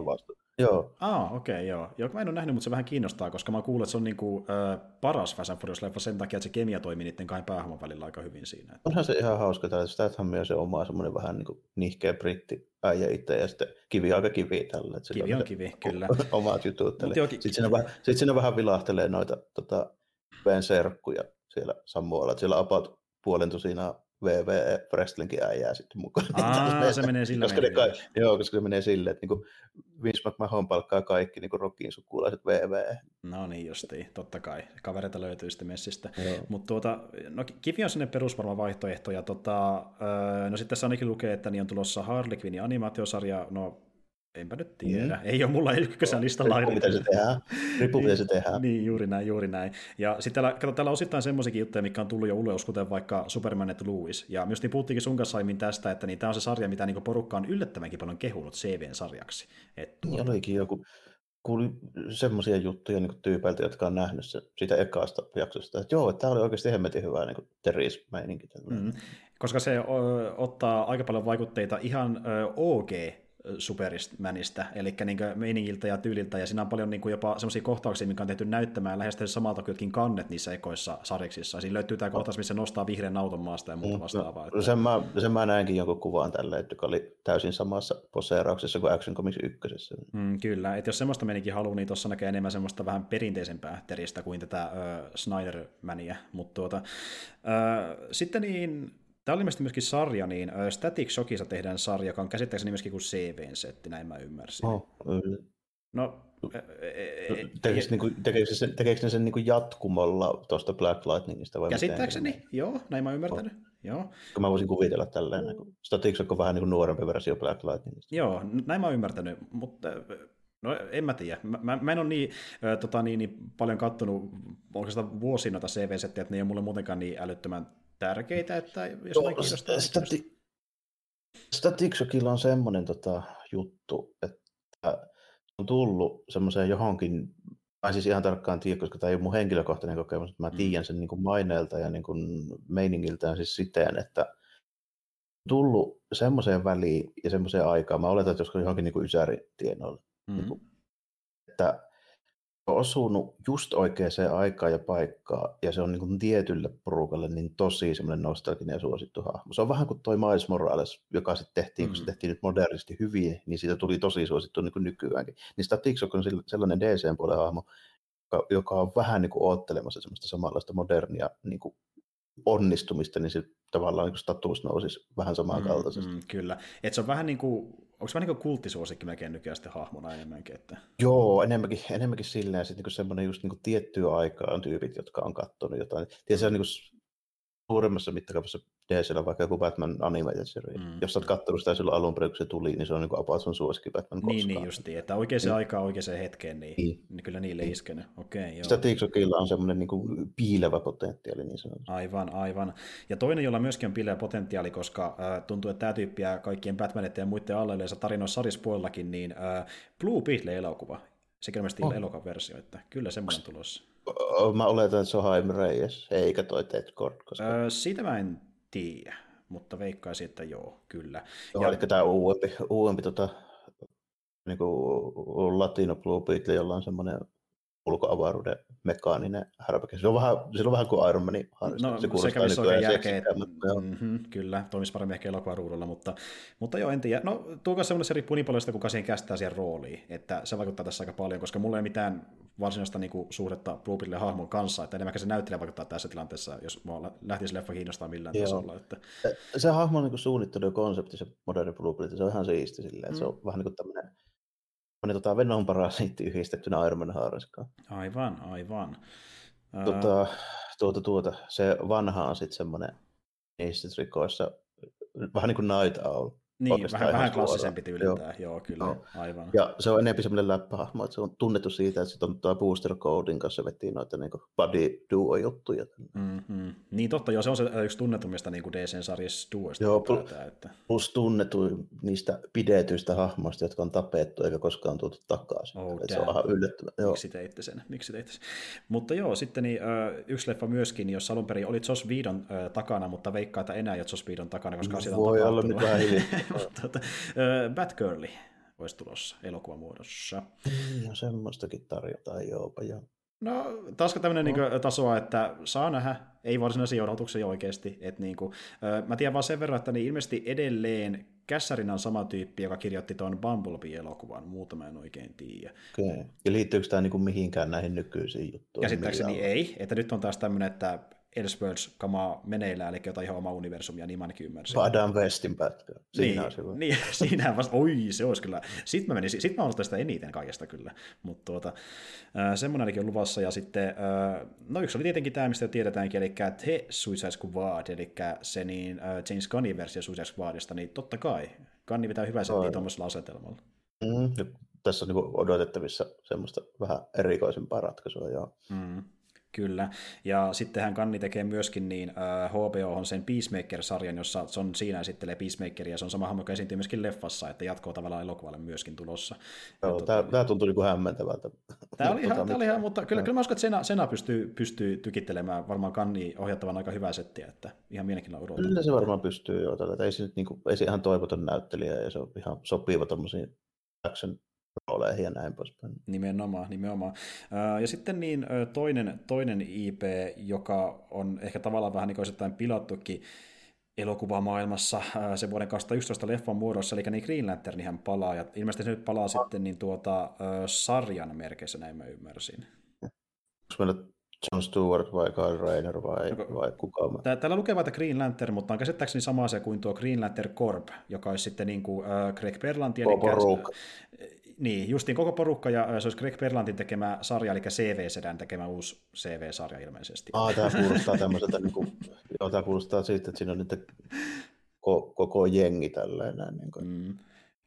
Joo. Ah, okei, okay, joo. joo. Mä en ole nähnyt, mutta se vähän kiinnostaa, koska mä kuullut, että se on niinku, äh, paras Fast and sen takia, että se kemia toimii niiden kahden päähahmon välillä aika hyvin siinä. Onhan se ihan hauska, että Statham on se oma semmoinen vähän niin kuin nihkeä britti äijä itse, ja sitten kivi aika kivi tällä. Että kivi on kivi, kyllä. Omat jutut. Sitten siinä, vähän, sitten siinä vähän vilahtelee noita tota, Ben serkkuja siellä Sammualla, että siellä about puolen tusinaa WWE Wrestlingin äijää sitten mukaan. Aa, se menee sillä koska ne kai, Joo, koska se menee silleen, että niin Vince McMahon palkkaa kaikki niin Rockin sukulaiset WWE. No niin justiin, totta kai. Kavereita löytyy sitten messistä. Mutta tuota, no Kivi on sinne perusvarma vaihtoehto, ja tota, no sitten tässä ainakin lukee, että niin on tulossa Harley Quinn animaatiosarja, no Enpä nyt tiedä. Mm. Ei ole mulla ykkösen listalla. Riippuu miten se tehdään. Riippuu miten se tehdään. niin, juuri näin, juuri näin. Ja sitten täällä, kato, täällä on osittain semmoisiakin juttuja, mikä on tullut jo ulos, kuten vaikka Superman et Louis. Ja myös niin puhuttiinkin sun kanssa aiemmin tästä, että niin tämä on se sarja, mitä niin porukka on yllättävänkin paljon kehunut CVn sarjaksi. Et tuo... Niin olikin joku, kuulin semmoisia juttuja niin tyypeiltä, jotka on nähnyt se, siitä ekasta jaksosta, että joo, tämä oli oikeasti hemmetin hyvä niin teris-meininki. Mm. Koska se ottaa aika paljon vaikutteita ihan ö, OG Supermanista, eli niin meiningiltä ja tyyliltä, ja siinä on paljon niin kuin jopa sellaisia kohtauksia, mikä on tehty näyttämään lähestyä samalta kuin jotkin kannet niissä ekoissa sarjiksissa. Siinä löytyy tämä kohtaus, missä nostaa vihreän auton maasta ja muuta mm, vastaavaa. No, sen, mä, sen mä näinkin jonkun kuvan tälle, että oli täysin samassa poseerauksessa kuin Action Comics 1. Mm, kyllä, että jos semmoista menikin haluaa, niin tuossa näkee enemmän semmoista vähän perinteisempää teristä kuin tätä äh, Snyder-mäniä, mutta tuota, äh, sitten niin Tämä oli ilmeisesti myöskin sarja, niin Static Shockissa tehdään sarja, joka on käsittääkseni myöskin kuin CVn-setti, näin mä ymmärsin. Oh, no, tekeekö, niinku, tekeekö, sen, tekeekö ne sen niin jatkumalla tuosta Black Lightningista? Vai Käsittääkseni, miten? joo, näin mä ymmärtänyt. Oh. Joo. Kun mä voisin kuvitella tälleen, niin Static Shock on vähän niin nuorempi versio Black Lightningista. Joo, näin mä ymmärtänyt, mutta No en mä tiedä. Mä, mä, mä en ole niin, äh, tota, niin, niin paljon kattonut oikeastaan vuosina noita CV-settejä, että ne ei ole mulle muutenkaan niin älyttömän tärkeitä, että jos no, kiinnostaa. Stati- Statiksokilla on semmoinen tota, juttu, että on tullut semmoiseen johonkin, mä siis ihan tarkkaan tiedä, koska tämä ei ole mun henkilökohtainen kokemus, mutta mä mm. tiedän sen niin kuin maineelta ja niin kuin meiningiltään siis siten, että tullut semmoiseen väliin ja semmoiseen aikaan, mä oletan, että joskus johonkin niin kuin ysäri-tienoille, mm. niin kuin, että on osunut just oikeaan aikaan ja paikkaan, ja se on niin kuin tietylle porukalle niin tosi semmoinen nostalginen ja suosittu hahmo. Se on vähän kuin toi Miles Morales, joka sitten tehtiin, mm. kun se mm. tehtiin nyt modernisti hyvin, niin siitä tuli tosi suosittu niin kuin nykyäänkin. Niin Statix on sellainen DC-puolen hahmo, joka, joka on vähän niin kuin oottelemassa semmoista samanlaista modernia niin kuin onnistumista, niin se tavallaan niin status nousisi vähän samankaltaisesti. Mm, mm, kyllä. Et se on vähän niin kuin, onko se vähän niin kuin kulttisuosikki melkein nykyään sitten hahmona enemmänkin? Että... Joo, enemmänkin, enemmänkin silleen, sitten niin semmoinen just niin tiettyä aikaa on tyypit, jotka on katsonut jotain. Tiedätkö, se on niin kuin, suuremmassa mittakaavassa DCllä vaikka joku Batman Animated Series. Mm. Jos olet katsonut sitä silloin alun perin, kun se tuli, niin se on niin about sun suosikki Batman koskaan. Niin, niin justiin, että oikeaan niin. aikaan oikeaan hetkeen, niin, niin. niin kyllä niille niin. iskenyt. Okei, okay, joo. Sitä Tiksokilla on semmoinen niin kuin piilevä potentiaali. Niin sanotaan. Aivan, aivan. Ja toinen, jolla myöskin on piilevä potentiaali, koska äh, tuntuu, että tämä tyyppi ja kaikkien Batmanitten ja muiden alleileensa tarinoissa sarispuolellakin, niin äh, Blue Beetle-elokuva, sekin on mielestäni oh. elokuvan versio, että kyllä semmoinen tulossa. Mä oletan, että se on Haim Reyes, eikä toi Ted Kord. Koska... Öö, siitä mä en tiedä, mutta veikkaisin, että joo, kyllä. Joo, ja... eli tämä uudempi, uudempi tota, niin kuin Latino Blue Beetle, jolla on semmoinen ulkoavaruuden mekaaninen härpäke. Se on vähän, se on vähän kuin Iron Manin No, se, se kävisi oikein järkeä, mm-hmm, kyllä, toimisi paremmin ehkä elokuvaruudulla, mutta, mutta joo, en tiedä. No, tuo semmoinen se riippuu niin paljon sitä, kuka siihen kästää siihen rooliin, että se vaikuttaa tässä aika paljon, koska mulla ei mitään varsinaista niin kuin, suhdetta Blueprintille hahmon kanssa, että enemmän se näyttelijä vaikuttaa tässä tilanteessa, jos mua lähtisi leffa kiinnostaa millään Joo. tasolla. Että... Se, se hahmon niin suunnittelu ja konsepti, se moderni Blueprint, se on ihan siisti silleen, mm. se on vähän niin kuin tämmöinen niin tota Venom parasiitti yhdistettynä Iron Man haaraskaan. Aivan, aivan. Tota, tuota, tuota, se vanha on sitten semmoinen niissä trikoissa, vähän niin kuin Night Owl. Niin, vähän, vähän klassisempi tyyliltään, joo. joo, kyllä, joo. aivan. Ja se on enemmän semmoinen läppähahmo, että se on tunnettu siitä, että se on tuo Booster Codin kanssa vettiin noita niin body duo juttuja. Mm-hmm. Niin totta, joo, se on se yksi tunnetummista niin kuin DC-sarjassa duoista. Joo, plus, että... plus tunnetu niistä pidetyistä hahmoista, jotka on tapettu eikä koskaan tuotu takaisin. Oh, se on ihan yllättävää. Miksi teitte sen? Miksi teitte sen? Mutta joo, sitten niin, yksi leffa myöskin, jos alun perin oli Joss Whedon takana, mutta veikkaa, että enää ei ole Joss Whedon takana, koska asia on Voi olla mitään tuota, Batgirli olisi tulossa elokuvan muodossa. Niin, semmoistakin tarjotaan joopa joo. No, taas tämmöinen no. niin tasoa, että saa nähdä, ei varsinaisia odotuksia oikeasti. Että niin kuin, mä tiedän vaan sen verran, että niin ilmeisesti edelleen Kässärinä on sama tyyppi, joka kirjoitti tuon Bumblebee-elokuvan, muuta mä en oikein tiedä. Okay. Ja liittyykö tämä niin mihinkään näihin nykyisiin juttuihin? Käsittääkseni ei, että nyt on taas tämmöinen, että Elseworlds-kamaa meneillään, eli jotain ihan omaa universumia, niin mä ainakin ymmärsin. Adam Westin pätkä. Siinä niin, on. Niin, siinä vasta, oi, se olisi kyllä. Sitten mä, menisin, sit mä sitä eniten kaikesta kyllä. Mutta tuota, äh, semmoinen ainakin on luvassa. Ja sitten, äh, no yksi oli tietenkin tämä, mistä tiedetäänkin, eli The Suicide Squad, eli se niin, äh, James Gunnin versio Suicide Squadista, niin totta kai. Gunni pitää hyvää settiä tuommoisella asetelmalla. Mm, tässä on niin odotettavissa semmoista vähän erikoisempaa ratkaisua, joo. Mm. Kyllä, ja sittenhän Kanni tekee myöskin niin äh, HBO on sen Peacemaker-sarjan, jossa John siinä esittelee Peacemakeria, se on sama hahmo, joka esiintyy myöskin leffassa, että jatkoa tavallaan elokuvalle myöskin tulossa. Joo, tämä, tämä tuntui niin kuin hämmentävältä. Tämä oli, ihan, tämä oli ihan, mutta kyllä, kyllä mä uskon, että Sena, Sena pystyy, pystyy tykittelemään varmaan Kanni ohjattavan aika hyvää settiä, että ihan mielenkiinnolla odotan. Kyllä se varmaan pystyy jo, ei se, niin kuin, ei se ihan toivoton näyttelijä, ja se on ihan sopiva tuommoisiin action rooleihin ja näin poispäin. Nimenomaan, nimenomaan. Ja sitten niin toinen, toinen IP, joka on ehkä tavallaan vähän niin kuin pilattukin elokuvamaailmassa se vuoden 2011 leffan muodossa, eli niin Green Lanternihän palaa, ja ilmeisesti se nyt palaa sitten niin tuota, sarjan merkeissä, näin mä ymmärsin. Onko meillä John Stewart vai Kyle Rayner vai, no, vai kuka? Täällä lukee vain Green Lantern, mutta on käsittääkseni sama se kuin tuo Green Lantern Corp, joka olisi sitten niin kuin, uh, Greg Berlanti. Eli niin, justiin koko porukka, ja se olisi Greg Berlantin tekemä sarja, eli CV-sedän tekemä uusi CV-sarja ilmeisesti. Ah, tämä kuulostaa tämmöiseltä, niin kuin, joo, tämä kuulostaa siitä, että siinä on nyt koko, koko jengi tällainen. Niin kuin. Mm,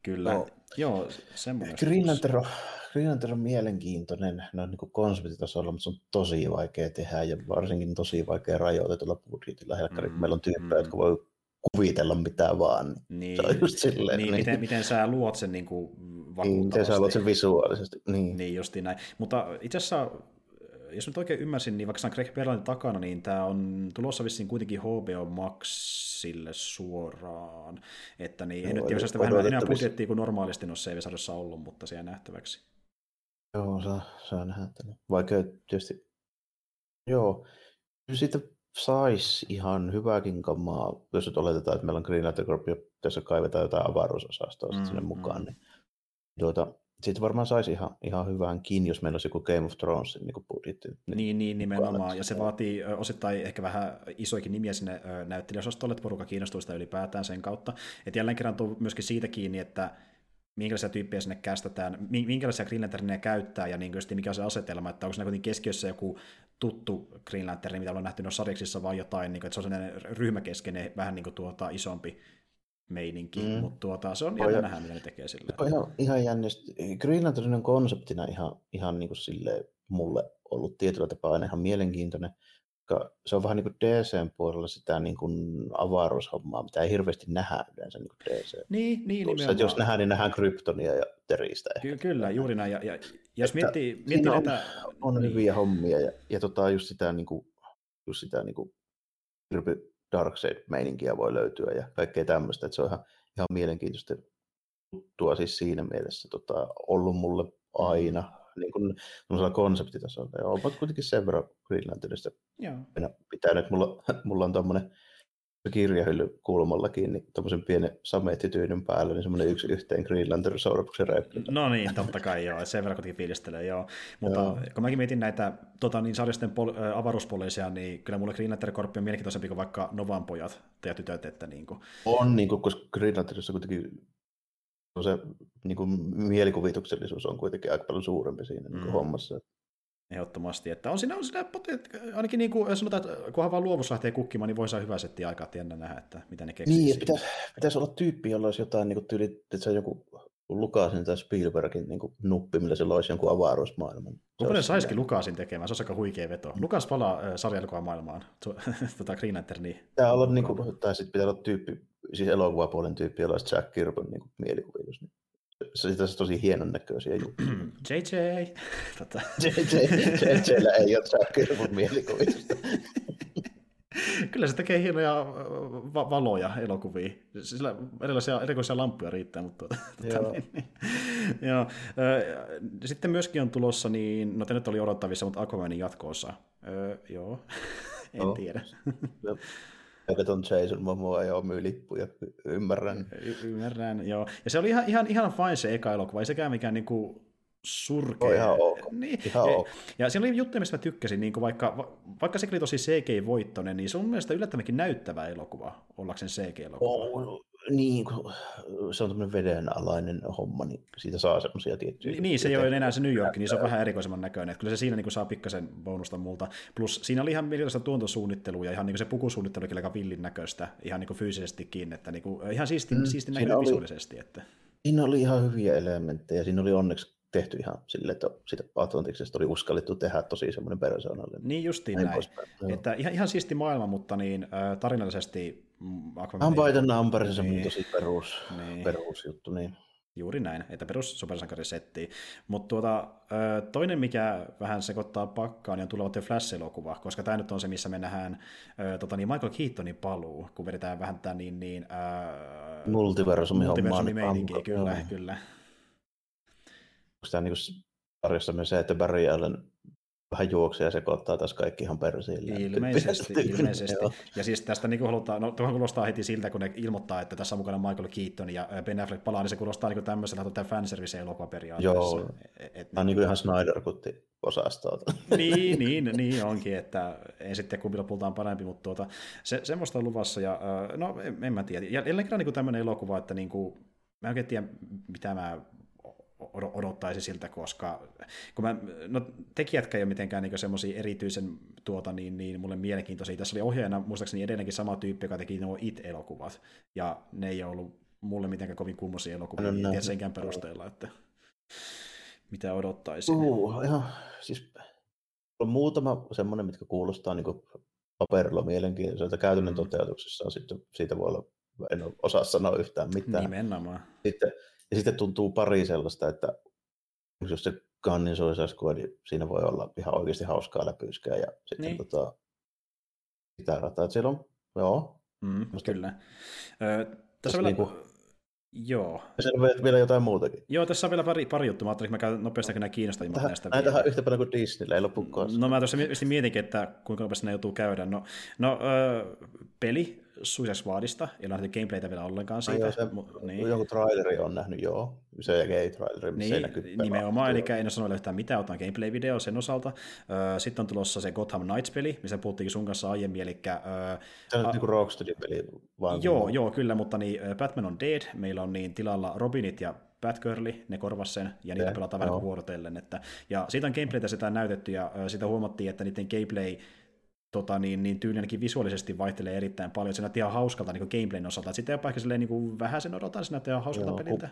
kyllä, no, joo, semmoinen. Green Lantern, on, mielenkiintoinen no, niin konseptitasolla, mutta se on tosi vaikea tehdä ja varsinkin tosi vaikea rajoitetulla budjetilla. Mm, meillä on tyyppejä, mm. jotka voi kuvitella mitä vaan. Niin, se on just silleen, niin, niin. Miten, miten sä luot sen niin kuin Niin, miten sä luot sen visuaalisesti. Niin, niin justiin näin. Mutta itse asiassa jos nyt oikein ymmärsin, niin vaikka se on Greg Berlantin takana, niin tämä on tulossa vissiin kuitenkin HBO Maxille suoraan. Että niin, en nyt tiedä, sitä vähän enemmän budjettia kuin normaalisti noissa CV-sarjassa ollut, mutta se jää nähtäväksi. Joo, saa, saa nähdä. Vaikka tietysti, joo, sitten saisi ihan hyvääkin kamaa, jos nyt oletetaan, että meillä on Green Lantern Corp, tässä kaivetaan jotain avaruusosastoa mm, sinne mukaan, mm. niin tuota, sitten varmaan saisi ihan, ihan hyvänkin, jos meillä olisi joku Game of Thrones niin budjetti. Niin, niin nimenomaan, ja se vaatii osittain ehkä vähän isoikin nimiä sinne näyttelijäosastolle, että porukka kiinnostuu sitä ylipäätään sen kautta. Et jälleen kerran tuu myöskin siitä kiinni, että minkälaisia tyyppejä sinne kästetään, minkälaisia Green Lanternia käyttää ja niin kuin mikä on se asetelma, että onko siinä keskiössä joku tuttu Green Lantern, mitä ollaan nähty noissa sarjaksissa, vai jotain, niin kuin, että se on sellainen ryhmäkeskeinen, vähän niin kuin tuota, isompi meininki, mm. mutta tuota, se on jännä nähdä, mitä ne tekee sillä. On ihan, ihan jännä. Green Lantern on konseptina ihan, ihan niin kuin sille mulle ollut tietyllä tapaa aina ihan mielenkiintoinen, se on vähän niin kuin DCn puolella sitä niin kuin avaruushommaa, mitä ei hirveästi nähdä yleensä niin kuin DC. Niin, niin nimenomaan. Jos nähdään, niin nähdään Kryptonia ja Teristä. Ky- kyllä, juuri näin. Ja, ja jos miettii, miettii on, näitä... on niin. hyviä hommia ja, ja tota, just sitä, niin kuin, just sitä niin kuin, Darkseid-meininkiä voi löytyä ja kaikkea tämmöistä, että se on ihan, ihan mielenkiintoista tuttua siis siinä mielessä tota, ollut mulle aina niin kuin konseptitasolla. Ja ovat kuitenkin sen verran Greenlandista pitänyt. Mulla, mulla on tuommoinen kirjahylly kulmallakin, niin tuommoisen pienen samettityynyn päällä, niin semmoinen yksi yhteen Green Lantern Sourapuksen No niin, totta kai joo, sen verran kuitenkin fiilistelee, joo. Mutta joo. kun mäkin mietin näitä tota, niin sarjasten pol- ä, avaruuspoliisia, niin kyllä mulle Green Lantern Corp on mielenkiintoisempi kuin vaikka Novan pojat ja tytöt, että niin kuin... On, niin kuin, koska Green Lanternissa kuitenkin se niin kuin mielikuvituksellisuus on kuitenkin aika paljon suurempi siinä niin kuin mm. hommassa. Ehdottomasti, että on siinä, on siinä ainakin niin kuin sanotaan, että kunhan vaan luovus lähtee kukkimaan, niin voi saa hyvä setti aikaa, jännä nähdä, että mitä ne keksii. Niin, pitäisi, pitäisi olla tyyppi, jolla olisi jotain niin kuin tyyli, että se on joku Lukasin tai Spielbergin niin kuin nuppi, millä sillä olisi jonkun avaruusmaailman. Kuka ne saisikin Lukasin tekemään? Se olisi aika huikea veto. Lukas palaa äh, sarjalukuvan maailmaan, tota Green Lanternia. Pitää olla, niin kuin, tai sitten pitää olla tyyppi, siis elokuvapuolen tyyppi, jolla olisi Jack Kirby niin mielikuvitus. Niin se on tosi hienon näköisiä juttuja. JJ. Tota. JJ. JJllä ei ole Jack Kirby mielikuvitusta. Kyllä se tekee hienoja va- valoja elokuvia. Sillä erilaisia erikoisia lampuja riittää, mutta tuota, Joo. niin, niin. Joo. Sitten myöskin on tulossa, niin, no te nyt oli odottavissa, mutta Aquamanin jatkoossa. Öö, joo, en oh. tiedä. Katson Jason Momoa ja myy lippuja, ymmärrän. Y- ymmärrän, joo. Ja se oli ihan, ihan, ihan fine se eka elokuva, ei sekään mikään niinku surkea. Oh, ihan ok. Niin. Ihan ok. Ja siinä oli juttuja, mistä mä tykkäsin, niin vaikka, vaikka se oli tosi CG-voittoinen, niin se on mun mielestä yllättävänkin näyttävä elokuva, ollakseen CG-elokuva. Oh, niin, se on tämmöinen vedenalainen homma, niin siitä saa semmoisia tiettyjä... Niin, se ei ole enää se New York, niin se on vähän erikoisemman näköinen. Että kyllä se siinä niin saa pikkasen bonusta multa. Plus siinä oli ihan mielenkiintoista tuontosuunnittelua ja ihan niin se pukusuunnittelu oli aika villin näköistä, ihan niin fyysisestikin, että niin kuin, ihan siisti, mm, siisti näköinen visuaalisesti. Että... Siinä oli ihan hyviä elementtejä, siinä oli onneksi tehty ihan silleen, että siitä Atlantiksesta oli uskallettu tehdä tosi semmoinen persoonallinen. Niin justiin näin. näin. Että ihan, ihan siisti maailma, mutta niin, tarinallisesti mm, Aquaman... By the number, se niin. tosi perus, niin. perusjuttu. Niin. Juuri näin, että perus supersankarisetti. Mutta tuota, toinen, mikä vähän sekoittaa pakkaan, niin on tuleva Flash-elokuva, koska tämä nyt on se, missä me nähdään tota, niin Michael Keatonin paluu, kun vedetään vähän tämän niin, niin, äh, multiversumi multiversumi kyllä, kyllä onko tämä niin sarjassa myös se, että Barry Allen vähän juoksee ja sekoittaa taas kaikki ihan persiille. Ilmeisesti, ilmeisesti. ja siis tästä niin halutaan, no tuohon kuulostaa heti siltä, kun ne ilmoittaa, että tässä on mukana Michael Keaton ja Ben Affleck palaa, niin se kuulostaa niin tämmöiseltä tuota fanservice-elokuva periaatteessa. Joo, et, et, tämä on niin kuin ihan Snyder-kutti osastolta. niin, niin, niin onkin, että en sitten kumpi lopulta on parempi, mutta tuota, se, semmoista on luvassa ja no en, en mä tiedä. Ja jälleen kerran niin tämmöinen elokuva, että niin kuin, mä en oikein tiedä, mitä mä odottaisi siltä, koska kun mä, no, tekijätkä ei ole mitenkään niin semmoisia erityisen tuota, niin, niin mulle mielenkiintoisia. Tässä oli ohjaajana muistaakseni edelleenkin sama tyyppi, joka teki nuo It-elokuvat, ja ne ei ole ollut mulle mitenkään kovin kummoisia elokuvia, no, no, senkään perusteella, että mitä odottaisi. Uh, ihan, siis on muutama semmoinen, mitkä kuulostaa niin paperilla mielenkiintoiselta käytännön mm. toteutuksessa, sitten siitä voi olla, en osaa sanoa yhtään mitään. Nimenomaan. Sitten ja sitten tuntuu pari sellaista, että jos se Gunnin Suicide Squad, niin siinä voi olla ihan oikeasti hauskaa läpyskää. Ja sitten niin. tota, sitä rataa, että siellä on, joo. Mm, kyllä. Ö, tässä vielä... Niinku, Joo. Ja on vielä jotain muutakin. Joo, tässä on vielä pari, pari juttua. Mä ajattelin, että mä käyn nopeasti nämä kiinnostavimmat näistä. Näitä on yhtä paljon kuin Disneyllä, ei loppu No mä tuossa mietinkin, että kuinka nopeasti ne joutuu käydä. No, no ö, peli Suicide Squadista, ei ole nähty gameplaytä vielä ollenkaan siitä. Joo, se, niin. Joku traileri on nähnyt, joo. Se ei traileri, missä niin, ei Nimenomaan, eli en ole sanonut yhtään mitään, otan gameplay-video sen osalta. Sitten on tulossa se Gotham Knights-peli, missä puhuttiin sun kanssa aiemmin, eli... Se on a- niin Rocksteadin peli. Vaan joo, joo, kyllä, mutta niin Batman on Dead, meillä on niin tilalla Robinit ja Batgirli, ne korvas sen, ja niitä Ne, pelataan vähän vuorotellen. Että, ja siitä on gameplaytä sitä näytetty, ja sitä huomattiin, että niiden gameplay tota, niin, niin tyyli ainakin visuaalisesti vaihtelee erittäin paljon. Se näytti ihan hauskalta niin gameplayn osalta. Sitten jopa ehkä silleen, niin vähän sen odotan, se näytti ihan hauskalta Joo, peliltä.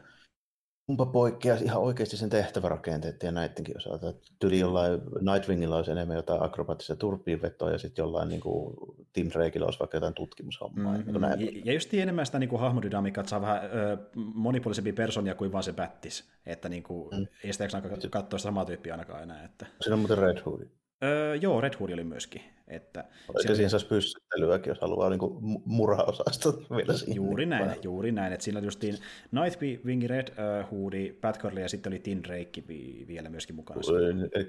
Kumpa poikkeaa ihan oikeasti sen tehtävärakenteet ja näidenkin osalta. Tyli jollain Nightwingilla olisi enemmän jotain akrobaattisia turpiinvetoa ja sitten jollain niin kuin Tim Drakeilla olisi vaikka jotain tutkimushommaa. Mm, Mm, näin. ja, ja just enemmän sitä niin kuin hahmodynamiikkaa, että saa vähän ö, monipuolisempia personia kuin vaan se Battis. Että niin kuin, Mm. ei sitä katsoa sitä samaa tyyppiä ainakaan enää. Että. Siinä on muuten Red Hood. Öö, joo, Red Hood oli myöskin. Että siellä- siinä saisi pyssyttelyäkin, jos haluaa niin murhaosasta vielä sinne. Juuri näin, juuri näin. Että siinä oli justiin Nightwing, Red uh, Hoodi, Batgirl ja sitten oli Tim Drake vi- vielä myöskin mukana. Eli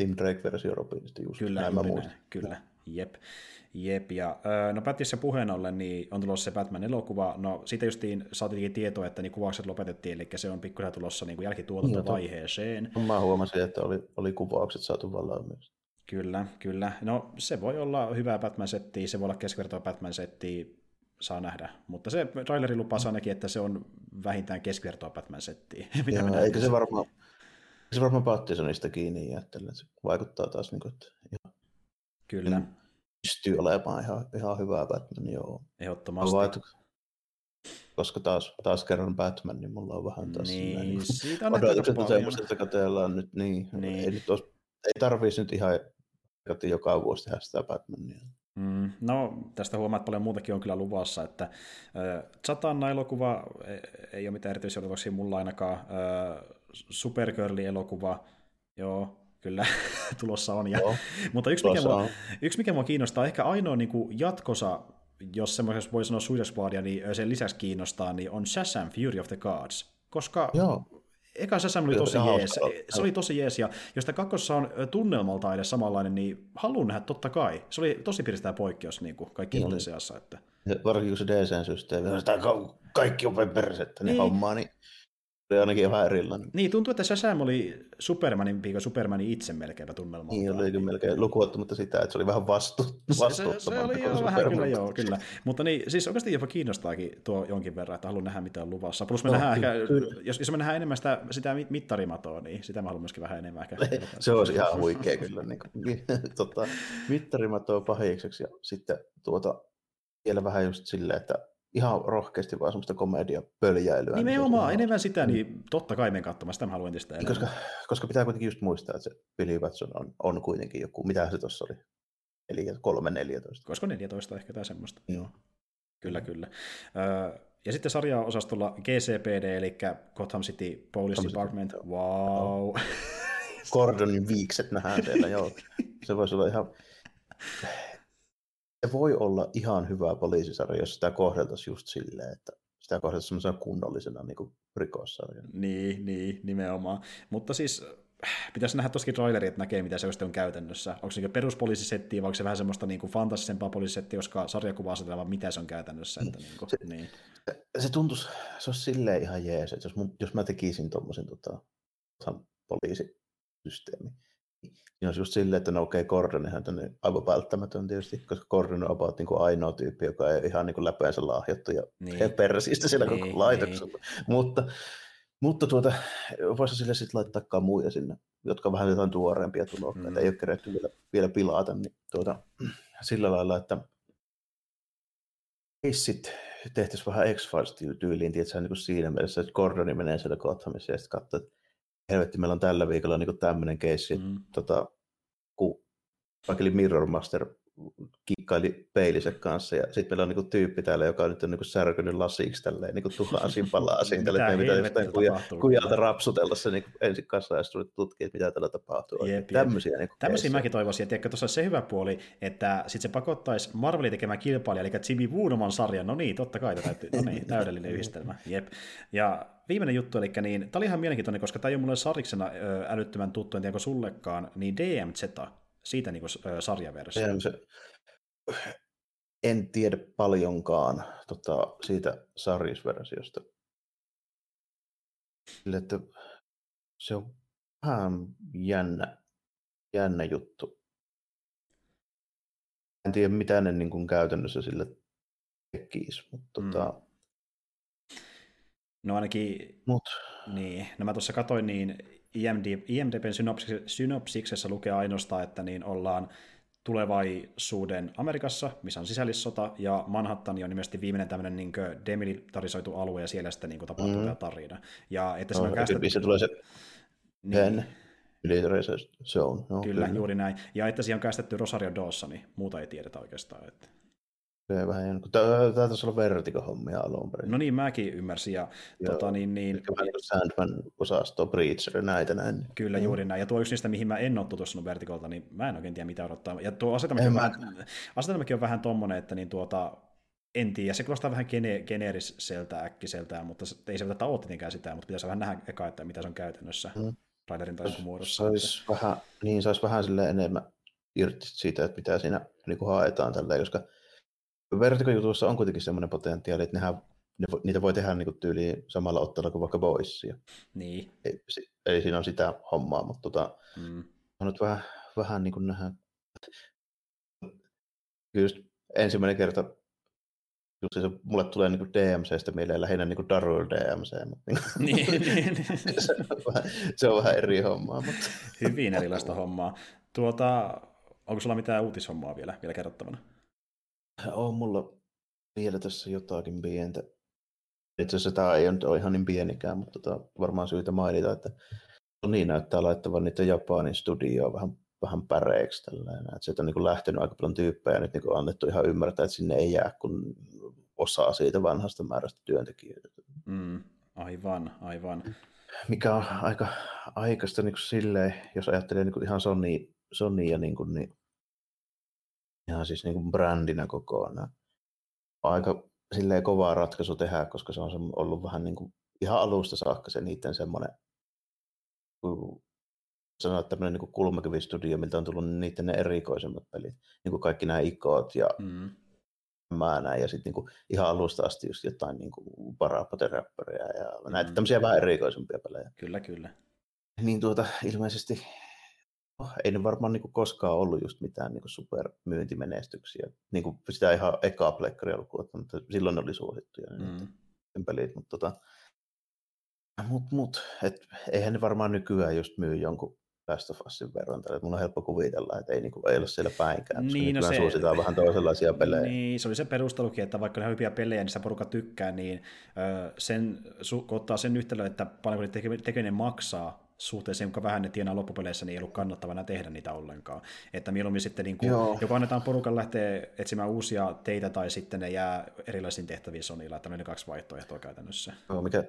Tim- Drake-versio Robinista just. Kyllä, näin juuri näin, kyllä. Jep. Jep, ja no Batissa puheen ollen, niin on tulossa se Batman-elokuva. No siitä justiin saatiin tietoa, että niin kuvaukset lopetettiin, eli se on pikkuhiljaa tulossa niin kuin jälkituotantovaiheeseen. Mä huomasin, että oli, oli kuvaukset saatu myös. Kyllä, kyllä. No se voi olla hyvä Batman-setti, se voi olla keskivertoa Batman-setti, saa nähdä. Mutta se traileri lupaa ainakin, että se on vähintään keskivertoa Batman-settiä. Mitä Joo, eikä se varmaan, se varmaan Pattisonista kiinni jää, tällä se vaikuttaa taas, niin kuin, että ihan Kyllä, pystyy olemaan ihan, ihan hyvä Batman, joo. ehdottomasti. Vaan, että koska taas, taas kerran Batman, niin mulla on vähän taas Niin, niin, niin siitä on odotukset on semmoiset, että katsellaan nyt, niin, Niin. Ei, nyt olisi, ei tarvitsisi nyt ihan joka vuosi tehdä sitä Batmania. Mm, no, tästä huomaat että paljon muutakin on kyllä luvassa, että äh, Zatanna-elokuva ei, ei ole mitään erityisiä odotuksia mulla ainakaan. Äh, Supergirl-elokuva, joo, kyllä, tulossa on. Ja, Joo, mutta yksi mikä, mua, on. yksi, mikä mua kiinnostaa, ehkä ainoa niin kuin jatkosa, jos semmoisessa voi sanoa Suicide Squadia, niin sen lisäksi kiinnostaa, niin on Shazam Fury of the Gods. Koska Joo, eka Shazam oli tosi jees. Se oli tosi jees, ja jos tämä kakkosessa on tunnelmalta edes samanlainen, niin haluan nähdä totta kai. Se oli tosi piristää poikkeus niin kuin kaikki oli. seassa. Että... varsinkin kun se DC-systeemi, ka- kaikki on vain persettä, niin, Niin. hommaa, niin oli ainakin ihan erilainen. Niin, tuntuu, että Shazam oli Supermanin piikö Supermanin itse melkeinpä tunnelmalta. Niin oli kyllä melkein lukuottamatta sitä, että se oli vähän vastu, Se, se, se vastuuttomampi oli jo vähän Superman. kyllä, joo, kyllä. Mutta niin, siis oikeasti jopa kiinnostaakin tuo jonkin verran, että haluan nähdä mitä on luvassa. Plus me Joo, nähdään kyllä, ehkä, kyllä. jos, jos me nähdään enemmän sitä, sitä mit- mittarimatoa, niin sitä mä haluan myöskin vähän enemmän ehkä. Se olisi ihan huikea kyllä. Niin kuin, tota, mittarimatoa pahikseksi ja sitten tuota, vielä vähän just silleen, että ihan rohkeasti vaan semmoista komedia pöljäilyä. Nimenomaan, niin, enemmän sitä, niin totta kai menen katsomaan, sitä mä haluan entistä enemmän. koska, koska pitää kuitenkin just muistaa, että se Billy Watson on, on kuitenkin joku, mitä se tuossa oli, eli 3-14. Koska 14 ehkä tai semmoista. Joo. Kyllä, kyllä. Öö, ja sitten sarjaosastolla GCPD, eli Gotham City Police Gotham City, Department. joo. Wow. Gordonin viikset nähdään siellä, joo. Se voisi olla ihan... Se voi olla ihan hyvä poliisisarja, jos sitä kohdeltaisiin just silleen, että sitä kohdeltaisiin semmoisena kunnollisena niin kuin rikossarjana. Niin, niin, nimenomaan. Mutta siis äh, pitäisi nähdä tosikin traileri, että näkee, mitä se on käytännössä. Onko se niin peruspoliisisettiä, vai onko se vähän semmoista niin kuin fantasisempaa poliisisettiä, koska sarjakuva asetellaan, mitä se on käytännössä. Että niin kuin, Se- niin. Se tuntuisi, se olisi silleen ihan jees, että jos, mun, jos mä tekisin tuommoisen tota, poliisisysteemi, niin olisi just silleen, että no okei, okay, Gordonihan on aivan välttämätön tietysti, koska Gordon on about niin kuin ainoa tyyppi, joka ei ihan niin kuin läpeensä lahjattu ja Niin. niin. persistä siellä Niin, koko laitoksella. Mutta, mutta tuota, voisi sille sitten laittaa kamuja sinne, jotka on vähän jotain tuoreempia tulokkaita, Mm. mm. ei ole keretty vielä, vielä pilata, niin tuota, sillä lailla, että keissit tehtäisiin vähän X-Files-tyyliin, tietysti niin kuin siinä mielessä, että Gordoni menee siellä Gothamissa ja sitten katsoo, että helvetti, meillä on tällä viikolla niin tämmöinen keissi, Mm. tota, kun Mirror Master kikkaili peilinsä kanssa, ja sitten meillä on niinku tyyppi täällä, joka nyt on niinku särkynyt lasiksi tälleen niinku tuhansin palasiin, tälle, Mitä että meidän pitää jostain kujalta rapsutella se niinku ensin kanssa, ja sitten tutkia, mitä tällä tapahtuu. Jep, Jep, jep. Tämmöisiä niinku Tämmöisiä mäkin toivoisin, että tiedätkö, tuossa on se hyvä puoli, että sitten se pakottaisi Marvelin tekemään kilpailija, eli Jimmy Woonoman sarjan, no niin, totta kai, täytyy, no niin, täydellinen yhdistelmä, jep. Ja viimeinen juttu, eli niin, tämä oli ihan mielenkiintoinen, koska tämä ei ole mulle sariksena älyttömän tuttu, en tiedä sullekaan, niin DMZ, siitä niin kuin, sarjaversio. Sehän se, en tiedä paljonkaan tota, siitä sarjisversiosta. Sille, että se on vähän jännä, jännä juttu. En tiedä, mitä ne niin kuin käytännössä sille tekisi, mutta Mm. tota, No ainakin, Mut, niin, no mä tuossa katoin, niin IMD, IMDBn synopsi- synopsiksessa lukee ainoastaan, että niin ollaan tulevaisuuden Amerikassa, missä on sisällissota, ja Manhattan on nimesti viimeinen tämmöinen niin demilitarisoitu alue, ja siellä sitten niin tapahtuu Mm. tämä tarina. Ja että se no, on käsitetty... se tulee se niin, military zone. No, kyllä, juuri näin. Ja että siihen on käsitetty Rosario Dawson, niin muuta ei tiedetä oikeastaan. Että... Se vähän jännä, kun Tämä taisi olla Vertigo-hommia alun perin. No niin, mäkin ymmärsin. Ja, Joo. tota, niin, niin, vähän niin Sandman-osasto, Breacher ja näitä näin. Kyllä, Joo. juuri näin. Ja tuo yksi niistä, mihin mä en ole tutustunut Vertikolta, niin mä en oikein tiedä, mitä odottaa. Ja tuo asetelmakin, on, mä- vähän, asetelmakin on vähän tommonen, että niin tuota, en tiedä. Se kuulostaa vähän gene- geneeriseltä äkkiseltä, mutta se, ei se välttämättä ole tietenkään sitä, mutta pitäisi vähän nähdä eka, että mitä se on käytännössä Mm. trailerin tai muodossa. Sais vähän, niin, sais vähän sille enemmän irti siitä, että mitä siinä niin kuin haetaan tälleen, koska Vertigo-jutuissa on kuitenkin semmoinen potentiaali, että nehän, ne, vo- niitä voi tehdä niin kuin tyyliin samalla otteella kuin vaikka Boysia. Niin. Ei, eli siinä on sitä hommaa, mutta tota, Mm. on nyt vähän, vähän niin kuin nähdä. Just ensimmäinen kerta just se, mulle tulee niin DMCstä mieleen lähinnä niin Darul DMC, mutta niin kuin, niin, niin. se, on vähän, se on vähän eri hommaa. Mutta... Hyvin erilaista hommaa. Tuota, onko sulla mitään uutishommaa vielä, vielä kerrottavana? On mulla vielä tässä jotakin pientä. Itse asiassa tämä ei nyt ole ihan niin pienikään, mutta tota, varmaan syytä mainita, että Sony näyttää laittavan niitä Japanin studioon vähän, vähän päreiksi. Tällainen. Että sieltä on niin lähtenyt aika paljon tyyppejä ja nyt niin annettu ihan ymmärtää, että sinne ei jää kun osaa siitä vanhasta määrästä työntekijöitä. Mm. Aivan, aivan. Mikä on aika aikaista niin kuin silleen, jos ajattelee niin kuin ihan Sony, Sonya niin kuin, niin ihan siis niin kuin brändinä kokonaan. On aika silleen kovaa ratkaisu tehdä, koska se on ollut vähän niin kuin ihan alusta saakka se niiden semmoinen kun sanoa tämmöinen niin kulmakivistudio, miltä on tullut niiden ne erikoisemmat pelit. Niin kuin kaikki nämä ikot ja Mm. mä näin, ja sitten niin ihan alusta asti just jotain niin kuin ja näitä Mm. tämmöisiä vähän erikoisempia pelejä. Kyllä, kyllä. Niin tuota, ilmeisesti ei ne varmaan niin kuin koskaan ollut just mitään niin kuin supermyyntimenestyksiä. Niin kuin sitä ihan ekaa pleikkaria lukuun mutta silloin ne oli suosittuja ne Mm. mm. pelit. Mutta tota, mut, mut, et, eihän ne varmaan nykyään just myy jonkun Last of Usin verran. Tällä. Mulla on helppo kuvitella, että ei, niin kuin, ei ole siellä päinkään, koska Niin, no se- suositaan vähän toisenlaisia pelejä. Niin, se oli se perustelukin, että vaikka ne on hyviä pelejä, niin sitä porukka tykkää, niin sen, su, kun ottaa sen yhtälön, että paljonko niiden teke- tekeminen maksaa suhteessa siihen, kuinka vähän ne tienaa loppupeleissä, niin ei ollut kannattavana tehdä niitä ollenkaan. Että mieluummin sitten niin kuin, Joo. joko annetaan porukan lähteä etsimään uusia teitä, tai sitten ne jää erilaisiin tehtäviin Sonylla, että meillä on kaksi vaihtoehtoa käytännössä. Joo, mikä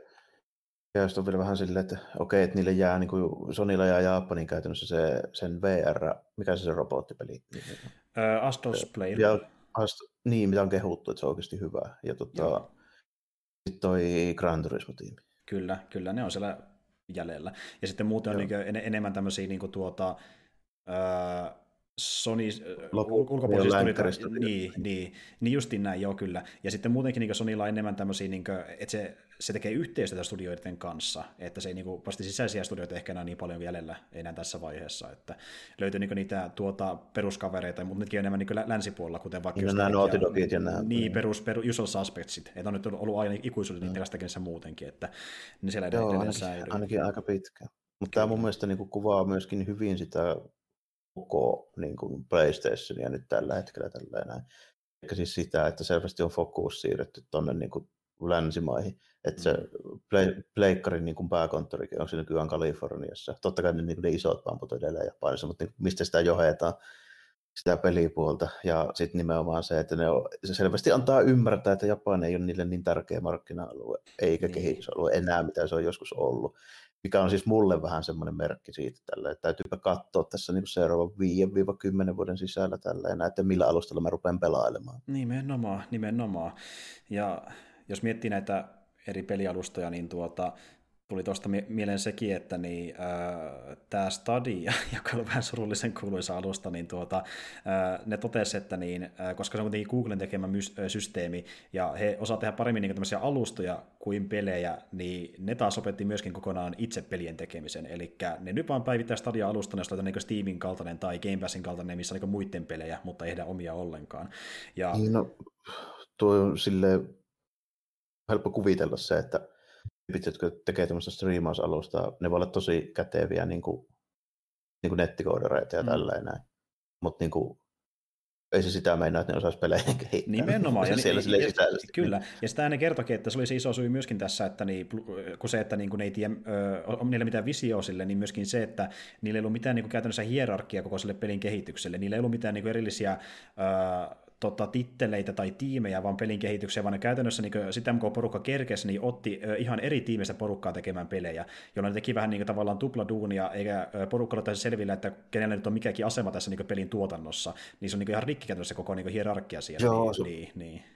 ja just on vielä vähän silleen, että okei, että niille jää, niin kuin Sonilla ja Japanin käytännössä se, sen VR, mikä se se robottipeli? Ö, Astos Play. Ja, ast- niin, mitä on kehuttu, että se on oikeasti hyvä. Ja tota, sitten toi Gran Turismo-tiimi. Kyllä, kyllä, ne on siellä jäljellä. Ja sitten muuten on Joo. niin en, enemmän tämmöisiä niin tuota, ää, Sony Lopu- ulkopuolisia joo, studioita, länkkäristudiot. niin, niin, niin justiin näin, joo kyllä. Ja sitten muutenkin niin Sonylla on enemmän tämmöisiä, niin kuin, että se, se tekee yhteistyötä studioiden kanssa, että se ei niin kuin, vasta sisäisiä studioita ehkä enää niin paljon jäljellä enää tässä vaiheessa, että löytyy niin niitä tuota, peruskavereita, mutta nekin on enemmän niin lä- länsipuolella, kuten vaikka Niin just nämä Naughty Dogit ja nämä. niin, perus, perus usual suspectsit, että on nyt ollut aina ikuisuuden kanssa tekemässä muutenkin, että ne siellä Joo, edelleen ainakin, säilyy. ainakin aika pitkä. Mutta tämä mun mielestä niin kuin kuvaa myöskin hyvin sitä koko niin kuin PlayStationia nyt tällä hetkellä. Tällä näin. Eli siis sitä, että selvästi on fokus siirretty tuonne niin kuin länsimaihin. Että se play, pleikkarin niin kuin pääkonttorikin on se nykyään Kaliforniassa. Totta kai ne, niin kuin ne isot pamput edelleen Japanissa, mutta niin, kuin mistä sitä johdetaan sitä pelipuolta. Ja sitten nimenomaan se, että ne on, se selvästi antaa ymmärtää, että Japani ei ole niille niin tärkeä markkina-alue, eikä niin. kehitysalue enää, mitä se on joskus ollut. Mikä on siis mulle vähän semmoinen merkki siitä, tällä, että täytyypä katsoa tässä niin seuraavan 5-10 vuoden sisällä tällä, että millä alustalla mä rupean pelailemaan. Nimenomaan, nimenomaan. Ja jos miettii näitä eri pelialustoja, niin tuota, tuli tuosta mie- mieleen sekin, että niin, äh, tämä Stadia, joka on vähän surullisen kuuluisa alusta, niin tuota, äh, ne totesi, että niin, äh, koska se on kuitenkin Googlen tekemä mys- äh, systeemi, ja he osaa tehdä paremmin niin tämmöisiä alustoja kuin pelejä, niin ne taas opetti myöskin kokonaan itse pelien tekemisen. Eli ne nyt vaan päivittää Stadia-alustan, jos on niin Steamin kaltainen tai Game Passin kaltainen, missä on niin muiden pelejä, mutta ei omia ollenkaan. Ja, Niin no, tuo on silleen helppo kuvitella se, että tyypit, jotka tekee tämmöistä striimausalusta, ne voi olla tosi käteviä niin kuin, niin kuin nettikoodareita ja mm. tälleen Mutta niin kuin, ei se sitä meinaa, että ne osaisi pelejä kehittää. Nimenomaan. ja, siellä ja, ja, kyllä, ja sitä ne kertokin, että se oli se iso syy myöskin tässä, että niin, kun se, että niin kun ne ei tiedä, on niillä mitään visioa sille, niin myöskin se, että niillä ei ollut mitään niin kuin käytännössä hierarkia koko sille pelin kehitykselle. Niillä ei ollut mitään niin kuin erillisiä tota, titteleitä tai tiimejä, vaan pelin kehitykseen, vaan ne käytännössä niin sitä, kun porukka kerkesi, niin otti ihan eri tiimistä porukkaa tekemään pelejä, jolloin ne teki vähän niin kuin, tavallaan tupladuunia, eikä porukka ole selvillä, että kenellä nyt on mikäkin asema tässä niin pelin tuotannossa, niin se on niin ihan rikki käytännössä koko niin hierarkia siellä. Joo, niin, niin, niin.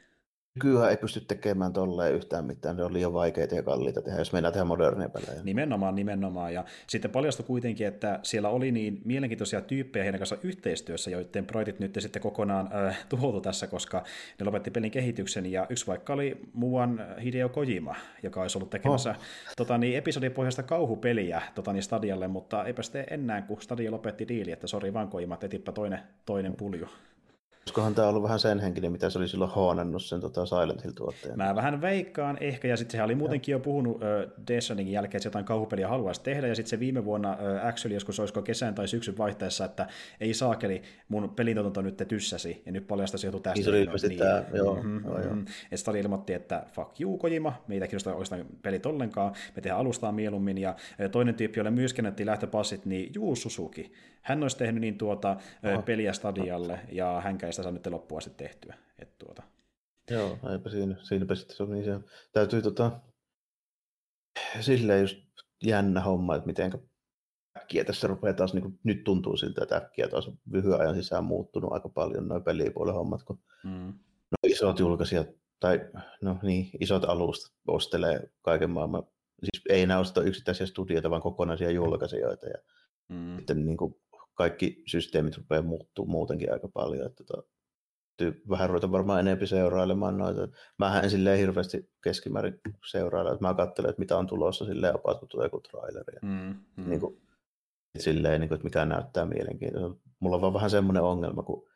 Nykyään ei pysty tekemään tolleen yhtään mitään, ne on liian vaikeita ja kalliita tehdä, jos mennään tehdä modernia pelejä. Nimenomaan, nimenomaan. Ja sitten paljastui kuitenkin, että siellä oli niin mielenkiintoisia tyyppejä heidän kanssa yhteistyössä, joiden projektit nyt sitten kokonaan äh, tuhoutu tässä, koska ne lopetti pelin kehityksen. Ja yksi vaikka oli muuan Hideo Kojima, joka olisi ollut tekemässä oh. tota, niin, episodipohjaista kauhupeliä tota, niin Stadialle, mutta eipä sitten enää, kun Stadia lopetti diili, että sori vaan Kojima, etipä toinen, toinen pulju. Olisikohan tämä ollut vähän sen henkinen, mitä se oli silloin hoonannut sen tota Silent Hill-tuotteen? Mä vähän veikkaan ehkä, ja sitten sehän oli muutenkin jo puhunut uh, Death jälkeen, että jotain kauhupeliä haluaisi tehdä, ja sitten se viime vuonna uh, actually joskus olisiko kesän tai syksyn vaihteessa, että ei saakeli, mun pelintuotanto nyt tyssäsi, ja nyt paljasta se joutui tästä. Niin se oli ilmeisesti niin, tämä, joo. Mm-hmm, joo, joo. Mm-hmm. Että ilmoitti, että fuck you Kojima, meitä kiinnostaa oikeastaan pelit ollenkaan, me tehdään alustaa mieluummin, ja toinen tyyppi, jolle myös kennettiin lähtöpassit, niin Juu Susuki. Hän olisi tehnyt niin tuota Aha. peliä Stadialle, ja hän sitä saanut loppuun asti tehtyä. Et tuota. Joo, eipä siinä, siinäpä sitten se on niin se täytyy tota, silleen just jännä homma, että miten äkkiä tässä rupeaa taas, niin kuin, nyt tuntuu siltä, että äkkiä taas lyhyen ajan sisään muuttunut aika paljon noin pelipuolen hommat, kun mm. no, isot julkaisijat, tai no niin, isot alustat ostelee kaiken maailman, siis ei enää osteta yksittäisiä studioita, vaan kokonaisia julkaisijoita, ja mm. sitten niin kuin, kaikki systeemit rupeaa muuttuu muutenkin aika paljon. Että tota, vähän ruveta varmaan enemmän seurailemaan noita. Mähän en silleen hirveästi keskimäärin seurailla, että mä katselen, että mitä on tulossa silleen apas, kun tulee joku traileri. Mm, mm. Niin kuin, silleen, niin kuin, että mikä näyttää mielenkiintoista. Mulla on vaan vähän semmoinen ongelma, kun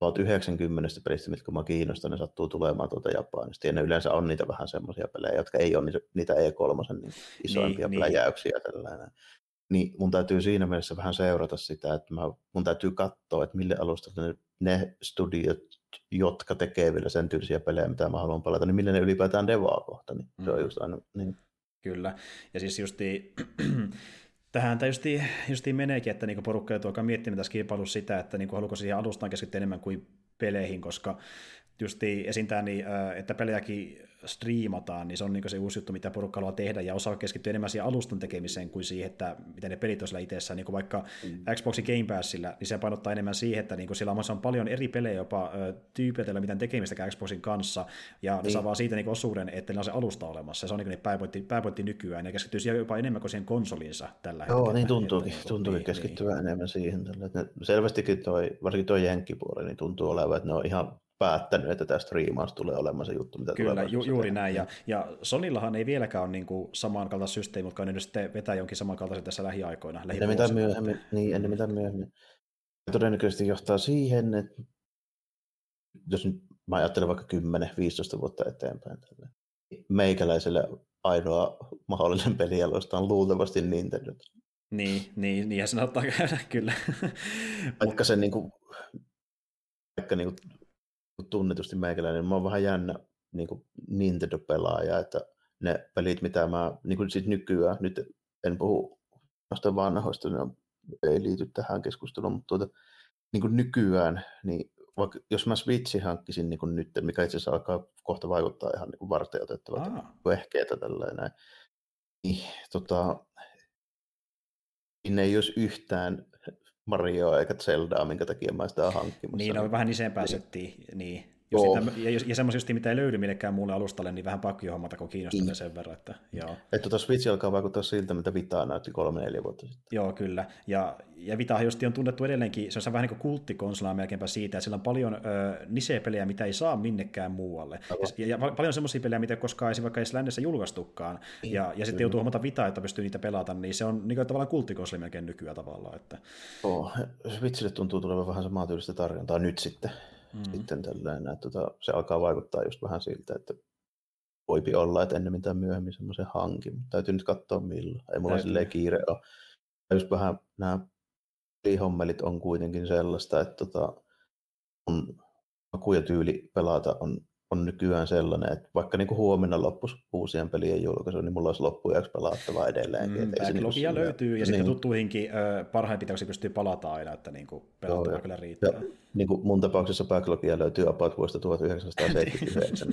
olet 90 pelistä, mitkä mä kiinnostan, ne sattuu tulemaan tuolta Japanista. Ja ne yleensä on niitä vähän semmoisia pelejä, jotka ei ole niitä E3 niin isoimpia niin, pläjäyksiä. Niin. Tällainen niin mun täytyy siinä mielessä vähän seurata sitä, että mä, mun täytyy katsoa, että mille alustalle ne, ne studiot, jotka tekee vielä sen tyylisiä pelejä, mitä mä haluan palata, niin millä ne ylipäätään devaa kohta. Niin mm. Se on mm. just aina, niin. Kyllä, ja siis justi, tähän tämä justi, justi meneekin, että niinku porukka joutuu alkaa miettimään tässä kilpailussa sitä, että niinku haluaako siihen alustaan keskittyä enemmän kuin peleihin, koska justi esintää, niin, että pelejäkin striimataan, niin se on niin se uusi juttu, mitä porukka haluaa tehdä, ja osaa keskittyä enemmän siihen alustan tekemiseen kuin siihen, että miten ne pelit on sillä itsessään, niin kuin vaikka mm. Xboxin Game Passilla, niin se painottaa enemmän siihen, että niin kuin sillä on paljon eri pelejä jopa tyypeillä, miten tekemistä Xboxin kanssa, ja niin. ne saa vaan siitä niin osuuden, että ne on se alusta olemassa, ja se on niin niin pääpointti, pääpointti nykyään, ja keskittyy siihen jopa enemmän kuin siihen konsolinsa tällä Joo, hetkellä. niin tuntuukin, että, tuntuukin niin, keskittyä niin. enemmän siihen. Selvästikin toi, varsinkin tuo jenkkipuoli, niin tuntuu olevan, että ne on ihan päättänyt, että tämä striimaus tulee olemaan se juttu, mitä Kyllä, ju- juuri näin. Ja, ja Sonillahan ei vieläkään ole niin kuin samankaltaista systeemi, mutta on nyt sitten vetää jonkin samankaltaisen tässä lähiaikoina. Ennen mitä myöhemmin, niin, ennen mitä myöhemmin. Todennäköisesti johtaa siihen, että jos nyt mä ajattelen vaikka 10-15 vuotta eteenpäin, niin meikäläiselle ainoa mahdollinen pelialusta on luultavasti Nintendo. Niin, niin, niin ja se ottaa käydä, kyllä. Vaikka se niin kuin, vaikka niin kuin tunnetusti meikäläinen, niin mä oon vähän jännä niin kuin Nintendo-pelaaja, että ne pelit, mitä mä niin kuin sit nykyään, nyt en puhu noista vanhoista, ne ei liity tähän keskusteluun, mutta tuota, niin kuin nykyään, niin vaikka jos mä Switchin hankkisin niin kuin nyt, mikä itse asiassa alkaa kohta vaikuttaa ihan niin varten otettavalta ah. ehkeetä tällainen, niin tota, niin ei olisi yhtään Marioa eikä Zeldaa, minkä takia mä sitä hankkimassa. Niin, on vähän isempää settiä, niin. Joo. Sitä, ja, ja semmoisia, mitä ei löydy millekään muulle alustalle, niin vähän pakko hommata, kun kiinnostaa mm. sen verran. Että, joo. Että tuota Switch alkaa vaikuttaa siltä, mitä Vita näytti kolme neljä vuotta sitten. Joo, kyllä. Ja, ja Vita just on tunnettu edelleenkin, se on vähän niin kuin kulttikonsolaa melkeinpä siitä, että sillä on paljon ö, nisepelejä, mitä ei saa minnekään muualle. Ja, ja, paljon semmoisia pelejä, mitä koskaan ei vaikka edes lännessä julkaistukaan. Niin, ja, ja sitten joutuu huomata Vita, että pystyy niitä pelata, niin se on niin kuin, tavallaan kulttikonsoli melkein nykyään tavallaan. Että... Oh, Switchille tuntuu tulevan vähän samaa tyylistä tarjontaa nyt sitten mm. sitten tällainen, että tota, se alkaa vaikuttaa just vähän siltä, että voipi olla, että ennen mitä myöhemmin semmoisen hankin. Täytyy nyt katsoa milloin. Ei mulla Täytyy. silleen kiire ole. Just vähän nämä pelihommelit on kuitenkin sellaista, että tota, mun maku ja tyyli pelata on on nykyään sellainen, että vaikka niin kuin huomenna loppus uusien pelien julkaisu, niin mulla olisi loppujaksi pelattava edelleen. Mm, backlogia niin löytyy, ja niin. sitten tuttuihinkin parhaimpitäksi pystyy palata aina, että niin kuin pelattava kyllä riittää. Ja, niin kuin mun tapauksessa backlogia löytyy about vuodesta 1979.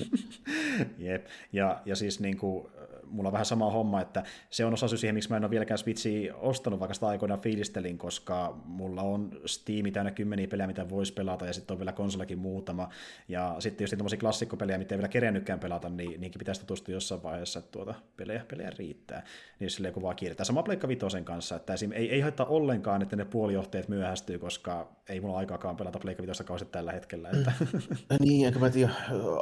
Jep, ja, ja siis niin kuin, mulla on vähän sama homma, että se on osa syy siihen, miksi mä en ole vieläkään Switchiä ostanut, vaikka sitä aikoinaan fiilistelin, koska mulla on Steam täynnä kymmeniä pelejä, mitä voisi pelata, ja sitten on vielä konsolikin muutama. Ja sitten jos tämmöisiä klassikkopelejä, mitä ei vielä kerennytkään pelata, niin niinkin pitäisi tutustua jossain vaiheessa, että tuota, pelejä, pelejä riittää. Niin jos silleen kuvaa kiirettä. Sama Pleikka Vitosen kanssa, että esim, ei, ei haittaa ollenkaan, että ne puolijohteet myöhästyy, koska ei mulla aikaakaan pelata Pleikka Vitosta kausi tällä hetkellä. Että... niin, enkä mä tiedä,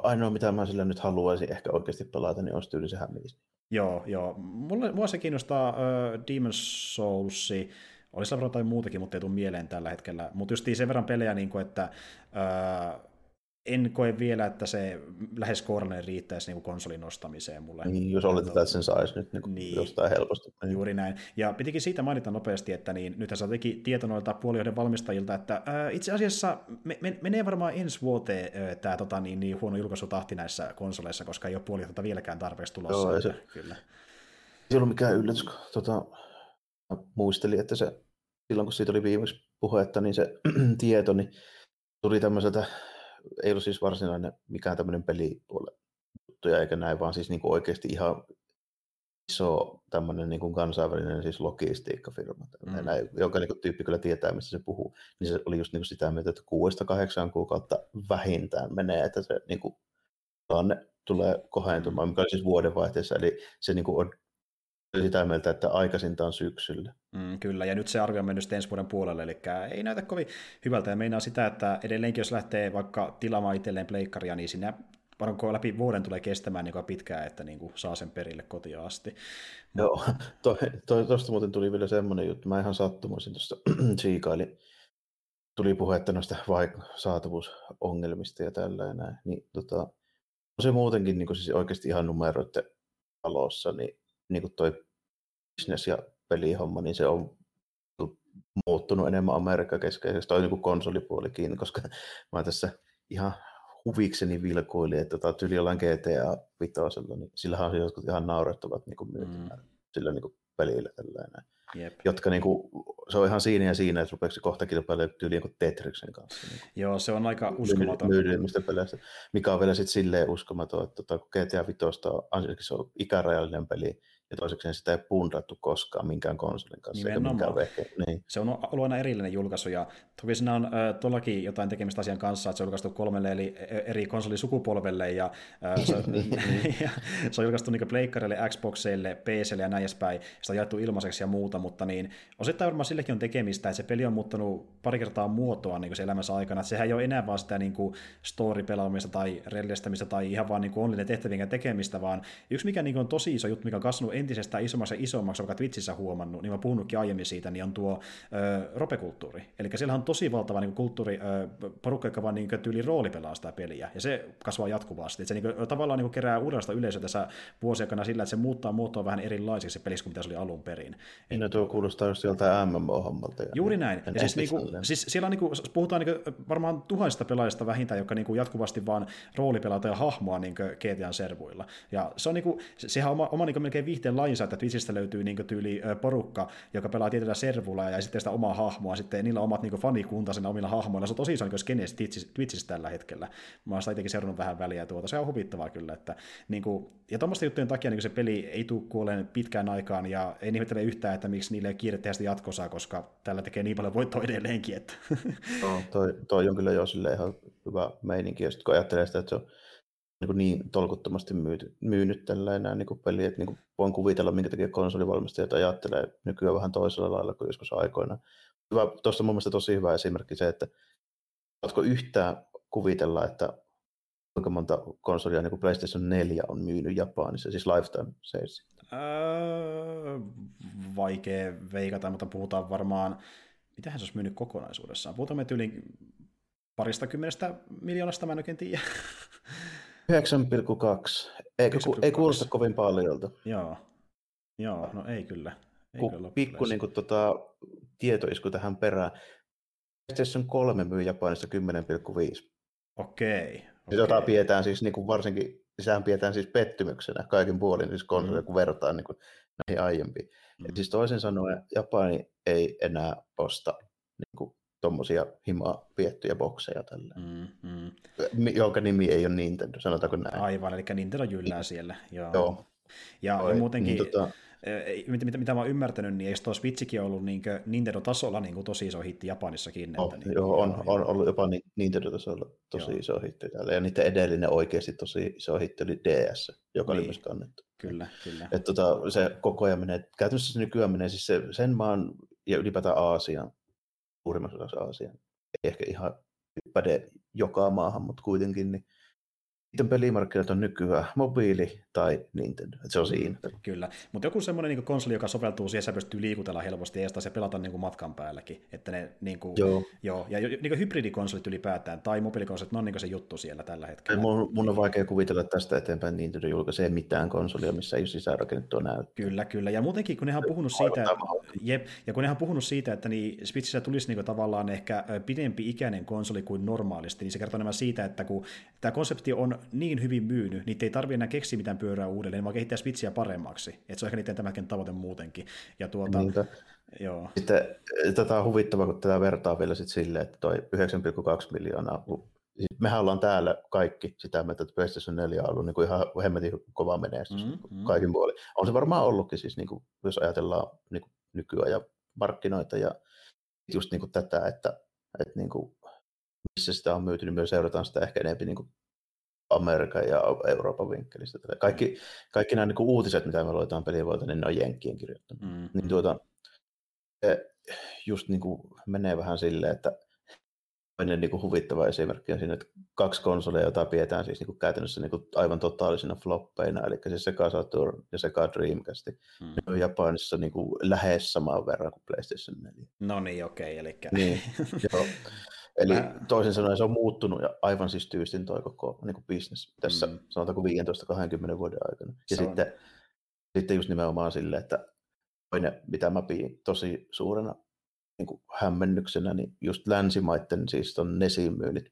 ainoa mitä mä sillä nyt haluaisin ehkä oikeasti pelata, niin on tyyli se Joo, joo. Mulla, mua se kiinnostaa uh, Demon's Souls, olisi varmaan jotain muutakin, mutta ei tule mieleen tällä hetkellä. Mutta just sen verran pelejä, niin kuin, että uh, en koe vielä, että se lähes kourallinen riittäisi niin konsolin ostamiseen mulle. Niin, jos oletetaan, että sen saisi nyt niin niin. jostain helposti. Niin. Juuri näin. Ja pitikin siitä mainita nopeasti, että niin, nythän se teki tieto noilta puolijohden valmistajilta, että ää, itse asiassa me, me, menee varmaan ensi vuoteen tämä tota, niin, niin huono julkaisutahti näissä konsoleissa, koska ei ole puolijohdetta vieläkään tarpeeksi tulossa. Joo, se, kyllä. ei ollut mikään yllätys, kun tota, muistelin, että se, silloin kun siitä oli viimeksi puhetta, niin se tieto niin tuli tämmöiseltä ei ollut siis varsinainen mikään tämmöinen pelipuolen juttuja eikä näin, vaan siis niin kuin oikeasti ihan iso tämmöinen niin kuin kansainvälinen siis logistiikkafirma, mm. näin, joka niin kuin, tyyppi kyllä tietää, mistä se puhuu, niin se oli just niin kuin sitä mieltä, että kuudesta kahdeksaan kuukautta vähintään menee, että se niin kuin, tilanne tulee kohentumaan, mikä oli siis vuodenvaihteessa, eli se niin kuin, on sitä mieltä, että aikaisintaan syksyllä. Mm, kyllä, ja nyt se arvio on mennyt ensi vuoden puolelle, eli ei näytä kovin hyvältä, ja meinaa sitä, että edelleenkin jos lähtee vaikka tilaamaan itselleen pleikkaria, niin sinne varmaan läpi vuoden tulee kestämään niin pitkään, että niin kuin saa sen perille kotiin asti. Joo, tuosta to, to, muuten tuli vielä semmoinen juttu, mä ihan sattumoisin tuosta siikailin, tuli puhetta noista vaik- saatavuusongelmista ja tällä ja näin, niin tota, se muutenkin niin kuin siis oikeasti ihan numeroiden talossa, niin niin kuin toi business ja pelihomma, niin se on muuttunut enemmän Amerikka-keskeiseksi, toi niin kuin konsolipuolikin, koska mä tässä ihan huvikseni vilkuilin, että tota, tyyli jollain GTA 5, niin sillähän on jotkut ihan naurettavat niin kuin mm. sillä niin kuin pelillä tällainen. Jep. Jotka niin kuin, se on ihan siinä ja siinä, että rupeeksi kohta kilpailemaan tyyliin kuin Tetriksen kanssa. Niin Joo, se on aika uskomaton. Myydyimmistä peleistä, mikä on vielä sitten silleen uskomaton, että tota, kun GTA 5 on, se on ikärajallinen peli, ja toiseksi sitä ei pundattu koskaan minkään konsolin kanssa. Minkään vehke. Niin. Se on ollut aina erillinen julkaisu, ja toki siinä on äh, tuollakin jotain tekemistä asian kanssa, että se on julkaistu kolmelle eli eri konsolisukupolvelle, ja, äh, se, ja se on julkaistu niin pleikkarille, Xboxille, PClle ja näin edespäin, sitä on jaettu ilmaiseksi ja muuta, mutta niin, osittain varmaan sillekin on tekemistä, että se peli on muuttanut pari kertaa muotoa niin se elämänsä aikana, että sehän ei ole enää vaan sitä niin story-pelaamista tai reljestämistä tai ihan vaan niin online tehtävien tekemistä, vaan yksi mikä niin on tosi iso juttu, mikä on kasvanut entisestään isommaksi ja isommaksi, vaikka Twitchissä huomannut, niin mä puhunutkin aiemmin siitä, niin on tuo ö, ropekulttuuri. Eli siellä on tosi valtava niin kulttuuri, ö, porukka, joka vaan niin tyyli rooli pelaa sitä peliä, ja se kasvaa jatkuvasti. Et se niin kuin, tavallaan niin kerää uudenlaista yleisöä tässä vuosiaikana sillä, että se muuttaa muotoa vähän erilaiseksi se pelissä kuin mitä se oli alun perin. Niin, no tuo kuulostaa just joltain MMO-hommalta. Juuri näin. Ja siis, niin kuin, siis siellä on, niin kuin, puhutaan niin kuin, varmaan tuhansista pelaajista vähintään, jotka niin kuin jatkuvasti vaan roolipelaa ja hahmoa niin GTA-servuilla. Ja se on niin kuin, sehän on oma, oma niin kuin melkein viihteen lajinsa, että Twitchistä löytyy niin tyyli porukka, joka pelaa tietyllä servulla ja sitten sitä omaa hahmoa, sitten niillä omat niin fanikunta sen omilla hahmoilla. Se on tosi iso niin skene Twitchissä tällä hetkellä. Mä oon sitä itsekin seurannut vähän väliä tuota. Se on huvittavaa kyllä. Että, niin kuin, ja tuommoisten juttujen takia niin se peli ei tule kuoleen pitkään aikaan ja ei ihmettele yhtään, että miksi niille ei kiire tehdä sitä jatkosaa, koska tällä tekee niin paljon voittoa edelleenkin. Että. No, toi, toi on kyllä jo ihan hyvä meininki, ja sitten kun ajattelee sitä, että se on niin, niin tolkuttomasti myyty, myynyt tällä enää niin peli, että niin voin kuvitella, minkä takia konsolivalmistajat ajattelee nykyään vähän toisella lailla kuin joskus aikoina. Tuosta mun mielestä tosi hyvä esimerkki se, että oletko yhtään kuvitella, että kuinka monta konsolia niin kuin PlayStation 4 on myynyt Japanissa, siis lifetime sales? Öö, vaikea veikata, mutta puhutaan varmaan, mitähän se olisi myynyt kokonaisuudessaan? Puhutaan me tyyliin parista kymmenestä miljoonasta, mä en oikein tiedä. 9,2. Ei, 9,2. ei kuulosta kovin paljolta. Joo. Joo, no ei kyllä. Ei kyllä pikku niin kuin, tota, tietoisku tähän perään. PlayStation 3 myy Japanissa 10,5. Okei. Okay, Jota pidetään siis niin kuin varsinkin, sehän pidetään siis pettymyksenä kaikin puolin siis konsoleja, mm. kun verrataan niin kuin näihin aiempiin. Mm. Et siis toisin sanoen Japani ei enää osta niin kuin, tuommoisia himaa piettyjä bokseja tällä. Mm, mm. Jonka nimi ei ole Nintendo, sanotaanko näin. Aivan, eli Nintendo jyllää siellä. Joo. Joo. Ja, Oi, ja muutenkin, niin, tota mitä, mitä, mitä mä oon ymmärtänyt, niin eikö tuo Switchikin ollut niin Nintendo-tasolla niin tosi iso hitti Japanissakin? Oh, että, niin, joo, on, on ollut jopa Nintendo-tasolla tosi joo. iso hitti täällä. Ja niiden edellinen oikeasti tosi iso hitti oli DS, joka niin. oli myös kannettu. Kyllä, kyllä. Et tota, se koko ajan menee, käytännössä se nykyään menee siis se, sen maan ja ylipäätään Aasian, suurimmassa osassa Aasian, ei ehkä ihan päde joka maahan, mutta kuitenkin, niin niiden pelimarkkinat on nykyään mobiili tai Nintendo. Että se on siinä. Kyllä, mutta joku semmoinen niin konsoli, joka soveltuu siihen, että pystyy liikutella helposti ja se pelata niin kuin matkan päälläkin. Että ne, niin kuin, joo. joo. Ja niin kuin hybridikonsolit ylipäätään tai mobiilikonsolit, ne on niin kuin se juttu siellä tällä hetkellä. Mun, mun on vaikea kuvitella tästä eteenpäin Nintendo julkaisee mitään konsolia, missä ei ole sisäänrakennettua näyttöä. Kyllä, kyllä. Ja muutenkin, kun ne on puhunut siitä, jep, ja kun ne on puhunut siitä, että niin Switchissä tulisi niin kuin tavallaan ehkä pidempi ikäinen konsoli kuin normaalisti, niin se kertoo enemmän siitä, että kun tämä konsepti on niin hyvin myynyt, niin ei tarvitse enää keksiä mitään pyörää uudelleen, vaan kehittää Switchiä paremmaksi. Että se on ehkä niiden tämänkin tavoite muutenkin. Ja tuota, Niinpä. Joo. Sitten eh, tätä on huvittavaa, kun tätä vertaa vielä sitten silleen, että toi 9,2 miljoonaa, siis mehän ollaan täällä kaikki sitä mieltä, että PlayStation 4 on ollut niin kuin ihan hemmetin kova menestys mm-hmm. kaikin puolin. On se varmaan ollutkin siis, niin kuin, jos ajatellaan niin kuin nykyajan markkinoita ja just niin kuin tätä, että, että niin kuin, missä sitä on myyty, niin me seurataan sitä ehkä enemmän niin kuin Amerikan ja Euroopan vinkkelistä. Kaikki, mm. kaikki nämä niin kuin uutiset, mitä me luetaan pelivuolta, niin ne on Jenkkien kirjoittanut. Mm. Niin tuota, just niin kuin menee vähän silleen, että toinen niin kuin huvittava esimerkki on siinä, että kaksi konsoleja, joita pidetään siis niin kuin käytännössä niin kuin aivan totaalisina floppeina, eli se Sega Saturn ja Sega Dreamcast, mm. ne on Japanissa niin kuin lähes samaan verran kuin PlayStation 4. No niin, okei, okay, eli... Niin, joo. Eli Mä... toisin sanoen se on muuttunut ja aivan siis tyystin toi koko niin kuin business tässä mm. sanotaanko 15-20 vuoden aikana. Ja se sitten, on. sitten just nimenomaan sille, että toinen, mitä mä pidin tosi suurena niin kuin hämmennyksenä, niin just länsimaiden siis on Nesin myynnit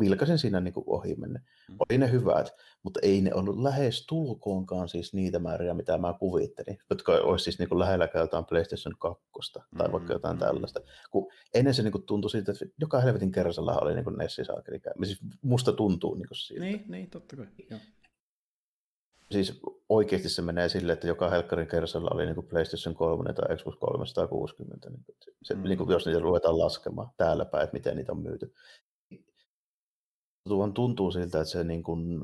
vilkasin siinä niin kuin ohi menne. Mm. Oli ne hyvät, mutta ei ne ollut lähes tulkoonkaan siis niitä määriä, mitä mä kuvittelin, jotka olisi siis niin kuin lähelläkään jotain PlayStation 2 tai mm, vaikka jotain mm. tällaista. Kun ennen se niin kuin tuntui siltä, että joka helvetin kerralla oli niin Nessi saakeli. Siis musta tuntuu niin kuin siitä. Niin, niin, totta kai. Joo. Siis oikeasti se menee silleen, että joka helkkarin kerralla oli niin kuin PlayStation 3 tai Xbox 360, niin se, mm. niin kuin, jos niitä ruvetaan laskemaan täällä päin, että miten niitä on myyty tuon tuntuu siltä, että se niin kuin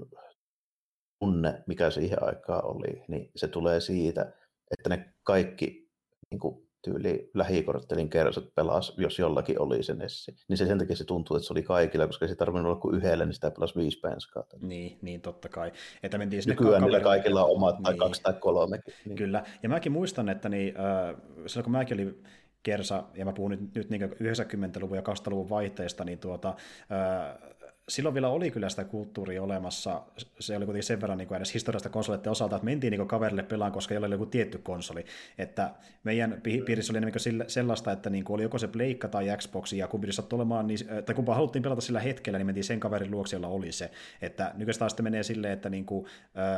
tunne, mikä siihen aikaan oli, niin se tulee siitä, että ne kaikki niin kuin tyyli lähikorttelin kersot pelas, jos jollakin oli se Nessi. Niin se sen takia se tuntuu, että se oli kaikilla, koska se ei tarvinnut olla kuin yhdellä, niin sitä pelasi viisi penskaa. Niin, niin totta kai. Että mentiin sinne Nykyään niillä kaikilla on omat tai niin. kaksi tai kolme. Niin. Kyllä, ja mäkin muistan, että niin, äh, silloin kun mäkin olin Kersa, ja mä puhun nyt, nyt niin 90-luvun ja 2000-luvun vaihteesta, niin tuota, äh, silloin vielä oli kyllä sitä kulttuuria olemassa. Se oli kuitenkin sen verran niin kuin edes historiasta konsoleiden osalta, että mentiin niin kaverille pelaan, koska ei ole joku tietty konsoli. Että meidän piirissä oli niin sellaista, että niin kuin oli joko se Pleikka tai Xbox, ja kumpi sattui olemaan, niin, tai kumpaa haluttiin pelata sillä hetkellä, niin mentiin sen kaverin luokse, jolla oli se. Että nykyistä taas sitten menee silleen, että niin kuin,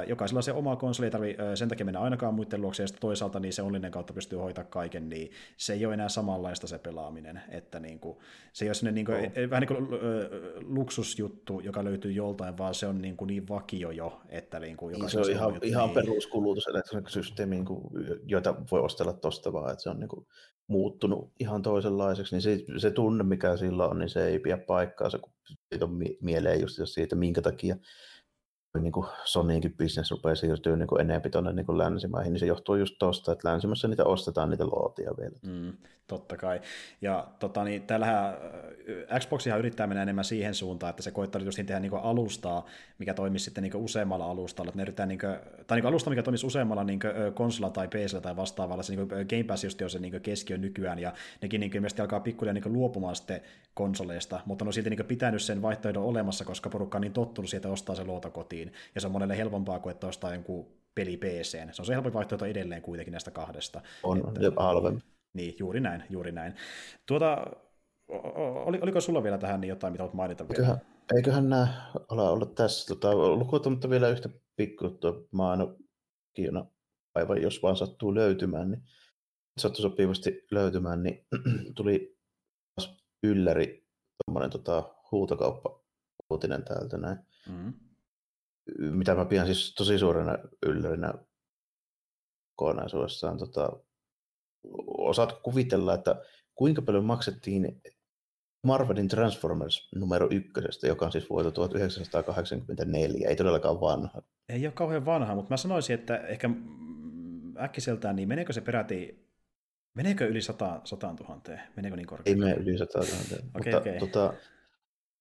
jokaisella on se oma konsoli, ei tarvitse sen takia mennä ainakaan muiden luokse, ja sitten toisaalta niin se onlinen kautta pystyy hoitamaan kaiken, niin se ei ole enää samanlaista se pelaaminen. Että niin kuin, se ei ole sinne niin kuin, oh. vähän niin kuin äh, juttu, joka löytyy joltain, vaan se on niin, kuin niin vakio jo, että niin kuin niin, se on ihan, juttu, ihan niin... peruskulutus systeemi, niin kuin, joita voi ostella tuosta vaan, että se on niin kuin muuttunut ihan toisenlaiseksi, niin se, se tunne, mikä sillä on, niin se ei pidä paikkaansa, kun siitä on mieleen just siitä, minkä takia niin kuin Sonicin business rupeaa siirtyä niin kuin enemmän tuonne niin länsimaihin, niin se johtuu just tuosta, että länsimässä niitä ostetaan niitä lootia vielä. Mm, totta kai. Ja tota, niin, täällähän Xboxihan yrittää mennä enemmän siihen suuntaan, että se koittaa just tehdä niin alustaa, mikä toimisi sitten niin useammalla alustalla. Että ne yrittää, niin kuin, tai niin alusta, mikä toimisi useammalla niin konsola tai PC tai vastaavalla. Se niin Game Pass just on se niin keskiö nykyään, ja nekin niin ilmeisesti alkaa pikkuhiljaa niin luopumaan sitten konsoleista, mutta on silti niin pitänyt sen vaihtoehdon olemassa, koska porukka on niin tottunut siitä ostaa se luota kotiin kotiin, ja se on monelle helpompaa kuin että ostaa jonkun peli PC. Se on se helpompi vaihtoehto edelleen kuitenkin näistä kahdesta. On, että, jopa halvempi. Niin, juuri näin, juuri näin. Tuota, oli, oliko sulla vielä tähän niin jotain, mitä olet mainita vielä? Eiköhän, eiköhän nämä olla ollut tässä. Tota, lukuottamatta vielä yhtä pikku maano kiina aivan jos vaan sattuu löytymään, niin sattuu sopivasti löytymään, niin tuli ylläri, tuommoinen tota, huutokauppa uutinen täältä näin. Mm-hmm. Mitä mä pidän siis tosi suurena yllärinä kokonaisuudessaan. Tota, osaat kuvitella, että kuinka paljon maksettiin Marvelin Transformers numero ykkösestä, joka on siis vuodelta 1984, ei todellakaan vanha. Ei ole kauhean vanha, mutta mä sanoisin, että ehkä äkkiseltään, niin meneekö se peräti, meneekö yli 100, 100 000? Meneekö niin korkealle? Ei mene yli 100 000. okay, mutta okay. Tota,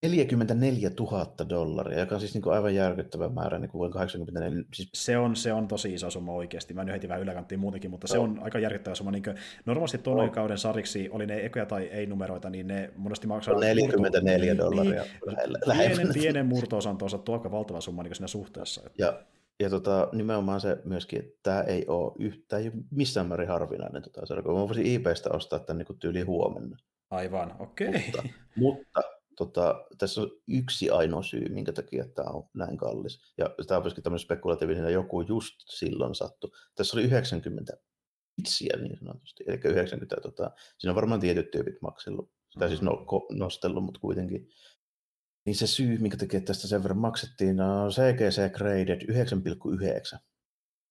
44 000 dollaria, joka on siis niin kuin aivan järkyttävä määrä niin kuin 84. Siis... Se, on, se on tosi iso summa oikeasti. Mä nyt heti vähän yläkanttiin muutenkin, mutta no. se on aika järkyttävä summa. Niin normaalisti tuon no. kauden sariksi oli ne ekoja tai ei-numeroita, niin ne monesti maksaa... 44 murto... dollaria niin, lähellä. Pienen, pienen murto-osan tuossa tuo aika valtava summa niin siinä suhteessa. Että... Ja, ja tota, nimenomaan se myöskin, että tämä ei ole, yhtä, ei ole missään määrin harvinainen. Tota, se, mä voisin IPstä ostaa tämän niin tyyli huomenna. Aivan, okei. Okay. Mutta, mutta tota, tässä on yksi ainoa syy, minkä takia tämä on näin kallis. Ja tämä on myöskin tämmöinen spekulatiivinen, että joku just silloin sattui. Tässä oli 90 itsiä niin sanotusti, eli 90, tota, siinä on varmaan tietyt tyypit maksellut, mm-hmm. siis no, nostellut, mutta kuitenkin. Niin se syy, minkä takia tästä sen verran maksettiin, on CGC Graded 9,9.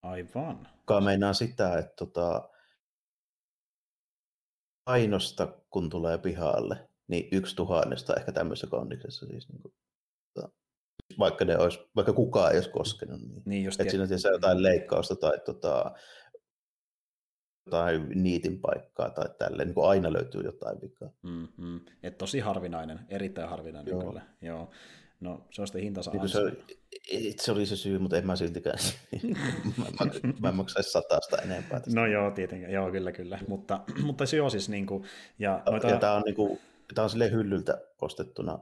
Aivan. Joka meinaa sitä, että tota, ainosta kun tulee pihalle, niin yksi tuhannesta ehkä tämmöisessä kondiksessa siis niin kuin, tota, vaikka, ne olisi, vaikka kukaan ei olisi koskenut. Niin, niin just että siinä on jotain leikkausta tai tota, tai niitin paikkaa tai tälle, niin kuin aina löytyy jotain vikaa. Mm-hmm. Et tosi harvinainen, erittäin harvinainen Joo. kyllä. Joo. No se on sitten hintansa niin se, se oli se syy, mutta en mä siltikään. mä, mä, mä en maksaisi satasta enempää. Tästä. No joo, tietenkin. Joo, kyllä, kyllä. Mutta, mutta se on siis niin kuin, ja, noita... ja tämä on niin kuin, tämä on silleen hyllyltä ostettuna.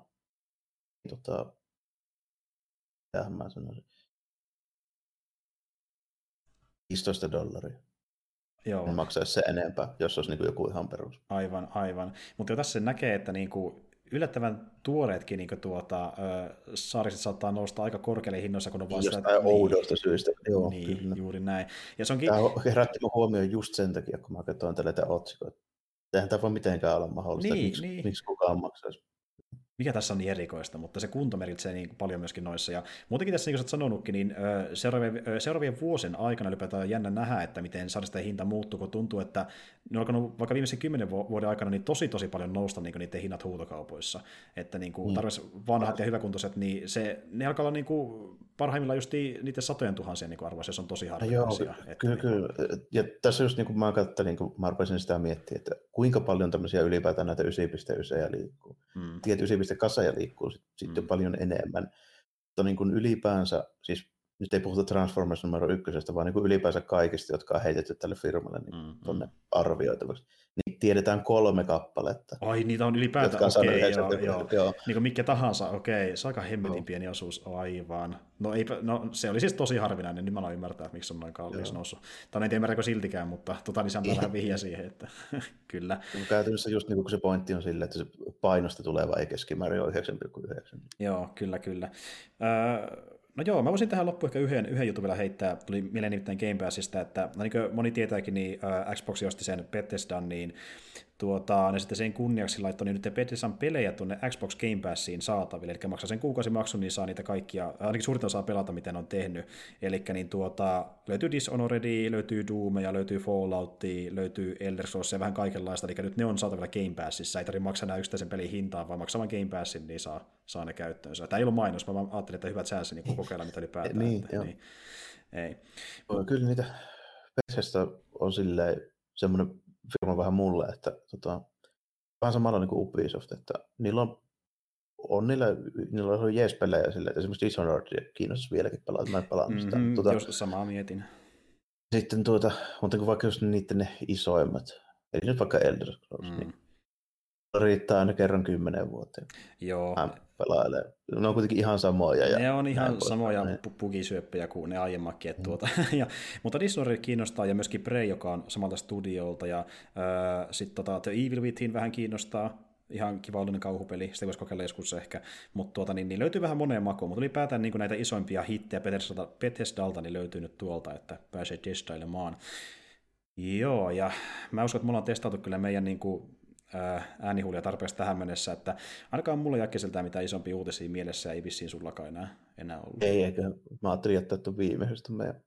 Tota, mitähän mä sanoisin. 15 dollaria. Joo. En maksaisi se enempää, jos olisi niin kuin joku ihan perus. Aivan, aivan. Mutta jo tässä näkee, että niin kuin yllättävän tuoreetkin niin tuota, saariset saattaa nousta aika korkealle hinnoissa, kun on vaan sitä... Jostain oudosta niin, syystä, joo, niin, kyllä. juuri näin. Ja se onkin... Tämä herätti huomioon just sen takia, kun mä katsoin tällä otsikoita. Eihän tämä voi mitenkään olla mahdollista, niin, miksi, niin. miksi kukaan maksaisi mikä tässä on niin erikoista, mutta se kunto merkitsee niin paljon myöskin noissa. Ja muutenkin tässä, niin kuin olet sanonutkin, niin seuraavien, seuraavien vuosien aikana ylipäätään jännä nähdä, että miten sarjisten hinta muuttuu, kun tuntuu, että ne on alkanut vaikka viimeisen kymmenen vuoden aikana niin tosi tosi paljon nousta niin niiden hinnat huutokaupoissa. Että niin kuin, mm. vanhat ja hyväkuntoiset, niin se, ne alkaa olla niin kuin, parhaimmillaan just niiden satojen tuhansien niin arvoisia, se on tosi harvinaisia. Joo, että, kyllä, niin kyllä. Ja tässä just niin kuin mä katselin, kun mä rupesin sitä miettiä, että kuinka paljon tämmöisiä ylipäätään näitä 9.9 liikkuu. Mm. Tiedät, 9.8 liikkuu sitten mm. paljon enemmän. Mutta niin kuin ylipäänsä, siis nyt ei puhuta Transformers numero ykkösestä, vaan niin kuin ylipäänsä kaikista, jotka on heitetty tälle firmalle niin mm, tuonne arvioitavaksi. Niin tiedetään kolme kappaletta. Ai, niitä on ylipäätään, okei, okay, joo, joo. joo. Niin kuin mikä tahansa, okei, okay. se on aika hemmetin no. pieni osuus, aivan. No, ei, no, se oli siis tosi harvinainen, niin mä aloin ymmärtää, että miksi on noin kallis noussut. Tai en tiedä siltikään, mutta tota niin antaa vähän vihja siihen, että kyllä. Käytännössä just niin kuin se pointti on sille, että se painosta tuleva ei keskimäärin ole 9,9. Joo, kyllä, kyllä. Öö, No joo, mä voisin tähän loppuun ehkä yhden, yhden jutun vielä heittää. Tuli mieleen nimittäin Game Passista, että no niin kuin moni tietääkin, niin uh, Xbox osti sen Bethesdan, niin tuota, ne sitten sen kunniaksi laittoi niin nyt Bethesdan pelejä tuonne Xbox Game Passiin saataville, eli maksaa sen kuukausimaksun, niin saa niitä kaikkia, ainakin suurin osa pelata, miten on tehnyt. Eli niin tuota, löytyy Dishonored, löytyy Doom ja löytyy Fallout, löytyy Elder Scrolls ja vähän kaikenlaista, eli nyt ne on saatavilla Game Passissa, ei tarvitse maksaa nämä yksittäisen pelin hintaa, vaan maksaa Game Passin, niin saa, saa ne käyttöönsä. Tämä ei ollut mainos, mä vaan ajattelin, että hyvät säänsä niin kokeilla, mitä ylipäätään. niin, että, niin, ei. Kyllä niitä Bethesda on silleen semmoinen firma vähän mulle, että tota, vähän samalla niin kuin Ubisoft, että niillä on, on niillä, niillä on jees pelejä sille, että esimerkiksi Dishonored kiinnostaisi vieläkin pelata, mä pelaan sitä. Mm-hmm, tuota, jos samaa mietin. Sitten tuota, mutta kun vaikka just niiden ne isoimmat, eli nyt vaikka Elder Scrolls, mm. niin riittää aina kerran kymmenen vuoteen. Joo. Hän pelailee. Ne on kuitenkin ihan samoja. Ja ne on ihan samoja pois. pugisyöppejä kuin ne aiemmakin. Mm. Tuota, ja, mutta Dishonored kiinnostaa ja myöskin Prey, joka on samalta studiolta. Ja äh, sitten tota, The Evil Within vähän kiinnostaa. Ihan kivallinen kauhupeli, sitä voisi kokeilla joskus ehkä. Mutta tuota, niin, niin löytyy vähän moneen makuun, mutta ylipäätään niin näitä isoimpia hittejä Bethesdalta, Bethesdalta niin löytyy nyt tuolta, että pääsee testailemaan. Joo, ja mä uskon, että me ollaan testattu kyllä meidän niin kuin, äänihuulia tarpeeksi tähän mennessä, että ainakaan mulla jäkkiseltä mitään isompi uutisia mielessä ei vissiin sullakaan enää, enää ollut. Ei, eikö. Mä ajattelin jättää tuon viimeisestä meidän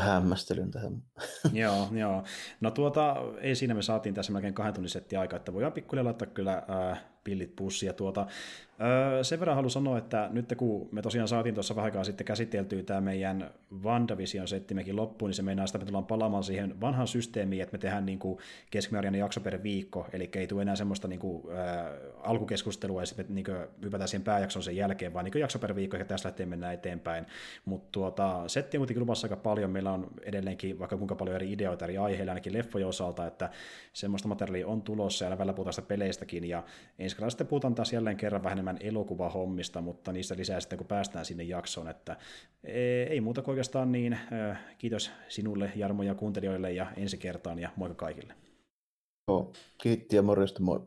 hämmästelyn tähän. joo, joo. No tuota, ei siinä me saatiin tässä melkein kahden tunnin setti aika, että voidaan pikkuhiljaa laittaa kyllä äh, pillit pussia. Tuota, öö, sen verran haluan sanoa, että nyt kun me tosiaan saatiin tuossa vähän aikaa sitten käsiteltyä tämä meidän WandaVision settimekin loppuun, niin se meinaa sitä, että me tullaan palaamaan siihen vanhaan systeemiin, että me tehdään niin kuin keskimääräinen jakso per viikko, eli ei tule enää semmoista niin kuin, äh, alkukeskustelua ja sitten niin hypätään siihen pääjakson sen jälkeen, vaan niin kuin jakso per viikko, ja tästä lähtien mennään eteenpäin. Mutta tuota, setti on kuitenkin luvassa aika paljon, meillä on edelleenkin vaikka kuinka paljon eri ideoita eri aiheilla, ainakin leffojen osalta, että semmoista materiaalia on tulossa, ja välillä puhutaan sitä peleistäkin, ja kerralla sitten puhutaan taas jälleen kerran vähän enemmän elokuvahommista, mutta niistä lisää sitten kun päästään sinne jaksoon, että e, ei muuta kuin oikeastaan niin. Kiitos sinulle Jarmo ja kuuntelijoille ja ensi kertaan ja moikka kaikille. Joo, kiitti ja morjesta moi.